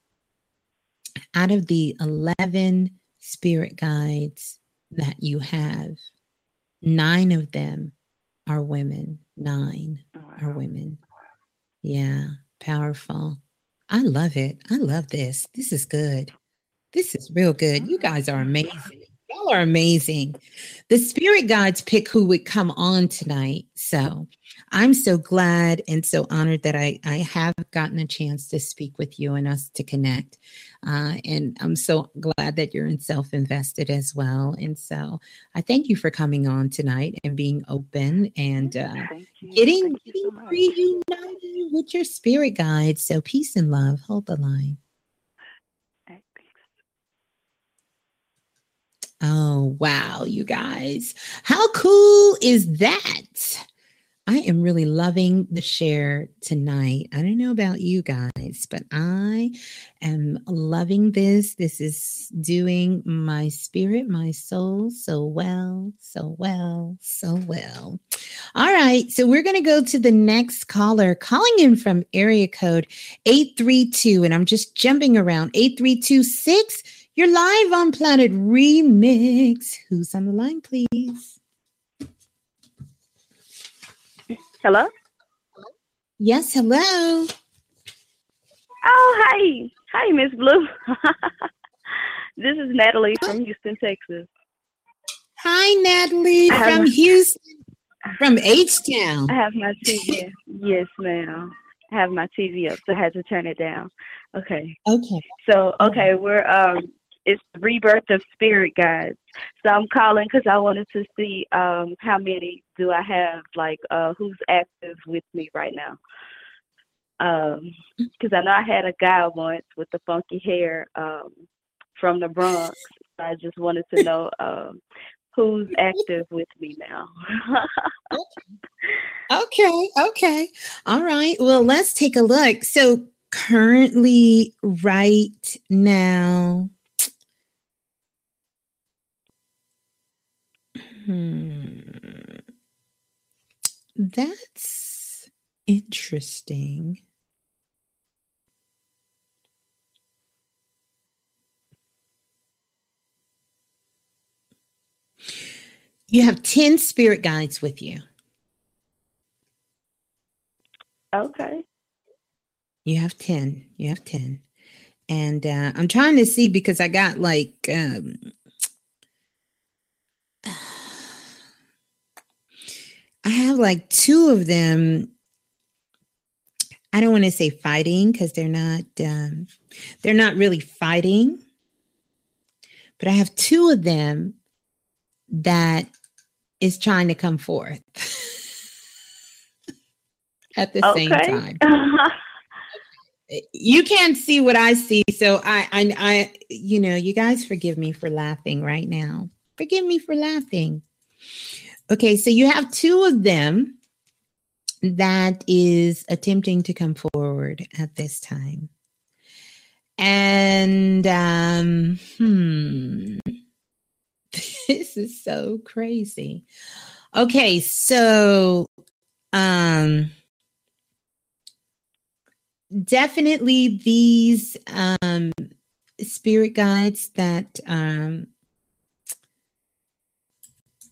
out of the 11 spirit guides that you have, nine of them are women. Nine oh, are women. Yeah, powerful. I love it. I love this. This is good. This is real good. You guys are amazing. Y'all are amazing. The spirit guides pick who would come on tonight. So I'm so glad and so honored that I, I have gotten a chance to speak with you and us to connect. Uh, and I'm so glad that you're in self invested as well. And so I thank you for coming on tonight and being open and uh, getting, getting reunited with your spirit guides. So peace and love. Hold the line. Oh, wow, you guys. How cool is that? I am really loving the share tonight. I don't know about you guys, but I am loving this. This is doing my spirit, my soul so well, so well, so well. All right. So we're going to go to the next caller calling in from area code 832. And I'm just jumping around 8326. You're live on Planet Remix. Who's on the line, please? Hello? Yes, hello. Oh, hi. Hi, Miss Blue. this is Natalie from Houston, Texas. Hi, Natalie from my- Houston, from H Town. I have my TV. yes, ma'am. I have my TV up, so I had to turn it down. Okay. Okay. So, okay, we're um it's the rebirth of spirit guides. So I'm calling because I wanted to see um how many do I have, like uh who's active with me right now. Um, because I know I had a guy once with the funky hair um from the Bronx. I just wanted to know um who's active with me now. Okay, okay. All right. Well, let's take a look. So, currently, right now, hmm, that's interesting. You have 10 spirit guides with you. okay. You have 10. You have 10. And uh, I'm trying to see because I got like um I have like two of them. I don't want to say fighting because they're not um they're not really fighting. But I have two of them that is trying to come forth at the same time you can't see what I see, so I, I, I, you know, you guys forgive me for laughing right now. Forgive me for laughing. Okay, so you have two of them that is attempting to come forward at this time, and um, hmm, this is so crazy. Okay, so um definitely these um spirit guides that um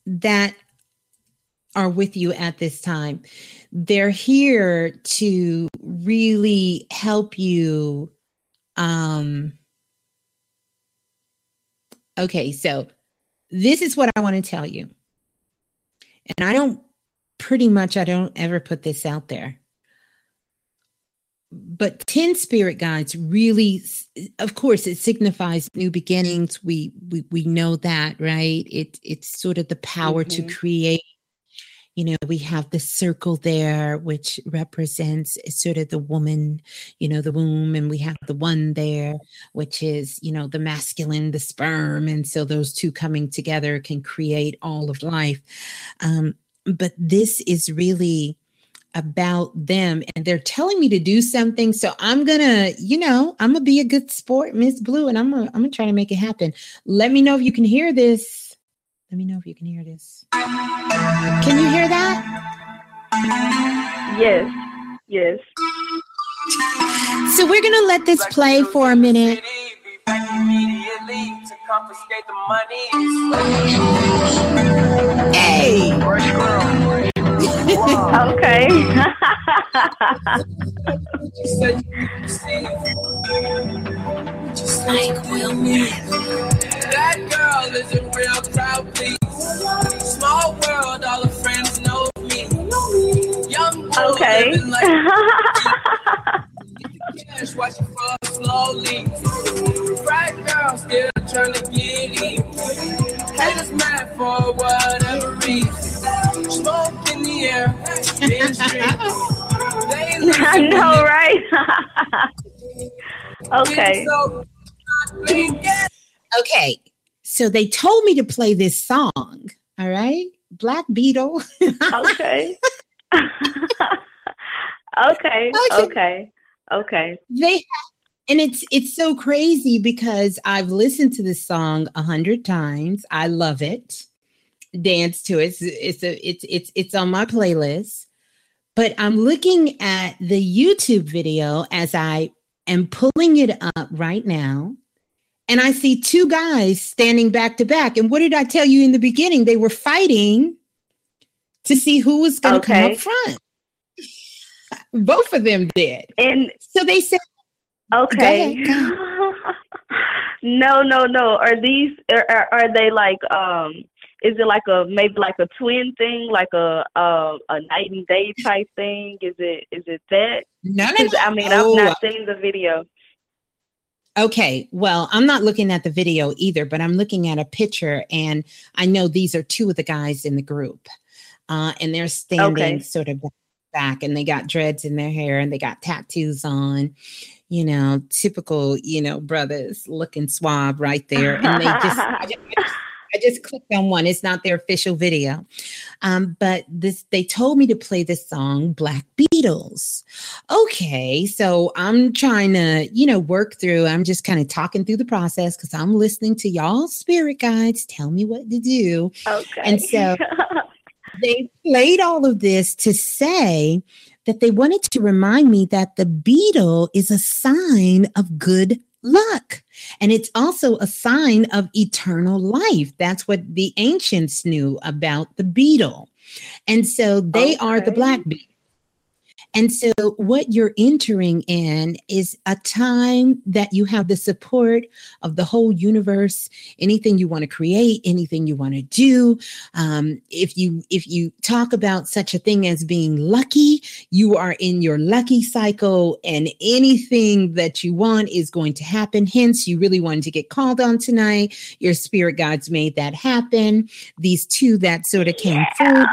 that are with you at this time. They're here to really help you um okay so this is what i want to tell you. And i don't pretty much i don't ever put this out there. But 10 spirit guides really of course it signifies new beginnings. We we, we know that right? It it's sort of the power to Mhm. create you know we have the circle there which represents sort of the woman you know the womb and we have the one there which is you know the masculine the sperm and so those two coming together can create all of life. Um, but this is really about them and they're telling me to do something so i'm gonna you know i'm gonna be a good sport miss blue and i'm gonna i'm gonna try to make it happen. Let me know if you can hear this let me know if you can hear this can you hear that Yes. Yes. so we're gonna let this play for a minute hey okay. Just like Will That girl is a real crowd, please. Small world, all her friends know me. Young boy Okay. living like cash, watch it fall slowly. Bright girl still trying to get in. Haters mad for whatever reason. Smoke in the air, binge drink. They I know, when right? okay. so Okay. So they told me to play this song. All right. Black Beetle. okay. okay. Okay. Okay. They and it's it's so crazy because I've listened to this song a hundred times. I love it. Dance to it. It's it's a, it's it's it's on my playlist. But I'm looking at the YouTube video as I am pulling it up right now. And I see two guys standing back to back. And what did I tell you in the beginning? They were fighting to see who was going to come up front. Both of them did. And so they said, Okay. ahead, no, no, no. Are these are, are they like um is it like a maybe like a twin thing, like a a, a night and day type thing? Is it is it that? No, no, 'Cause, no. I mean, Oh. I've not seen the video. Okay, well, I'm not looking at the video either, but I'm looking at a picture, and I know these are two of the guys in the group, uh, and they're standing Okay. sort of back, and they got dreads in their hair, and they got tattoos on, you know, typical, you know, brothers looking suave right there, and they just, I just, I just- I just clicked on one. It's not their official video, um, but this they told me to play this song, Black Beatles. Okay, so I'm trying to, you know, work through. I'm just kind of talking through the process because I'm listening to y'all spirit guides tell me what to do. Okay. And so they played all of this to say that they wanted to remind me that the beetle is a sign of good luck. And it's also a sign of eternal life. That's what the ancients knew about the beetle. And so they are the black beetle. And so, what you're entering in is a time that you have the support of the whole universe. Anything you want to create, anything you want to do. Um, if you if you talk about such a thing as being lucky, you are in your lucky cycle, and anything that you want is going to happen. Hence, you really wanted to get called on tonight. Your spirit guides made that happen. These two that sort of came forward.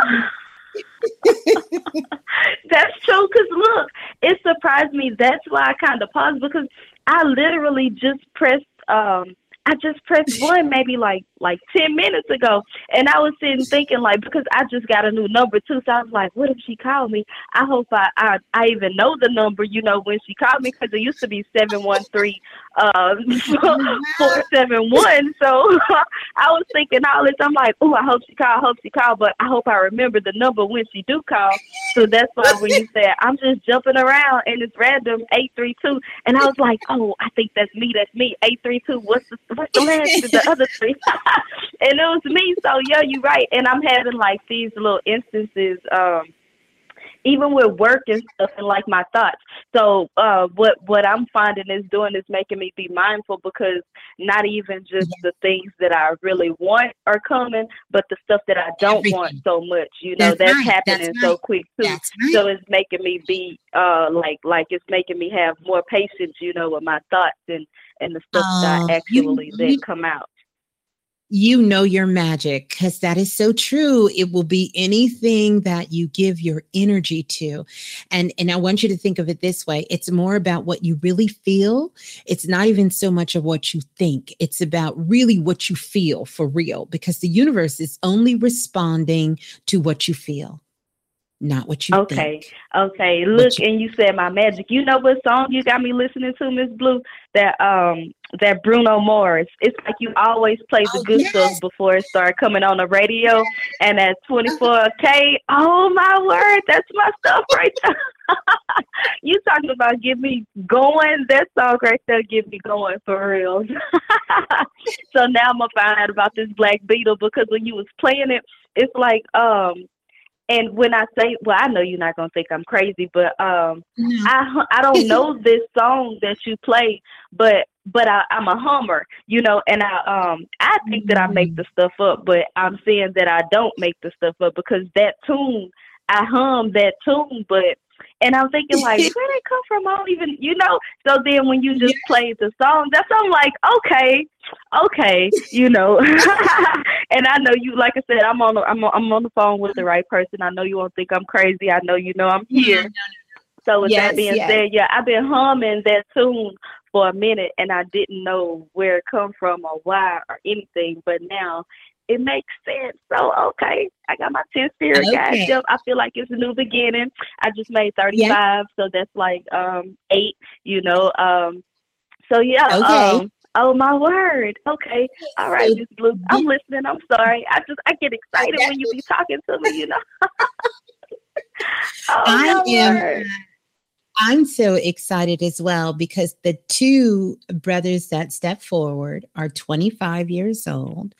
That's true. Cause look, it surprised me. That's why I kind of paused because I literally just pressed. um I just pressed one maybe like like ten minutes ago, and I was sitting thinking like because I just got a new number too, so I was like, what if she called me? I hope I I, I even know the number, you know, when she called me because it used to be seven one three um four seven one. So I was thinking all this. I'm like, oh, I hope she called, I hope she called, but I hope I remember the number when she do call. So that's why when you said I'm just jumping around and it's random eight three two, and I was like, oh, I think that's me. That's me. Eight three two. What's the what's the last the other three? and it was me. So yeah, you're right. And I'm having like these little instances. um even with work and stuff and like my thoughts. So uh what what I'm finding is doing is making me be mindful because not even just the things that I really want are coming, but the stuff that I don't want so much. You know, That's that's, right, happening that's so right, quick too. right. So it's making me be uh like like it's making me have more patience, you know, with my thoughts and and the stuff Oh, that I you- actually you- let come out. You know your magic because that is so true. It will be anything that you give your energy to. And and i want you to think of it this way. It's more about what you really feel. It's not even so much of what you think. It's about really what you feel for real because the universe is only responding to what you feel not what you Okay, think okay. Look, and you said my magic. You know what song you got me listening to, Miss Blue? That um, that Bruno Mars. It's like you always play Oh, the good stuff before it started coming on the radio. And at 24K, oh my word, that's my stuff right there. you talking about get me going? That song right there get me going for real. so now I'm gonna find out about this Black Beetle because when you was playing it, it's like um and when I say, well, I know you're not gonna think I'm crazy, but um, No. I I don't know this song that you play, but but I, I'm a hummer, you know, and I um I think that I make the stuff up, but I'm saying that I don't make the stuff up because that tune I hum that tune, but and I'm thinking like, where they come from? I don't even, you know. So then when you just played the song, that's I'm like, okay, okay, you know. and I know you, like I said, I'm on, the, I'm on, I'm on the phone with the right person. I know you won't think I'm crazy. I know you know I'm here. So with Yes, that being yes. said, yeah, I've been humming that tune for a minute, and I didn't know where it come from or why or anything. But now it makes sense. So okay, I got my ten spirit Okay. guides. Yep, I feel like it's a new beginning. I just made thirty five, so that's like um eight. You know, um. So yeah. Okay. Um, Oh my word. Okay. All right, Miss Blue. I'm listening. I'm sorry. I just I get excited when you be talking to me, you know. oh I my am. word. I'm so excited as well because the two brothers that step forward are 25 years old.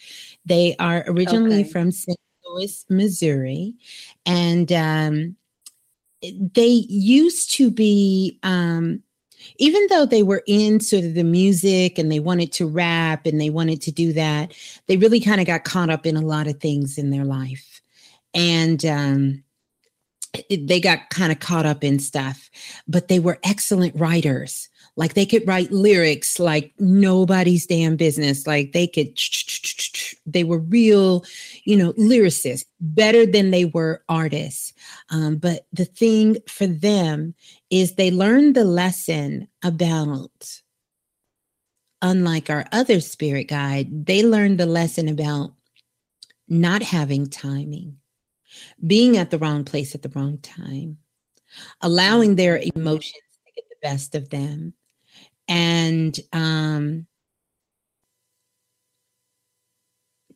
They are originally Okay. from St. Louis, Missouri, and um, they used to be. Um, even though they were in sort of the music and they wanted to rap and they wanted to do that, they really kind of got caught up in a lot of things in their life. And um, they got kind of caught up in stuff, but they were excellent writers. Like they could write lyrics like nobody's damn business. Like they could, they were real, you know, lyricists, better than they were artists. Um, but the thing for them is they learned the lesson about, unlike our other spirit guide, they learned the lesson about not having timing being at the wrong place at the wrong time, allowing their emotions to get the best of them, and um,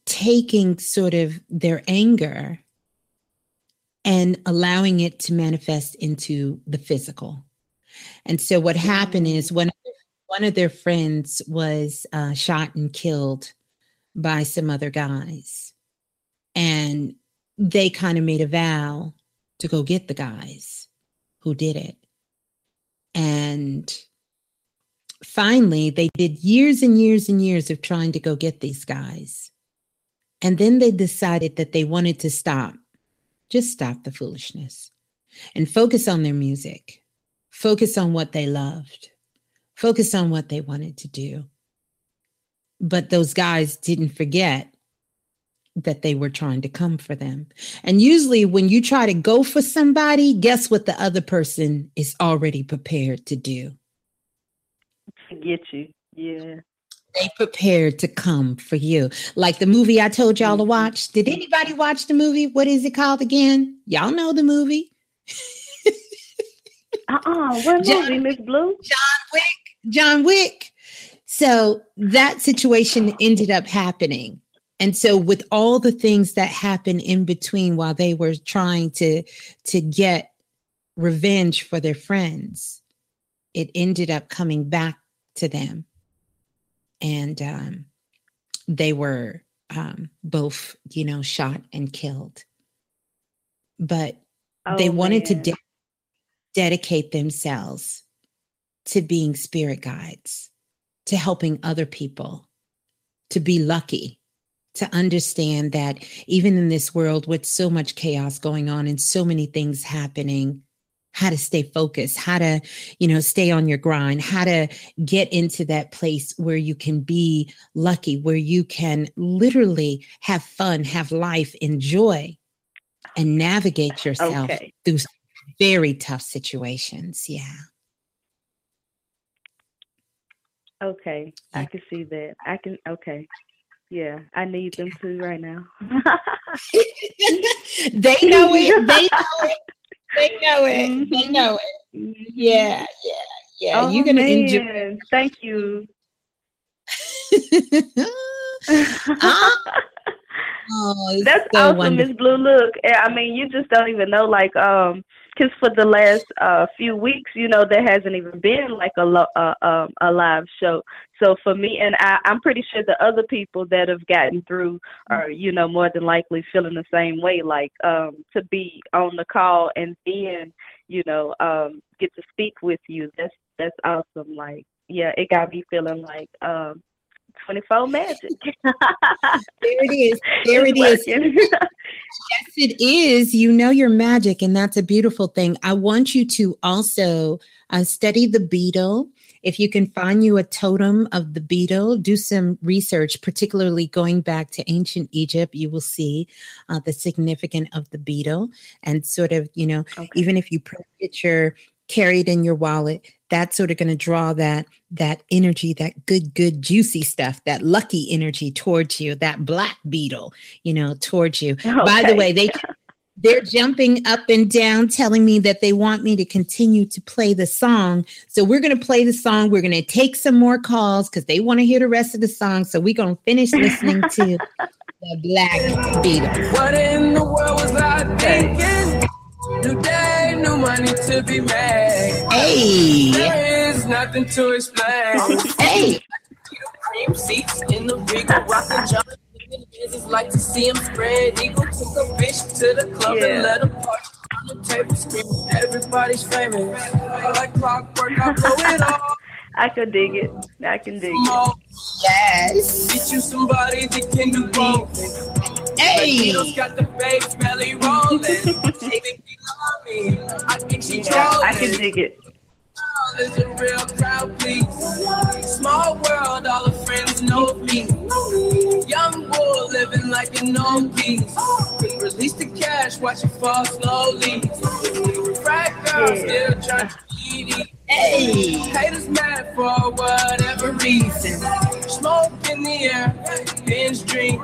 taking sort of their anger and allowing it to manifest into the physical. And so what happened is their, one of their friends was uh, shot and killed by some other guys. And they kind of made a vow to go get the guys who did it. And finally, they did years and years and years of trying to go get these guys. And then they decided that they wanted to stop, just stop the foolishness and focus on their music, focus on what they loved, focus on what they wanted to do. But those guys didn't forget that they were trying to come for them. And usually, when you try to go for somebody, guess what the other person is already prepared to do? To get you. Yeah. They prepared to come for you. Like the movie I told y'all to mm-hmm. watch. Did anybody watch the movie? What is it called again? Y'all know the movie. Uh-uh. What movie, Miss Blue? John Wick. John Wick. So that situation ended up happening. And so with all the things that happened in between while they were trying to to get revenge for their friends, it ended up coming back to them. And um, they were um, both, you know, shot and killed. But they Oh, wanted to de- dedicate themselves to being spirit guides, to helping other people, to be lucky, to understand that even in this world with so much chaos going on and so many things happening, how to stay focused, how to, you know, stay on your grind, how to get into that place where you can be lucky, where you can literally have fun, have life, enjoy, and navigate yourself Okay. through very tough situations. Yeah. Okay. I can see that. I can okay. Yeah, I need them too right now. they know it. They know it. They know it. They mm-hmm. know it. Mm-hmm. Yeah, yeah, yeah. oh, You're gonna man. enjoy. Thank you. Ah. Oh, That's so awesome. Miss Blue. Look, I mean, you just don't even know. Like, um, because for the last uh few weeks, you know, there hasn't even been like a lo- uh, um a live show. So for me, and I, I'm pretty sure the other people that have gotten through are, you know, more than likely feeling the same way. Like um to be on the call and then, you know, um get to speak with you. That's that's awesome. Like, yeah, it got me feeling like um 24 magic. there it is. There It's yes, it is. You know your magic, and that's a beautiful thing. I want you to also uh, study the beetle. If you can find you a totem of the beetle, do some research, particularly going back to ancient Egypt. You will see uh, the significance of the beetle, and sort of, you know, even if you put a picture carried in your wallet, that's sort of going to draw that that energy, that good, good, juicy stuff, that lucky energy towards you, that black beetle, you know, towards you. By the way, they they're jumping up and down, telling me that they want me to continue to play the song. So we're going to play the song. We're going to take some more calls because they want to hear the rest of the song. So we're going to finish listening to the Black Beetle. What in the world was I thinking? New day, new money to be made. Hey. There is nothing to explain. Hey. Cream seats in the Regal, rockin' John. Business like to see him spread eagle. Took a bitch to the club Yeah. and let him party on the table, screaming. Everybody's famous. Like clockwork, I blow it all. I could dig it. I can dig it. Oh, yes. Get you somebody that can do both. Hey. Beatles got the bass belly rolling. She think she love me. I think she Yeah. I can dig it. There's a real crowd, please. Small world, all the friends know me. Young bull living like an old piece. Release the cash, watch it fall slowly. Frat girl still trying to. Hey. Haters mad for whatever reason. Smoke in the air, binge drinking.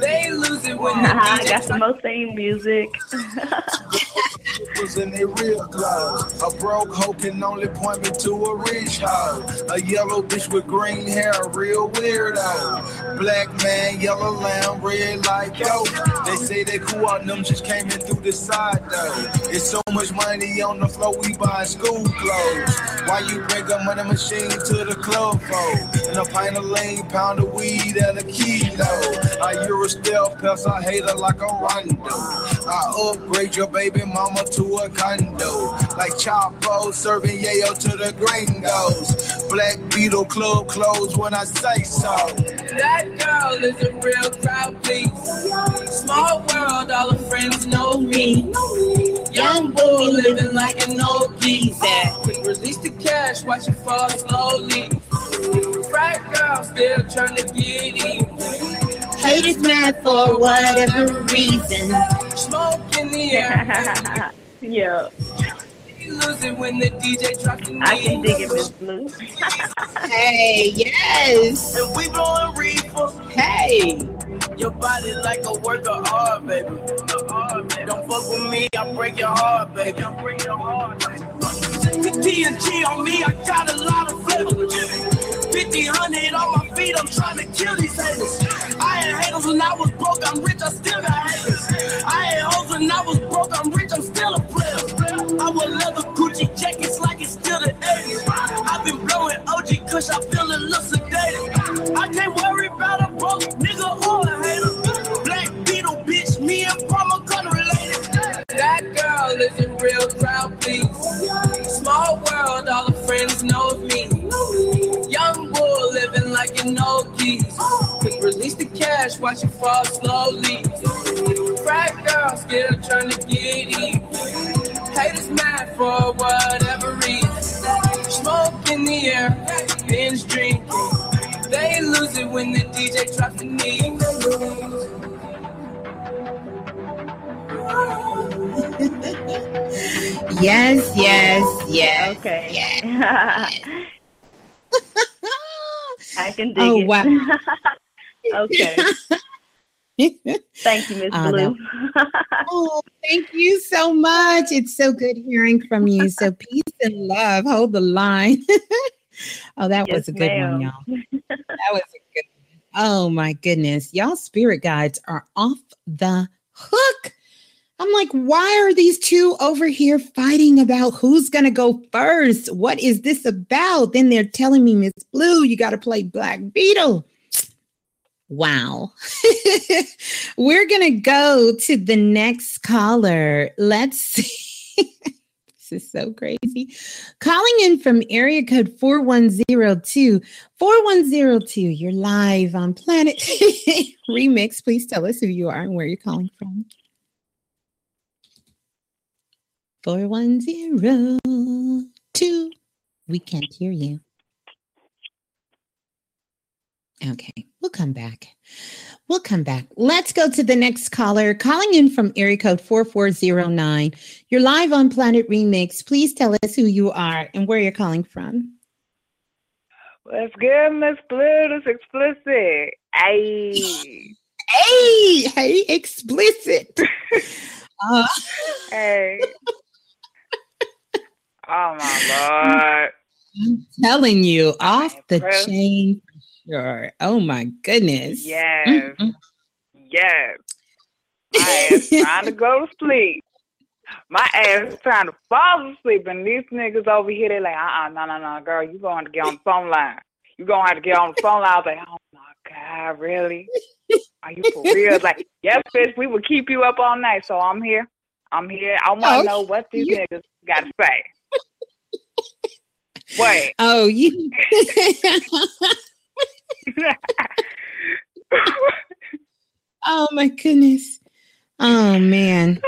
They lose it when the I got some more theme music. was in their real clothes. A broke hoe can only point me to a rich hoe. A yellow bitch with green hair, a real weirdo. Black man, yellow lamb, red like yo. They say they cool out, them just came in through the side though. It's so much money on the floor, we buy school clothes. Why you bring a money machine to the club for? And a pint of lean, pound of weed, and a kilo. I Euro stealth, cause I hate her like a rondo. I upgrade your baby mama to a condo. Like Chapo serving yayo to the gringos. Black Beetle Club closed when I say so. That girl is a real crowd, please. Small world, all her friends know me. Young bull living like an old geese. Quick release the cash, watch it fall slowly. Frat girl still trying to get in. Haters mad for whatever reason. Smoke in the air. yeah. I can dig it, Miss Blue. Hey, yes. And we blowing reefer. Hey. Your body like a work of art, baby. Don't fuck with me, I'll break your heart, baby. I break your heart. The TNG on me, I got a lot of flavor. 50, 100 on my feet, I'm trying to kill these haters. I had haters when I was broke, I'm rich, I still got haters. I had hoes when I was broke, I'm rich, I'm still a player. I wear leather Gucci jackets like it's still the 80s. I've been blowing OG Kush, I feel a little sedated. I can't worry about a broke nigga or a hater. Black Beetle, bitch, me and Palmer gun related. That girl is a real crowd, please. Small world, all the friends know me. Young living like an old geese. Quick release the cash, watch it fall slowly. Frat girl still trying to get in. Haters mad for whatever reason. Smoke in the air, binge drinking. They lose it when the DJ drops the knee. Yes, yes, yes. Okay. I can dig Oh, it. wow. okay. Thank you, Miss Ah, Blue. Oh, thank you so much. It's so good hearing from you. So peace and love. Hold the line. oh, that was a good one, y'all. That was a good one. Oh my goodness. Y'all spirit guides are off the hook. I'm like, why are these two over here fighting about who's going to go first? What is this about? Then they're telling me, Miss Blue, you got to play Black Beetle. Wow. We're going to go to the next caller. Let's see. this is so crazy. Calling in from area code 4102. 4102, you're live on Planet Remix. Please tell us who you are and where you're calling from. 4102. We can't hear you. Okay, we'll come back. We'll come back. Let's go to the next caller. Calling in from area code 4409. You're live on Planet Remix. Please tell us who you are and where you're calling from. What's good, Miss Blue? This explicit. Hey. Hey, hey, explicit. Uh, Hey. Oh my lord. I'm telling you, off the chain for sure. Oh my goodness. Yes. Yes. My ass trying to go to sleep. My ass trying to fall asleep, and these niggas over here, they like, uh uh no, no, no, girl, you have to get on the phone line. You gonna have to get on the phone line. I was like, oh my God, really? Are you for real? Like, yes, bitch, we will keep you up all night, so I'm here. I'm here. I want to Oh, know what these niggas got to say. Wait. Oh, you. oh my goodness. Oh man.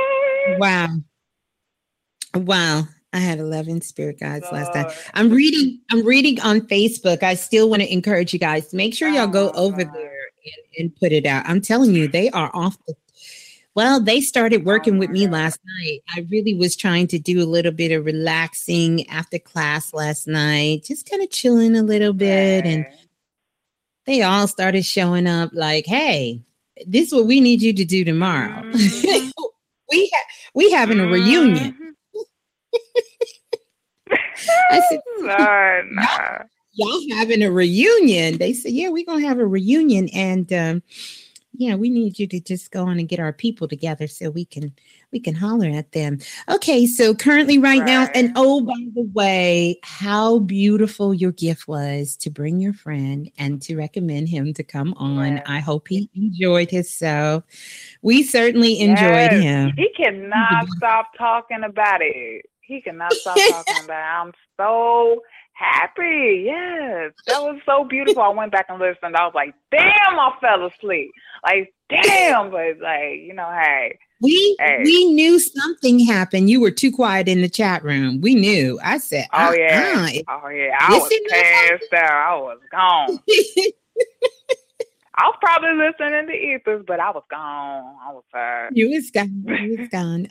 Wow. Wow. I had 11 spirit guides last night. I'm reading I'm reading on Facebook. I still want to encourage you guys. Make sure y'all go over oh, there and, and put it out. I'm telling you, they are off the well, they started working with me last night. I really was trying to do a little bit of relaxing after class last night, just kind of chilling a little bit. And they all started showing up like, hey, this is what we need you to do tomorrow. we ha- we having a reunion. I said, Lord, nah. y'all having a reunion. They said, yeah, we're gonna have a reunion, and um, yeah, we need you to just go on and get our people together so we can we can holler at them. Okay, so currently right, now, and oh by the way, how beautiful your gift was to bring your friend and to recommend him to come on. I hope he enjoyed himself. We certainly enjoyed Yes. him. He cannot stop talking about it. He cannot stop talking about it. I'm so happy. Yes. That was so beautiful. I went back and listened. I was like, damn, I fell asleep. Like, damn. But like, you know, hey. We Hey. we knew something happened. You were too quiet in the chat room. We knew. I said, Oh uh-uh, yeah. Oh yeah. I was passed out. I was gone. I was probably listening to ethers, but I was gone. I was tired. You was gone. You was gone.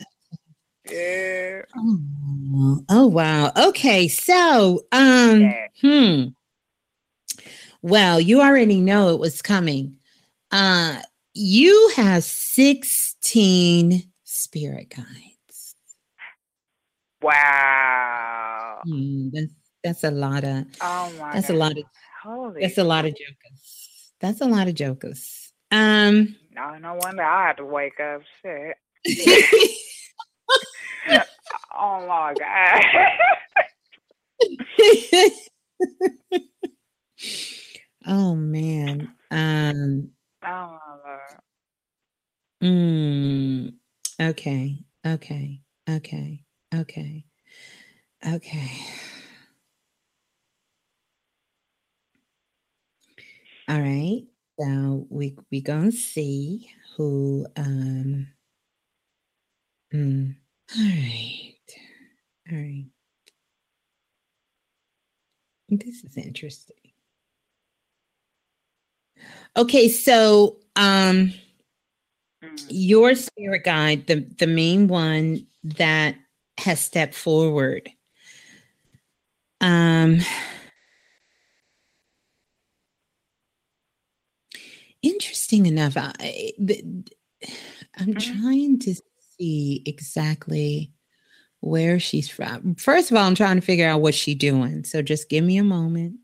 Yeah. Oh, oh, wow. Okay, so um hmm. Well, you already know it was coming. Uh you have 16 spirit guides. Wow. Hmm, that's that's a lot of Oh my that's God. a lot of Holy that's a lot of jokers. That's a lot of jokers. Um No, no wonder I had to wake up. Shit. oh my god. oh man. Um oh. Mm, okay, okay, okay, okay, okay. All right. So we we gonna see who um mm, all right. All right. This is interesting. Okay, so um your spirit guide, the the main one that has stepped forward. Um interesting enough, I, I'm trying to see exactly where she's from. First of all, I'm trying to figure out what she's doing. So just give me a moment.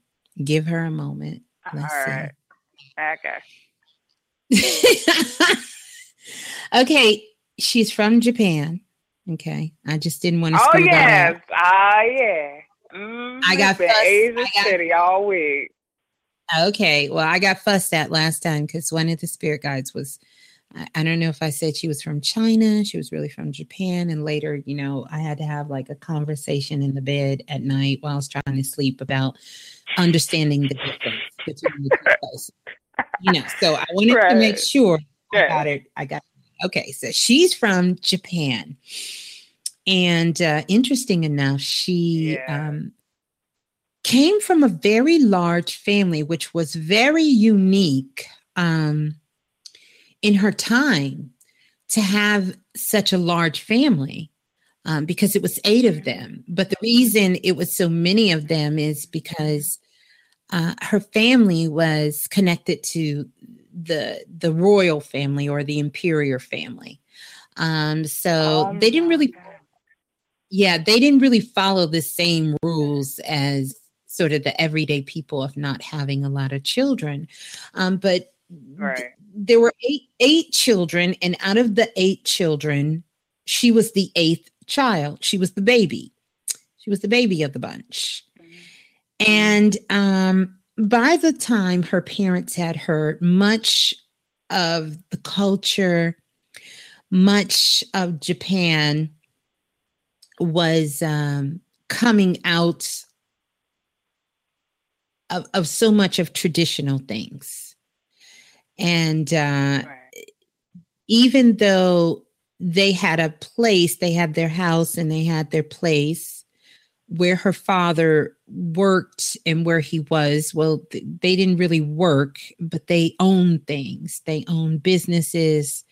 Give her a moment. Let's All see. Okay. okay she's from Japan. Okay. I just didn't want to Oh yes, ah yeah. Mm, I got fussed- Asia I got- City all week. Okay. Well, I got fussed at last time because one of the spirit guides was, I, don't know if I said she was from China. She was really from Japan. And later, you know, I had to have like a conversation in the bed at night while I was trying to sleep about understanding the difference between the two places. You know, so I wanted to make Right. sure I got it. I got it. okay. So she's from Japan. And uh, interesting enough, she um, came from a very large family, which was very unique um, in her time to have such a large family um, because it was eight of them. But the reason it was so many of them is because uh, her family was connected to the the royal family or the imperial family. Um, so they didn't really yeah, they didn't really follow the same rules as sort of the everyday people of not having a lot of children. Um, but Right. There were eight eight children, and out of the eight children, she was the eighth child. She was the baby. She was the baby of the bunch. And um, by the time her parents had her, much of the culture, much of Japan was um, coming out of, of so much of traditional things. And uh, even though they had a place, they had their house and they had their place where her father worked and where he was. Well, th- they didn't really work, but they owned things. They owned businesses,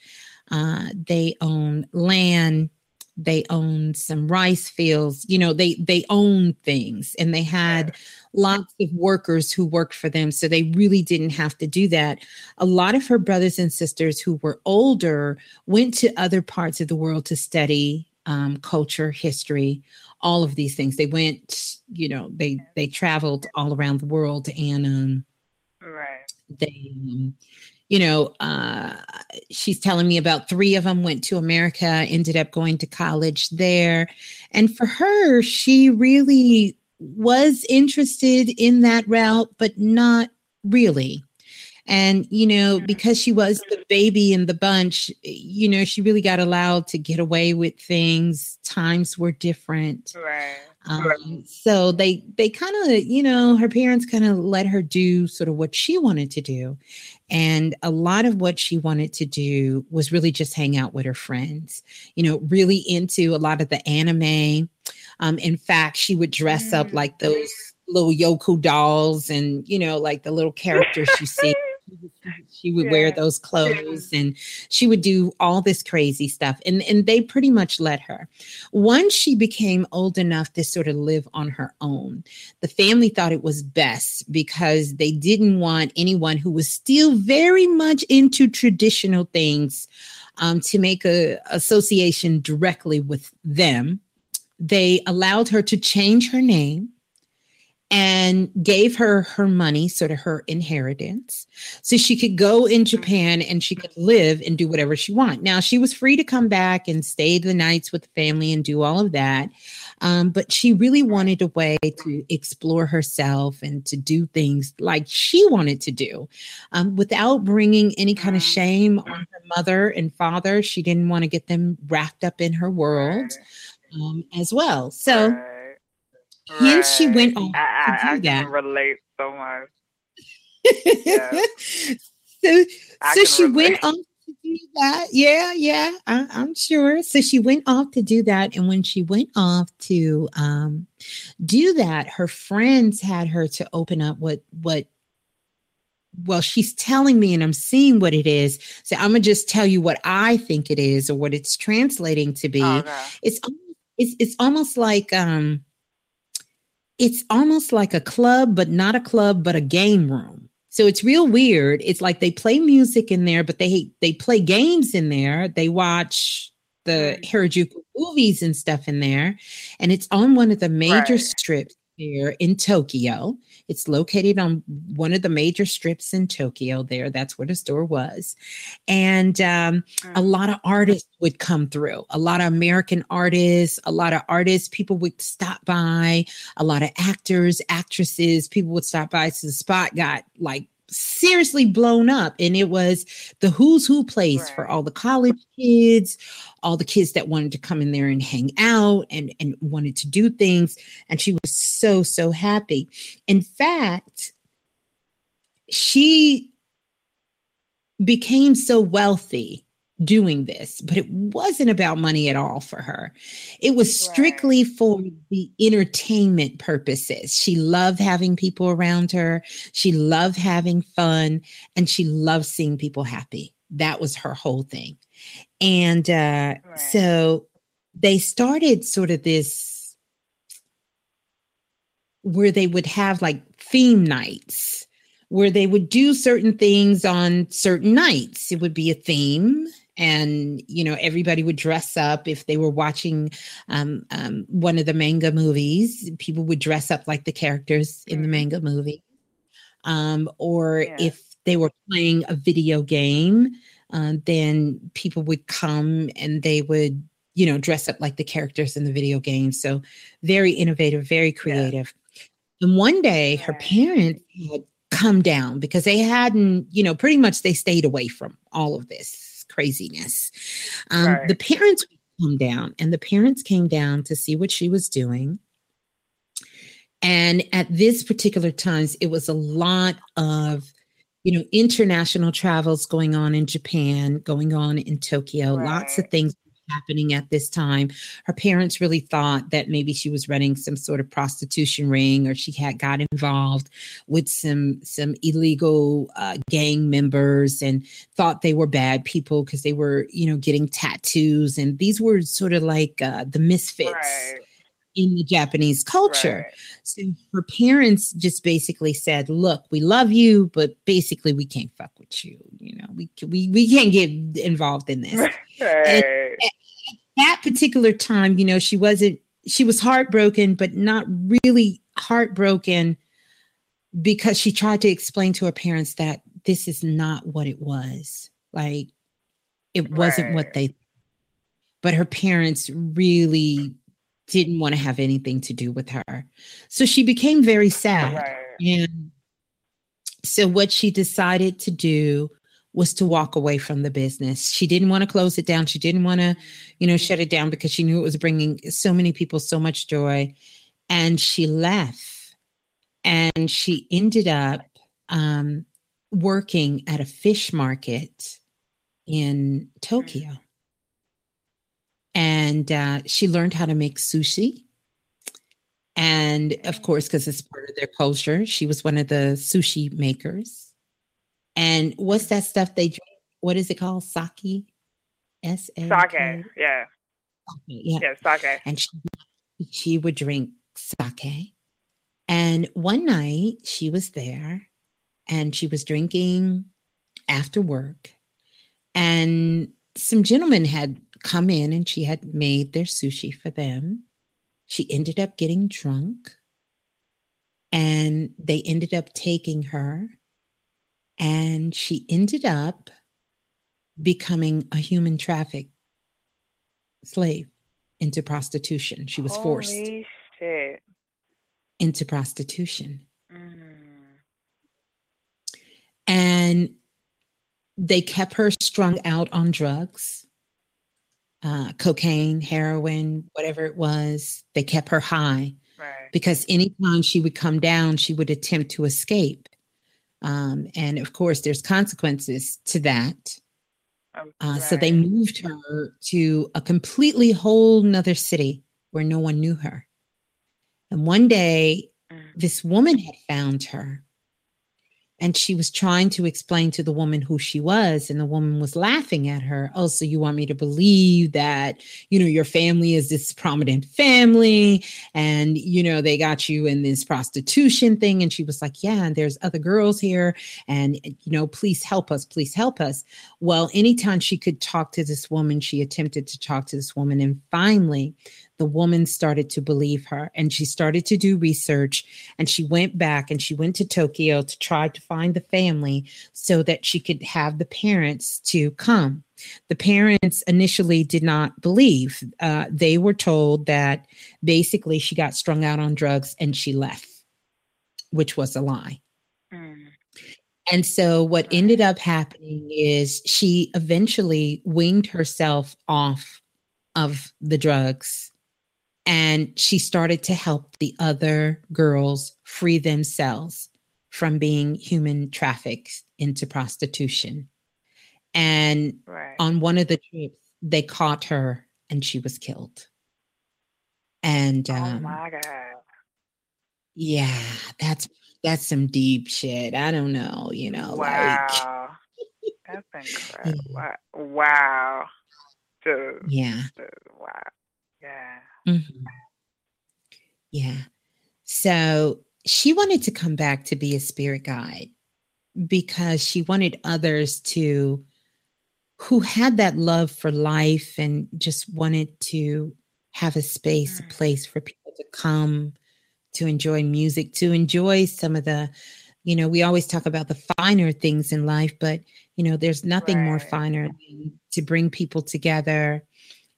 uh, they owned land, they owned some rice fields. You know, they they owned things and they had lots of workers who worked for them. So they really didn't have to do that. A lot of her brothers and sisters who were older went to other parts of the world to study um, culture, history, all of these things. They went, you know, they they traveled all around the world and um, Right. they um, you know uh she's telling me about three of them went to america ended up going to college there and for her she really was interested in that route but not really. And you know because she was the baby in the bunch you know she really got allowed to get away with things. Times were different. Right. um, so they they kind of you know her parents kind of let her do sort of what she wanted to do. And a lot of what she wanted to do was really just hang out with her friends you know really into a lot of the anime um, in fact she would dress up like those little yoku dolls and you know like the little characters you see. She would wear those clothes and she would do all this crazy stuff and and they pretty much let her. Once she became old enough to sort of live on her own the family thought it was best because they didn't want anyone who was still very much into traditional things um, to make a association directly with them they allowed her to change her name and gave her her money, sort of her inheritance, so she could go in Japan and she could live and do whatever she wanted. Now she was free to come back and stay the nights with the family and do all of that, um, but she really wanted a way to explore herself and to do things like she wanted to do, um, without bringing any kind of shame on her mother and father. She didn't want to get them wrapped up in her world um, as well. So. Hence, she went on I, I, to I do that. can relate so much. so I so she went relate. off to do that. Yeah, yeah, I, I'm sure. So she went off to do that, and when she went off to um, do that, her friends had her to open up what what. Well, she's telling me, and I'm seeing what it is. So I'm gonna just tell you what I think it is, or what it's translating to be. It's al- it's it's almost like um, it's almost like a club, but not a club, but a game room. So it's real weird. It's like they play music in there, but they they play games in there. They watch the Harajuku movies and stuff in there, and it's on one of the major strips fair in Tokyo. It's located on one of the major strips in Tokyo. There, that's where the store was, and um, a lot of artists would come through. A lot of American artists, a lot of artists. People would stop by. A lot of actors, actresses. People would stop by. So the spot got like seriously blown up and it was the who's who place for all the college kids all the kids that wanted to come in there and hang out and and wanted to do things and she was so so happy. In fact she became so wealthy doing this, but it wasn't about money at all for her. It was strictly for the entertainment purposes. She loved having people around her, she loved having fun, and she loved seeing people happy. That was her whole thing. And uh, so they started sort of this where they would have like theme nights where they would do certain things on certain nights. It would be a theme, and you know everybody would dress up. If they were watching um, um, one of the manga movies, people would dress up like the characters in the manga movie. Um, or if they were playing a video game, uh, then people would come and they would you know dress up like the characters in the video game. So very innovative, very creative. And one day, her parents had come down because they hadn't, you know, pretty much they stayed away from all of this craziness. Um, The parents came down, and the parents came down to see what she was doing. And at this particular times, it was a lot of, you know, international travels going on in Japan, going on in Tokyo, lots of things happening at this time. Her parents really thought that maybe she was running some sort of prostitution ring or she had got involved with some some illegal uh, gang members and thought they were bad people because they were, you know, getting tattoos. And these were sort of like uh, the misfits in the Japanese culture. So her parents just basically said, "Look, we love you, but basically we can't fuck with you. You know, we we we can't get involved in this." And at that particular time, you know, she wasn't. She was heartbroken, but not really heartbroken because she tried to explain to her parents that this is not what it was. Like it wasn't what they. But her parents really didn't want to have anything to do with her. So she became very sad. And so what she decided to do was to walk away from the business. She didn't want to close it down. She didn't want to, you know, shut it down because she knew it was bringing so many people so much joy. And she left and she ended up um, working at a fish market in Tokyo and uh, she learned how to make sushi. And of course, because it's part of their culture, she was one of the sushi makers. And what's that stuff they drink? What is it called? Sake? S A Sake, yeah. Yeah. Yeah, sake. And she, she would drink sake. And one night she was there and she was drinking after work. And some gentlemen had come in and she had made their sushi for them. She ended up getting drunk and they ended up taking her and she ended up becoming a human traffic slave into prostitution. She was forced shit. into prostitution. Mm. And they kept her strung out on drugs, uh, cocaine, heroin, whatever it was. They kept her high because anytime she would come down, she would attempt to escape. Um, and of course, there's consequences to that. Uh, So they moved her to a completely whole nother city where no one knew her. And one day, this woman had found her and she was trying to explain to the woman who she was and the woman was laughing at her. Oh so you want me to believe that you know your family is this prominent family and you know they got you in this prostitution thing? And she was like yeah and there's other girls here and you know please help us please help us. Well anytime she could talk to this woman she attempted to talk to this woman and finally the woman started to believe her and she started to do research and she went back and she went to Tokyo to try to find the family so that she could have the parents to come. The parents initially did not believe. Uh, they were told that basically she got strung out on drugs and she left, which was a lie. And so what ended up happening is she eventually weaned herself off of the drugs and she started to help the other girls free themselves from being human trafficked into prostitution. And on one of the trips, they caught her and she was killed. And oh um, my god. yeah, that's that's some deep shit. I don't know, you know, like Wow. That's incredible. Wow. Wow. Dude. Yeah. Dude, Wow. Yeah. Mhm. Yeah. So she wanted to come back to be a spirit guide because she wanted others to who had that love for life and just wanted to have a space, a place for people to come to enjoy music, to enjoy some of the, you know, we always talk about the finer things in life, but you know, there's nothing more finer than to bring people together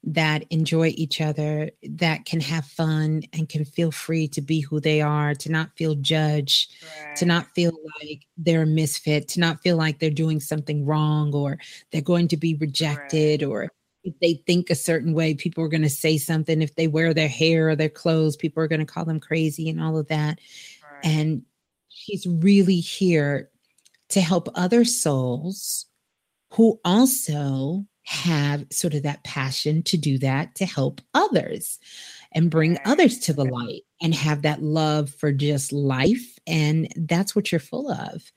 that enjoy each other, that can have fun and can feel free to be who they are, to not feel judged, to not feel like they're a misfit, to not feel like they're doing something wrong or they're going to be rejected or if they think a certain way, people are going to say something. If they wear their hair or their clothes, people are going to call them crazy and all of that. And she's really here to help other souls who also have sort of that passion to do that to help others and bring others to the light and have that love for just life and that's what you're full of.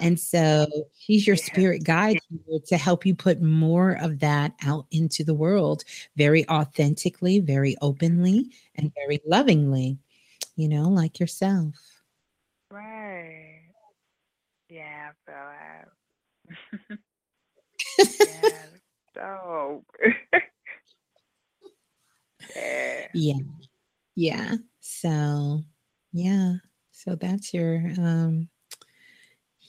And so she's your spirit guide to help you put more of that out into the world very authentically very openly mm-hmm. and very lovingly you know like yourself. Right. Yeah, feel yeah, dope. yeah. yeah. Yeah. So yeah. So that's your um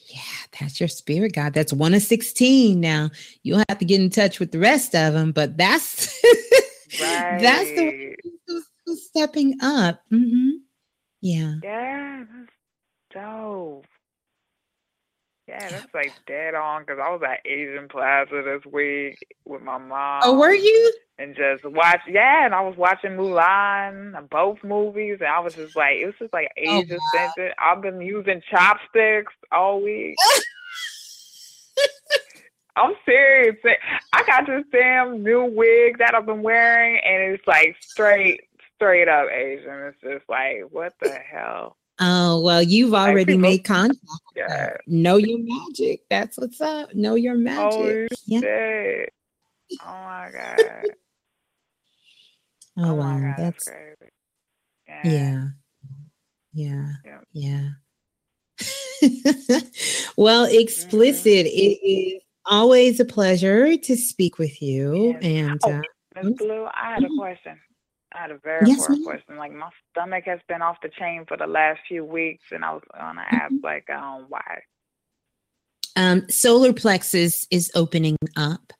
yeah that's your spirit guide. That's one of 16 now. You'll have to get in touch with the rest of them but that's that's the who's, who's stepping up. Hmm yeah. Yeah, that's dope. Yeah, that's like dead on because I was at Asian Plaza this week with my mom. oh were you And just watch, yeah, and I was watching Mulan, both movies, and I was just like, it was just like Oh, Asian centered. I've been using chopsticks all week. I'm serious. I got this damn new wig that I've been wearing, and it's like straight, straight up Asian. It's just like, what the hell? Oh well you've already made contact Yeah. know your magic. That's what's up. Know your oh, magic. Holy yeah. shit. Oh my god. oh, Oh my wow. God, that's that's crazy. yeah. Yeah. Yeah. yeah. Well mm-hmm. explicit it is always a pleasure to speak with you and Oh, uh, Blue, I had a mm-hmm. question. I had a very Yes, important ma'am. question. Like my stomach has been off the chain for the last few weeks, and I was gonna ask, like, um, why? um, solar plexus is opening up.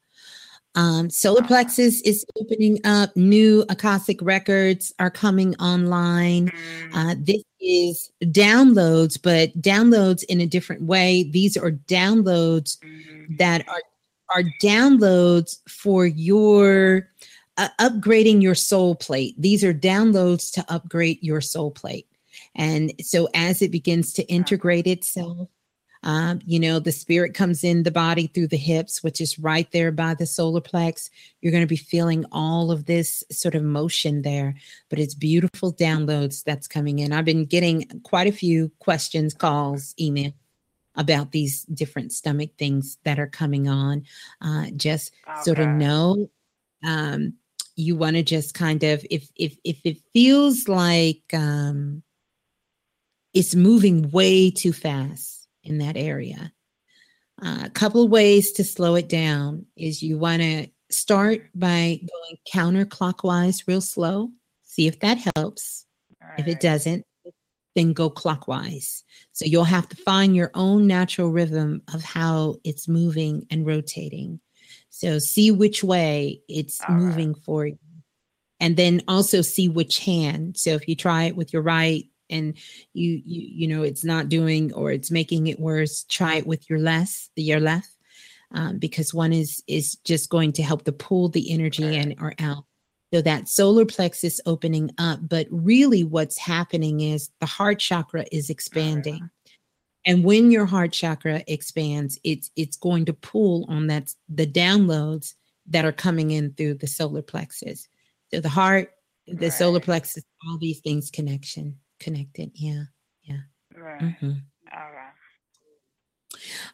Um, solar plexus is opening up. New Akashic records are coming online. Uh, this is downloads, but downloads in a different way. These are downloads that are are downloads for your uh, upgrading your soul plate. These are downloads to upgrade your soul plate. And so as it begins to integrate itself, um, you know, the spirit comes in the body through the hips, which is right there by the solar plex. You're going to be feeling all of this sort of motion there, but it's beautiful downloads that's coming in. I've been getting quite a few questions, calls, email about these different stomach things that are coming on. Uh, just sort of know um, you want to just kind of if if if it feels like um, it's moving way too fast in that area. Uh, a couple ways to slow it down is you want to start by going counterclockwise real slow. See if that helps. If it doesn't, then go clockwise. So you'll have to find your own natural rhythm of how it's moving and rotating. So see which way it's moving for you. And then also see which hand. So if you try it with your right and you you you know it's not doing or it's making it worse, try it with your left, the your left. Um, because one is is just going to help to pull the energy in or out. So that solar plexus opening up, but really what's happening is the heart chakra is expanding. And when your heart chakra expands, it's it's going to pull on that the downloads that are coming in through the solar plexus. So the heart, the solar plexus, all these things connection connected. Yeah. Yeah. Right. Mhm. All right.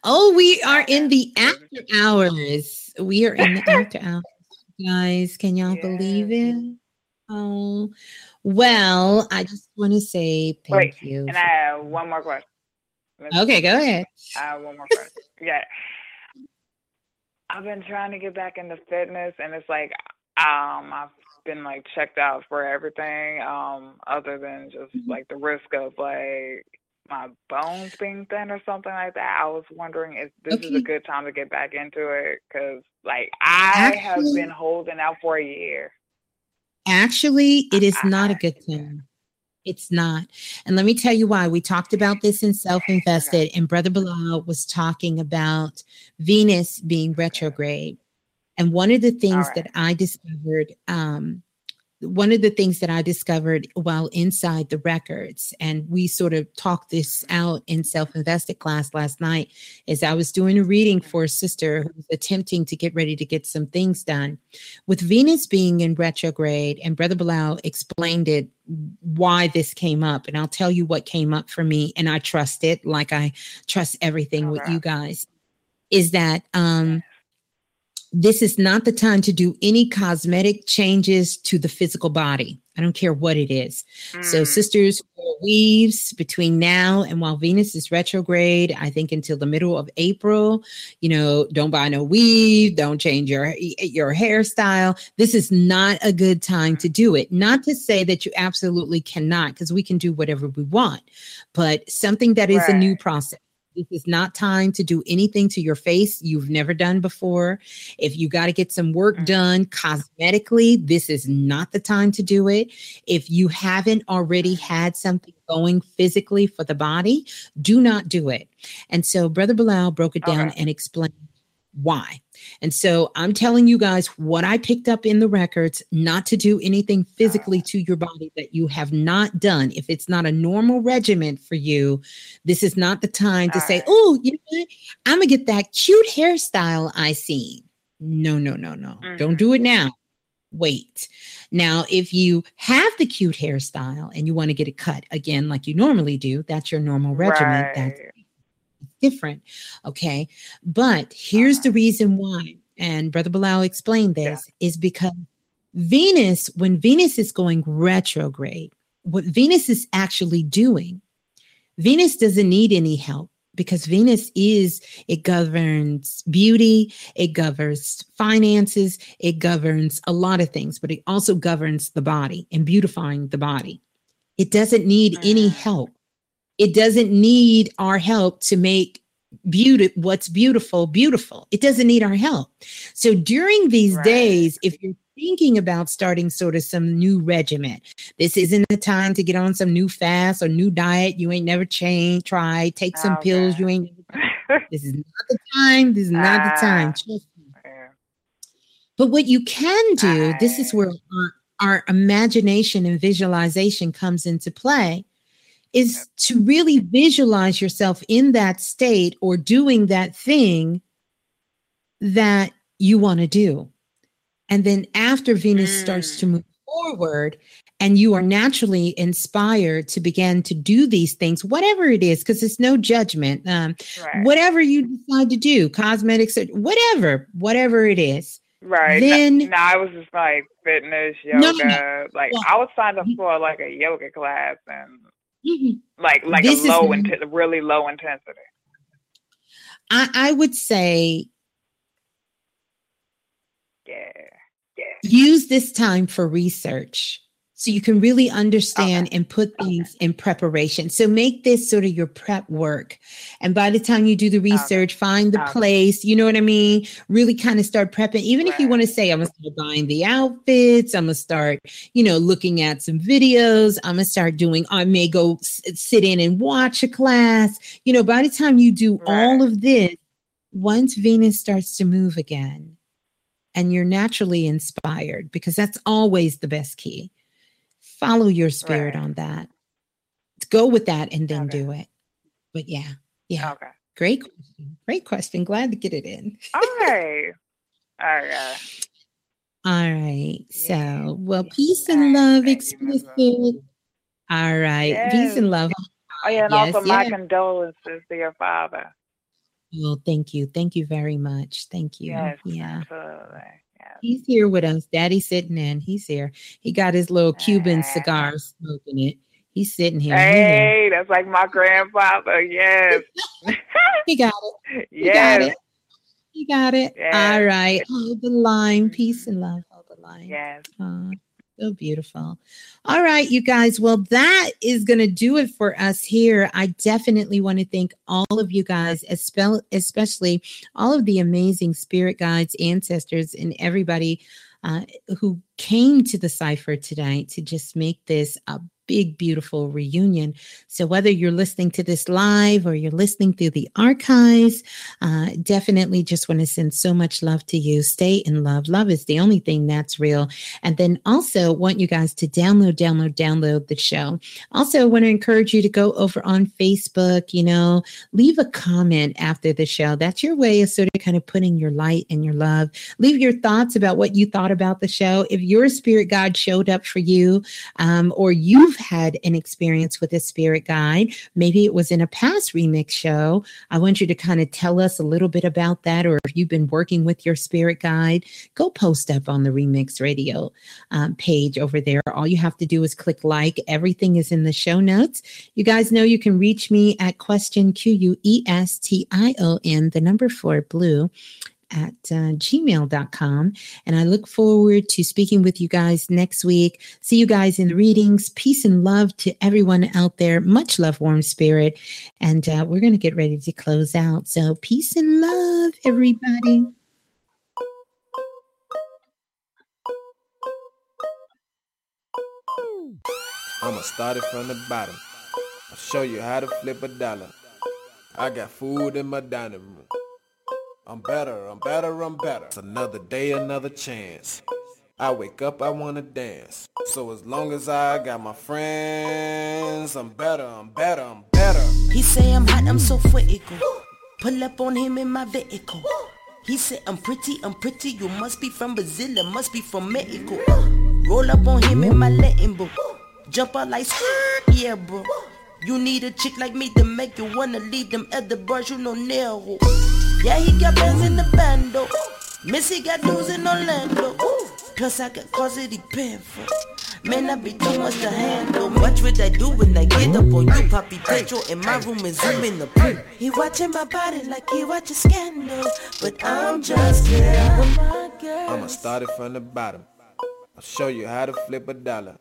Oh, we are in the after hours. We are in the after hours. Guys, can y'all believe it? Oh, well, I just want to say thank Wait, you. and I have one more question. Let's- Okay, go ahead. I have one more question. yeah. I've been trying to get back into fitness and it's like um I've been like checked out for everything, um, other than just Mm-hmm. like the risk of like my bones being thin or something like that. I was wondering if this is a good time to get back into it because like I have been holding out for a year. Actually, it is not a good thing. It's not. And let me tell you why. We talked about this in Self Invested, and Brother Bilal was talking about Venus being retrograde. And one of the things that I discovered, um, one of the things that I discovered while inside the records, and we sort of talked this out in self invested class last night, is I was doing a reading for a sister who was attempting to get ready to get some things done. With Venus being in retrograde, and Brother Bilal explained it why this came up, and I'll tell you what came up for me, and I trust it like I trust everything with you guys, is that um this is not the time to do any cosmetic changes to the physical body. I don't care what it is. So, mm. sisters, weaves between now and while Venus is retrograde, I think until the middle of April, you know, don't buy no weave, don't change your your hairstyle. This is not a good time to mm. do it. Not to say that you absolutely cannot, because we can do whatever we want, but something that is a new process. This is not time to do anything to your face you've never done before. If you got to get some work mm. done cosmetically, this is not the time to do it. If you haven't already had something going physically for the body, do not do it. And so Brother Bilal broke it down and explained why. And so I'm telling you guys what I picked up in the records not to do anything physically to your body that you have not done. If it's not a normal regimen for you, this is not the time to say, oh, you know what? I'm going to get that cute hairstyle I seen. No, no, no, no. Don't mm-hmm. do it now. Wait. Now, if you have the cute hairstyle and you want to get it cut again, like you normally do, that's your normal regimen. That's different. Okay. But here's the uh-huh. reason why, and Brother Bilal explained this, is because Venus, when Venus is going retrograde, what Venus is actually doing, Venus doesn't need any help because Venus is, it governs beauty, it governs finances, it governs a lot of things, but it also governs the body and beautifying the body. It doesn't need any mm. help. It doesn't need our help to make beauty what's beautiful beautiful. It doesn't need our help. So during these days, if you're thinking about starting sort of some new regimen, this isn't the time to get on some new fast or new diet you ain't never changed, try, take some pills you ain't this is not the time. This is not the time. Ah. Me. But what you can do, this is where our, our imagination and visualization comes into play, is to really visualize yourself in that state or doing that thing that you want to do. And then after Venus starts to move forward and you are naturally inspired to begin to do these things, whatever it is, because it's no judgment, um, whatever you decide to do, cosmetics, or whatever, whatever it is. Right. Then no, I was just like fitness, yoga. No, no, no. Like I was signed up for like a yoga class and Mhm. like like This a low n- inten- really low intensity. I, I would say Yeah. Yeah. use this time for research. So you can really understand and put things in preparation. So make this sort of your prep work. And by the time you do the research, find the place, you know what I mean? Really kind of start prepping. Even if you want to say, I'm going to start buying the outfits, I'm going to start, you know, looking at some videos, I'm going to start doing, I may go s- sit in and watch a class. You know, by the time you do all of this, once Venus starts to move again, and you're naturally inspired because that's always the best key follow your spirit on that. Go with that and then do it. But yeah yeah. Okay. great question. Great question. Glad to get it in. All right. All right. all right. So well peace and love explicit. All right. Peace and love. Oh yeah, and Yes, also my yes. condolences to your father. well thank you. Thank you very much. Thank you. Yes, yeah. absolutely. He's here with us. Daddy's sitting in. He's here. He got his little Cuban cigar smoking it. He's sitting here. He. Hey, that's like my grandfather. Yes. He got it. He got yes. it. He got it. Yes. All right. Hold the line. Peace and love. Hold the line. Yes. So beautiful. All right, you guys. Well, that is going to do it for us here. I definitely want to thank all of you guys, especially all of the amazing spirit guides, ancestors, and everybody uh, who came to the cipher tonight to just make this a big, beautiful reunion. So, whether you're listening to this live or you're listening through the archives, uh, definitely just want to send so much love to you. Stay in love. Love is the only thing that's real. And then also want you guys to download, download, download the show. Also, want to encourage you to go over on Facebook, you know, leave a comment after the show. That's your way of sort of kind of putting your light and your love. Leave your thoughts about what you thought about the show. If your spirit guide showed up for you, um, or you've had an experience with a spirit guide, maybe it was in a past remix show. I want you to kind of tell us a little bit about that, or if you've been working with your spirit guide, go post up on the Remix Radio um, page over there. All you have to do is click like. Everything is in the show notes. You guys know you can reach me at question Q U E S T I O N, the number four blue at uh, gmail.com. And I look forward to speaking with you guys next week. See you guys in the readings. Peace and love to everyone out there. Much love, warm spirit. And uh, we're going to get ready to close out. So, peace and love, everybody. I'ma start it from the bottom. I'll show you how to flip a dollar. I got food in my dining room. I'm better, I'm better, I'm better. It's another day, another chance. I wake up, I wanna dance. So as long as I got my friends, I'm better, I'm better, I'm better. He say I'm hot, I'm so fuego. Pull up on him in my vehicle. He said I'm pretty, I'm pretty. You must be from Brazil, it must be from Mexico. Roll up on him in my Latin book. Jump out like yeah, bro. You need a chick like me to make you wanna leave them other bars you know nail. Yeah, he got bands in the bando. Missy got dudes in Orlando. Plus I got he paying for. Man, I be too much to handle. What would I do when I get up on you, Poppy Pedro? In my room and zoom in the pool. He watching my body like he watching scandal. But I'm just here with my girl. I'ma start it from the bottom. I'll show you how to flip a dollar.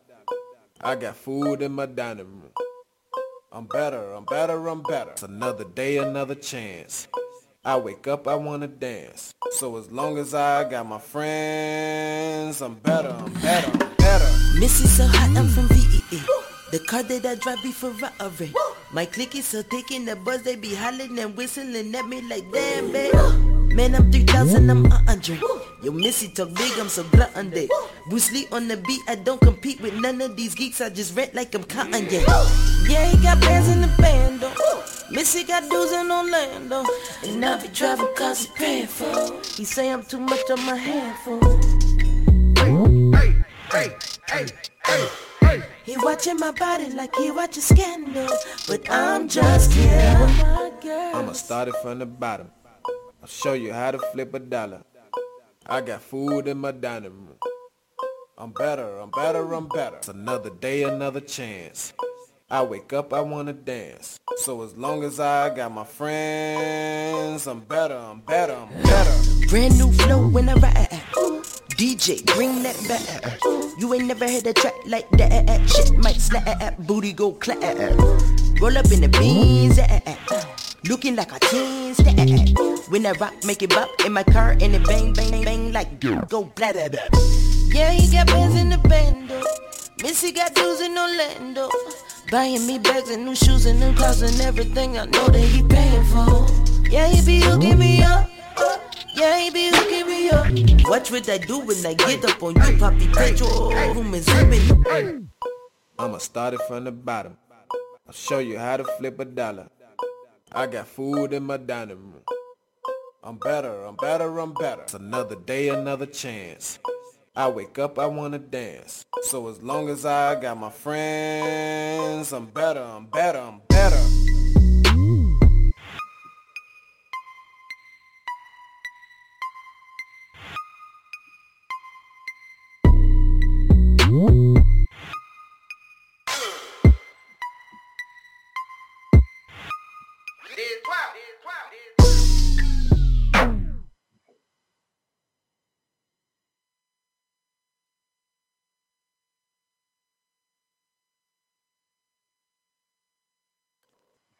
I got food in my dining room. I'm better, I'm better, I'm better. It's another day, another chance. I wake up, I wanna dance. So as long as I got my friends, I'm better, I'm better, I'm better. Missy so hot, I'm from VEA. The car they that I drive be Ferrari. My clique is so thick in the buzz, they be hollering and whistling at me like damn, babe. Man, I'm 3000, I'm a hundred. Yo, Missy talk big, I'm so glutton Bruce Lee on the beat, I don't compete with none of these geeks, I just rent like I'm cotton, yeah. Yeah, he got bands in the band, though. Missy got dudes in Orlando. And I be driving cause he paying for. He say I'm too much on my handful. He watching my body like he watching scandal. But I'm just here with my girl. I'ma start it from the bottom. I'll show you how to flip a dollar. I got food in my dining room. I'm better, I'm better, I'm better. It's another day, another chance. I wake up, I wanna dance. So as long as I got my friends, I'm better, I'm better, I'm better. Brand new flow when I ride. DJ, bring that back. You ain't never had a track like that. Shit might slap, booty go clap. Roll up in the beans, looking like a teen stat. When I rock, make it bop in my car, and it bang, bang, bang like go blah blah blah. Yeah, he got bands in the bando. Missy got dudes in Orlando. Buying me bags and new shoes and new clothes and everything I know that he paying for. Yeah, he be hooking me up. Yeah, he be hooking me up. Watch what I do when I get up on you, Poppy Pedro. Room is zooming. I'ma start it from the bottom. I'll show you how to flip a dollar. I got food in my dining room. I'm better, I'm better, I'm better. It's another day, another chance. I wake up, I wanna dance. So as long as I got my friends, I'm better, I'm better, I'm better. Ooh.